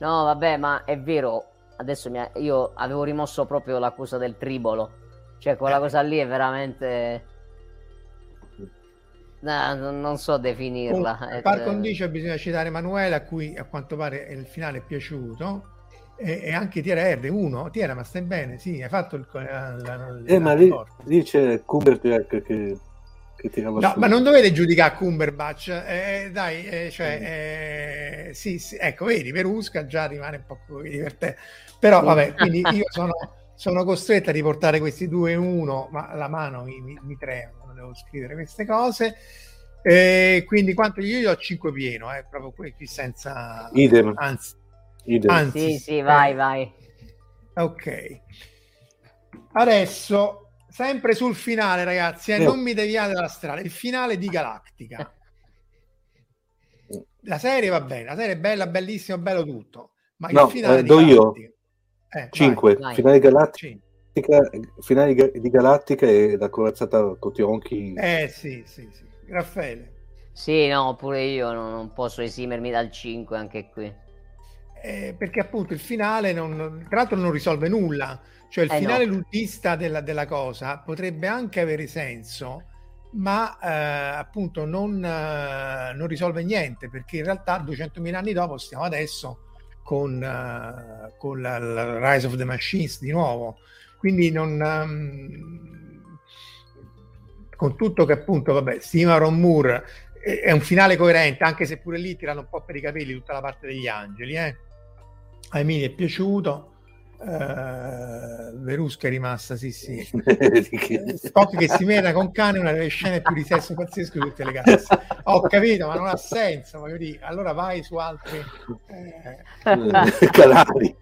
C: No, vabbè, ma è vero. Adesso ha- io avevo rimosso proprio l'accusa del tribolo. Cioè, quella
A: Eh.
C: cosa lì è veramente. No, non so definirla. È-
A: par condicio bisogna citare Emanuele a cui a quanto pare il finale è piaciuto e, e anche Tiera R uno? Tiera ma stai bene? Sì hai fatto il la, la-
B: Eh, ma lì, lì c'è Cumberbatch che, che tirava
A: No,
B: su.
A: ma non dovete giudicare Cumberbatch, eh, dai, eh, cioè, eh, sì, sì, ecco, vedi, Perusca già rimane un po' divertente, però vabbè, quindi io sono, sono costretto a riportare questi due in uno, ma la mano mi, mi, mi trema, non devo scrivere queste cose, Eh, quindi quanto io gli do 5 pieno, eh, proprio qui senza...
B: Idem.
A: Anzi,
B: Idem.
A: anzi,
C: Sì, sì, vai,
A: eh,
C: vai.
A: Ok. Adesso, sempre sul finale, ragazzi, eh,
B: Eh.
A: non mi deviate dalla strada. Il finale di Galactica. La serie va bene, la serie è bella, bellissima, bello tutto. Ma
B: No,
A: il finale
B: eh,
A: di
B: do io.
A: Eh,
B: 5.
C: vai.
B: Finale Galattica,
A: vai.
B: finale di Galattica e la corazzata Cotionchi.
A: Eh sì, sì, sì. Raffaele.
C: Sì, no, pure io non, non posso esimermi dal 5 anche qui.
A: Eh, perché appunto il finale non, tra l'altro non risolve nulla cioè il
C: Eh,
A: finale
C: no.
A: ludista della, della cosa potrebbe anche avere senso ma eh, appunto non, eh, non risolve niente perché in realtà 200.000 anni dopo stiamo adesso con, eh, con la, la Rise of the Machines di nuovo quindi non ehm, con tutto che appunto vabbè Stima Ron Moore è è un finale coerente, anche se pure lì tirano un po' per i capelli tutta la parte degli angeli. Eh? A Emilio è piaciuto, eh, Verusca è rimasta, sì, sì. Spock che si mena con cane una delle scene più di sesso pazzesco di tutte le case. Ho capito, ma non ha senso. Voglio dire. Allora vai su altri eh,
B: Canali.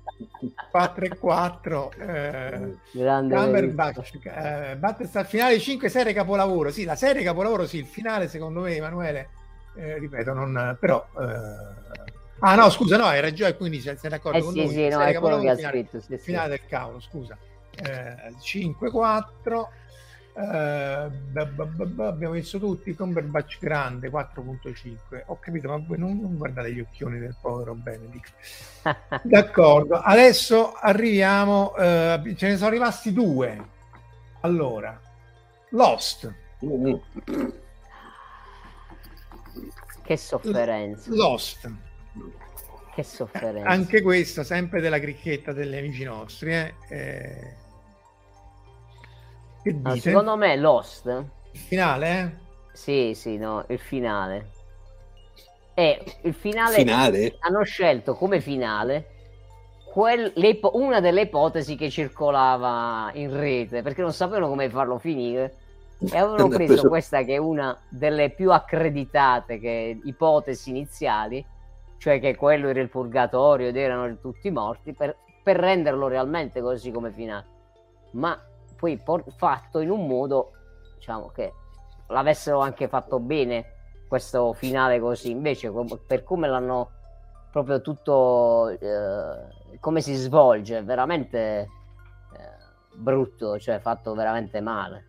A: 4 e 4. Eh,
C: Grande
A: Cumberbatch, eh, Battlestar finale 5 serie capolavoro sì la serie capolavoro sì il finale secondo me Emanuele eh, ripeto non però eh... ah no scusa no hai ragione quindi sei, sei d'accordo
C: Eh
A: con
C: sì,
A: noi
C: sì, no, è quello che ha
A: finale,
C: scritto. Sì, sì.
A: finale del cavolo scusa eh, 5 4 eh, b- b- b- abbiamo visto tutti Cumberbatch grande 4.5 ho capito ma voi non, non guardate gli occhioni del povero Benedict D'accordo, adesso arriviamo, eh, ce ne sono rimasti due. Allora, Lost.
B: Mm,
C: che sofferenza.
A: Lost,
C: Che sofferenza.
A: anche questo sempre della cricchetta degli amici nostri. Eh? Eh, Che dite?
C: secondo me Lost,
A: Il finale, eh?
C: sì, sì, no, il finale. È il finale,
B: Finale?
C: hanno scelto come finale quel- una delle ipotesi che circolava in rete perché non sapevano come farlo finire e avevano preso- questa che è una delle più accreditate che- ipotesi iniziali, cioè che quello era il purgatorio ed erano tutti morti, per, per renderlo realmente così come finale. Ma poi por- fatto in un modo, diciamo che l'avessero anche fatto bene questo finale così, invece per come l'hanno proprio tutto, eh, come si svolge, veramente eh, brutto, cioè fatto veramente male.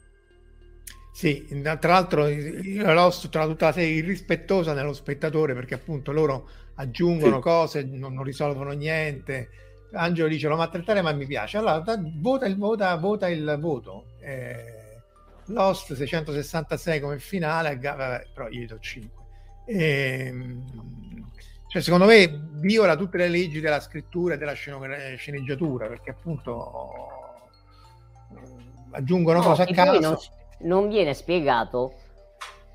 A: Sì, tra l'altro io tra tutta la serie irrispettosa nello spettatore perché appunto loro aggiungono
B: Sì.
A: cose, non, non risolvono niente. Angelo dice lo maltrattare ma mi piace. Allora da- vota il, vota, vota il voto. Eh, Lost 666 come finale, vabbè, però io gli do 5. Ehm, cioè, secondo me viola tutte le leggi della scrittura e della sceneggiatura perché appunto eh, aggiungono
C: No,
A: cose a caso.
C: non, non viene spiegato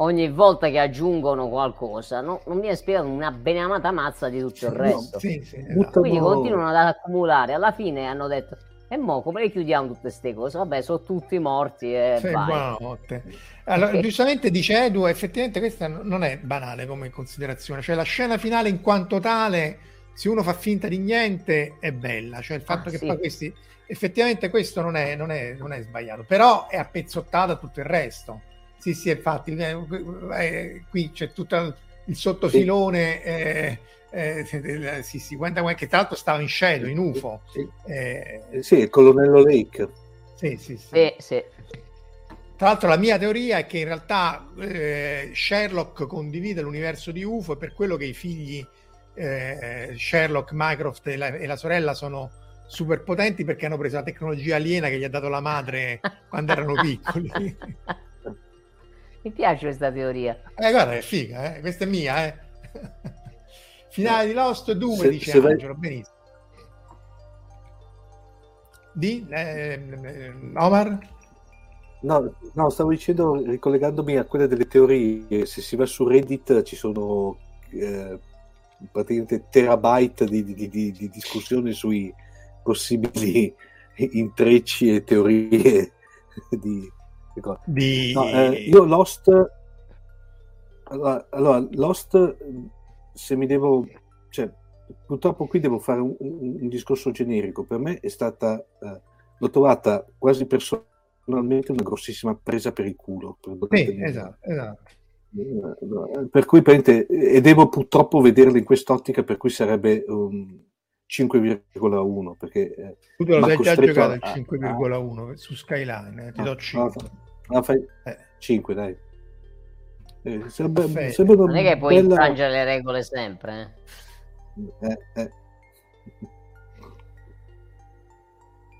C: ogni volta che aggiungono qualcosa, no? non viene spiegato una beneamata mazza di tutto il
A: No,
C: resto.
A: sì, sì, esatto.
C: Quindi
B: No.
C: continuano ad accumulare. Alla fine hanno detto: E mo come le chiudiamo tutte queste cose? Vabbè, sono tutti morti e
A: Sì,
C: vai.
A: buonanotte. Allora,
C: Ok.
A: giustamente dice Edu, effettivamente questa non è banale come considerazione, cioè la scena finale in quanto tale, se uno fa finta di niente, è bella, cioè il fatto
C: Ah,
A: che
C: sì.
A: poi questi, effettivamente questo non è, non, è, non è sbagliato, però è appezzottata tutto il resto. Sì, sì, infatti, eh, eh, qui c'è tutto il, il sottofilone eh, Eh, sì, sì, Wenda che tra l'altro stava in Shadow, in UFO.
B: Sì, eh, sì il colonnello Lake.
A: Sì, sì, sì.
C: sì, sì.
A: Tra l'altro la mia teoria è che in realtà eh, Sherlock condivide l'universo di UFO e per quello che i figli eh, Sherlock, Mycroft e la, e la, sorella sono super potenti perché hanno preso la tecnologia aliena che gli ha dato la madre quando erano piccoli.
C: Mi piace questa teoria.
A: Eh, guarda, è figa, eh? questa è mia, eh. Finale di Lost 2, dice Angelo, vai... benissimo. Di eh, Omar?
B: No, no, stavo dicendo, ricollegandomi a quelle delle teorie, se si va su Reddit ci sono eh, praticamente terabyte di, di, di, di, discussioni sui possibili intrecci e teorie di...
A: di...
B: No, eh, io Lost... Allora, allora, Lost, se mi devo... Cioè, purtroppo qui devo fare un, un, un discorso generico. Per me è stata... Eh, l'ho trovata quasi personalmente una grossissima presa per il culo.
A: Sì, esatto, esatto.
B: Eh, per cui e devo purtroppo vederla in quest'ottica, per cui sarebbe um, 5,1 perché
A: eh, tu te lo sei già giocato a... il 5,1 a... su Skyline, eh, ti do 5.
B: No, no, fai... eh. 5, dai.
C: Eh, sembra, sembra non è che puoi bella... infrangere le regole sempre. Eh. Eh,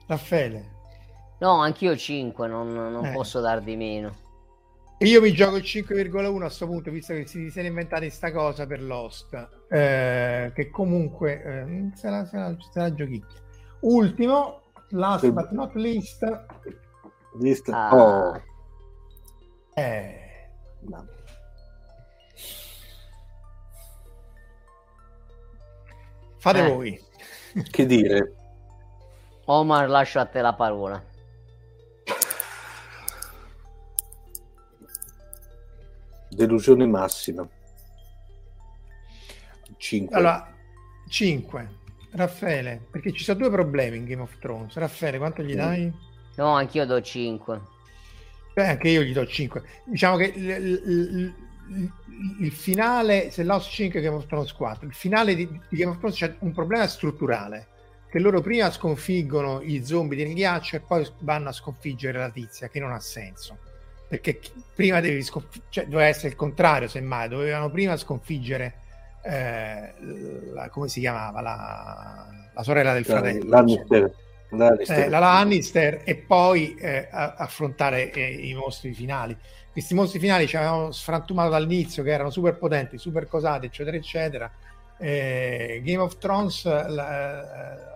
A: Raffaele.
C: No, anch'io 5, non, non eh. posso dar di meno.
A: Io mi gioco il 5,1 a questo punto, visto che si siano inventati sta cosa per Lost, eh, che comunque eh, se, la, se, la, se la giochi. Ultimo, last but not least.
B: List. Ah. Oh.
A: Eh. No. Fate eh. voi.
B: Che dire?
C: Omar, lascio a te la parola.
B: Delusione massima. 5.
A: Allora, 5. Raffaele, perché ci sono due problemi in Game of Thrones. Raffaele, quanto gli mm. dai?
C: No, anch'io do 5.
A: Beh, anche io gli do 5. Diciamo che il, il, il, il finale, se Lost 5 Game of Thrones 4, il finale di, di Game of Thrones c'è un problema strutturale che loro prima sconfiggono i zombie del ghiaccio e poi vanno a sconfiggere la tizia, che non ha senso perché prima devi sconfiggere, cioè doveva essere il contrario, semmai, dovevano prima sconfiggere eh, la, come si chiamava la, la sorella del fratello Lannister, Lannister. Eh, la Lannister e poi eh, affrontare eh, i mostri finali. Questi mostri finali ci avevano sfrantumato dall'inizio che erano super potenti, super cosati eccetera eccetera. Eh, Game of Thrones la, merda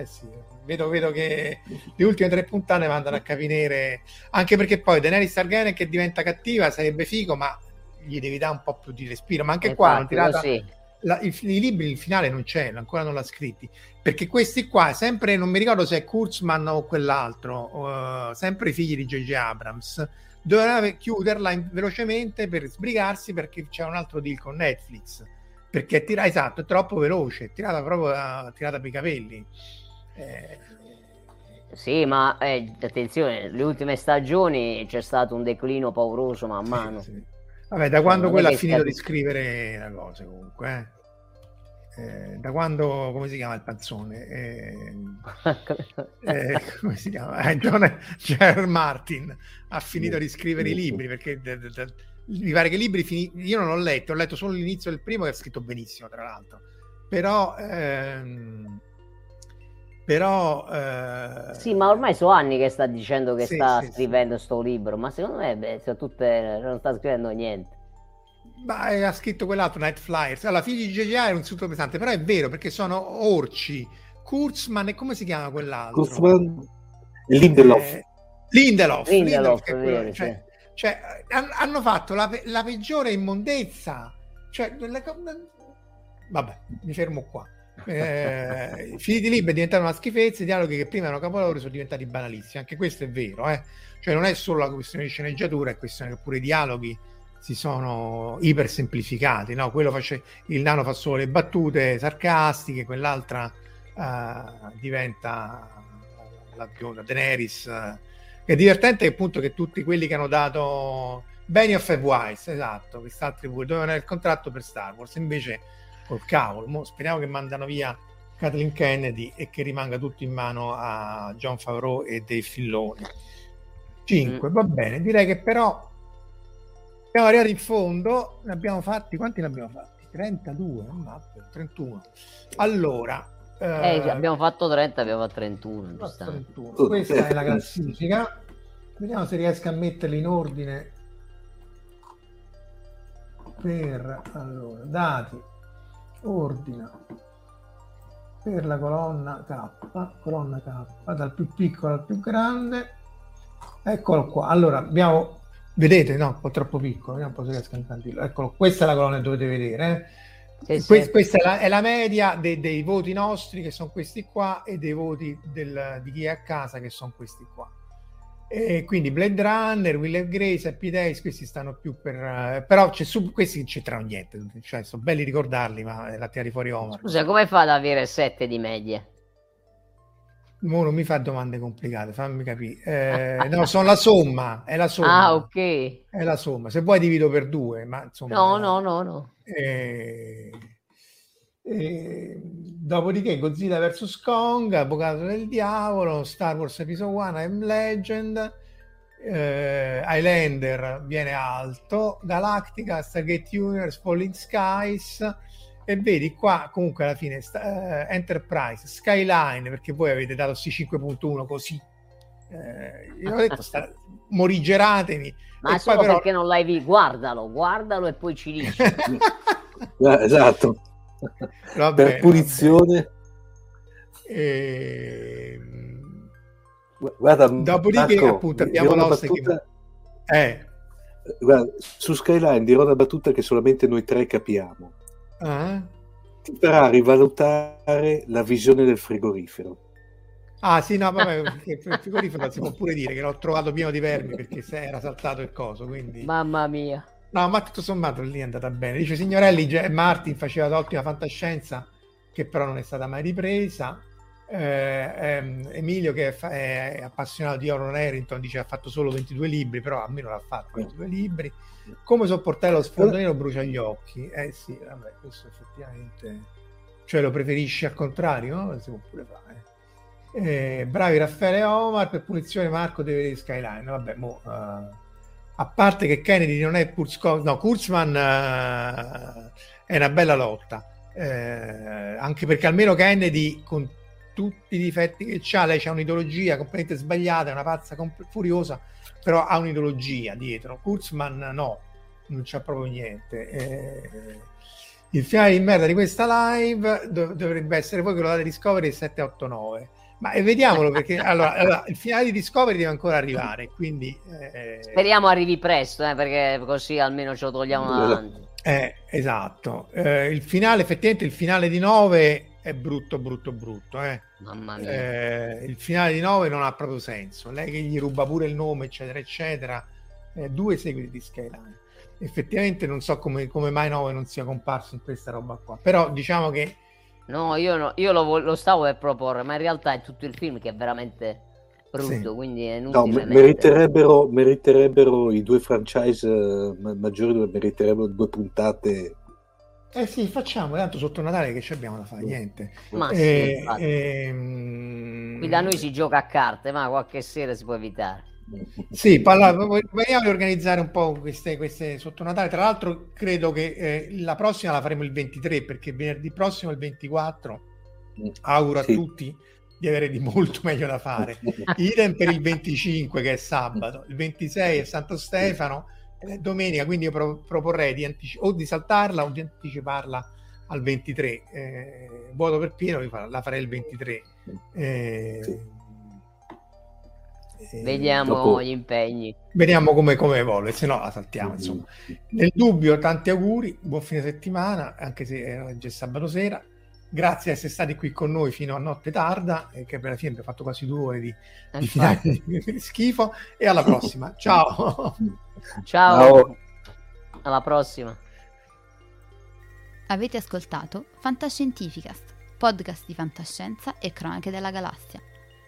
A: eh sì vedo, vedo, che le ultime tre puntate mandano a capire anche perché poi Daenerys Targaryen che diventa cattiva sarebbe figo ma gli devi dare un po' più di respiro ma anche qua tirata, sì. la, i, i, libri il finale non c'è ancora non l'ha scritti perché questi qua sempre non mi ricordo se è Kurtzman o quell'altro uh, sempre i figli di J.J. Abrams doveva chiuderla in, velocemente per sbrigarsi perché c'è un altro deal con Netflix perché tira esatto è troppo veloce tirata proprio uh, tirata per i capelli
C: eh, sì, ma eh, attenzione, le ultime stagioni c'è stato un declino pauroso man mano. Sì, sì.
A: Vabbè, da quando quella ha finito di scrivere la cosa comunque, eh. Eh, da quando, come si chiama il panzone? Eh, eh, come si chiama? Eh, John Ger Martin ha finito di scrivere i libri perché de, de, de, mi pare che i libri fini... io non ho letto, ho letto solo l'inizio del primo che ha scritto benissimo tra l'altro, però ehm, però
C: eh... sì ma ormai sono anni che sta dicendo che sì, sta sì, scrivendo sì. sto libro ma secondo me beh, tutte... non sta scrivendo niente.
A: Ma ha scritto quell'altro Night Flyers. Allora figli di JJ è un insulto pesante però è vero perché sono orci. Kurzman e come si chiama quell'altro?
B: Kurzman Lindelof.
A: Eh, Lindelof,
C: Lindelof, Lindelof quello,
A: cioè, cioè, hanno fatto la, la peggiore immondezza. Cioè, vabbè mi fermo qua eh, finiti libri diventano una schifezza, i dialoghi che prima erano capolavori sono diventati banalissimi, anche questo è vero, eh? cioè non è solo la questione di sceneggiatura, è questione che pure i dialoghi si sono iper semplificati, no? quello face... il nano fa solo le battute sarcastiche, quell'altra uh, diventa la, la Daenerys. Uh, è divertente appunto che tutti quelli che hanno dato Benioff e Wise, esatto, dovevano avere il contratto per Star Wars, invece col cavolo. Mo speriamo che mandano via Kathleen Kennedy e che rimanga tutto in mano a John Favreau e dei Filloni. 5, mm. va bene. Direi che però siamo arrivati in fondo, ne abbiamo fatti, quanti ne abbiamo fatti? 32, 31. Allora,
C: eh, eh, abbiamo fatto 30, abbiamo fatto 31.
A: 31. Questa è la classifica. Vediamo se riesco a metterli in ordine per allora, dati, ordina per la colonna K, colonna K, dal più piccolo al più grande. Eccolo qua. Allora, abbiamo, vedete, no, un po' troppo piccolo, vediamo un po' se riesco a incantillo. Eccolo, questa è la colonna che dovete vedere, eh sì, que- sì. Questa è la, è la media de- dei voti nostri, che sono questi qua, e dei voti del, di chi è a casa, che sono questi qua. E quindi Blade Runner, Will and Grace, Happy Days, questi stanno più per... Uh, però c'è su, questi non c'entrano niente, cioè sono belli ricordarli, ma la tirati fuori Omar.
C: Scusa, come fa ad avere 7 di media?
A: Mo non mi fa domande complicate, fammi capire. Eh, no, sono la somma, è la somma.
C: Ah, ok.
A: È la somma. Se vuoi divido per due, ma insomma...
C: No, no, no, no.
A: Eh, eh, dopodiché Godzilla vs Kong, Avvocato del Diavolo, Star Wars Episode 1, I'm Legend, eh, Highlander viene alto, Galactica, Stargate Universe, Falling Skies e vedi qua comunque alla fine sta, uh, Enterprise, Skyline perché voi avete dato sì 5.1 così. Eh, io ho detto sta, morigeratevi
C: ma
A: e
C: solo però... perché non l'hai visto guardalo guardalo e poi ci dici.
B: Ah, esatto vabbè, per punizione
A: e...
B: guarda
A: dopodiché
B: Marco,
A: appunto abbiamo l'oste
B: battuta...
A: che... eh.
B: guarda, su Skyline dirò una battuta che solamente noi tre capiamo
A: Ah.
B: Ti farà rivalutare la visione del frigorifero.
A: Ah sì, no, vabbè, il frigorifero si può pure dire che l'ho trovato pieno di vermi perché se era saltato il coso, quindi...
C: Mamma mia.
A: No, ma tutto sommato lì è andata bene. Dice Signorelli, Martin faceva l'ottima fantascienza che però non è stata mai ripresa. Eh, ehm, Emilio che è, fa- è, appassionato di Aaron Harrington dice ha fatto solo 22 libri però almeno l'ha fatto 22 libri come sopportare lo sfondo nero brucia gli occhi eh sì vabbè questo effettivamente cioè lo preferisci al contrario no? si può pure fare eh, bravi Raffaele Omar per punizione Marco deve vedere Skyline vabbè mo, uh, a parte che Kennedy non è Kurzkov no Kurzman uh, è una bella lotta eh, anche perché almeno Kennedy con tutti i difetti che ha, lei ha un'ideologia completamente sbagliata, è una pazza comp- furiosa, però ha un'ideologia dietro. Kurzman no, non c'ha proprio niente. Eh, il finale di merda di questa live dov- dovrebbe essere poi quello da Discovery 789. Ma eh, vediamolo perché allora, allora, il finale di Discovery deve ancora arrivare, quindi
C: eh... speriamo arrivi presto, eh, perché così almeno ce lo togliamo davanti.
A: Eh, esatto. Eh, il finale, effettivamente, il finale di 9 è brutto, brutto, brutto. Eh.
C: Mamma mia.
A: Eh, il finale di 9 non ha proprio senso. Lei che gli ruba pure il nome, eccetera, eccetera. Eh, due seguiti di Skyline. Effettivamente non so come, come mai 9 non sia comparso in questa roba qua. Però diciamo che...
C: No, io, no, io lo, lo, stavo per proporre, ma in realtà è tutto il film che è veramente brutto, sì. quindi è
B: no, meriterebbero, meriterebbero i due franchise uh, maggiori, meriterebbero due puntate
A: eh sì, facciamo, tanto sotto Natale che ci abbiamo da fare, niente.
C: Ma eh, sì, ehm... Qui da noi si gioca a carte, ma qualche sera si può evitare.
A: Sì, parla, vogliamo riorganizzare un po' queste, queste sotto Natale. Tra l'altro, credo che eh, la prossima la faremo il 23 perché venerdì prossimo, il 24, auguro sì. a tutti di avere di molto meglio da fare. Idem per il 25 che è sabato, il 26 è Santo Stefano eh, domenica, quindi io pro- proporrei di antici- o di saltarla o di anticiparla al 23. Eh, vuoto per pieno, la farei il 23. Eh, sì.
C: Eh, vediamo dopo... gli impegni.
A: Vediamo come, come evolve, se no la saltiamo. Insomma. Nel dubbio, tanti auguri, buon fine settimana, anche se è già sabato sera. Grazie di essere stati qui con noi fino a notte tarda, e che per la fine abbiamo fatto quasi due ore di, di, finale, di schifo. E alla prossima. Ciao.
C: Ciao. Ciao. Alla prossima.
D: Avete ascoltato Fantascientificast, podcast di fantascienza e cronache della galassia,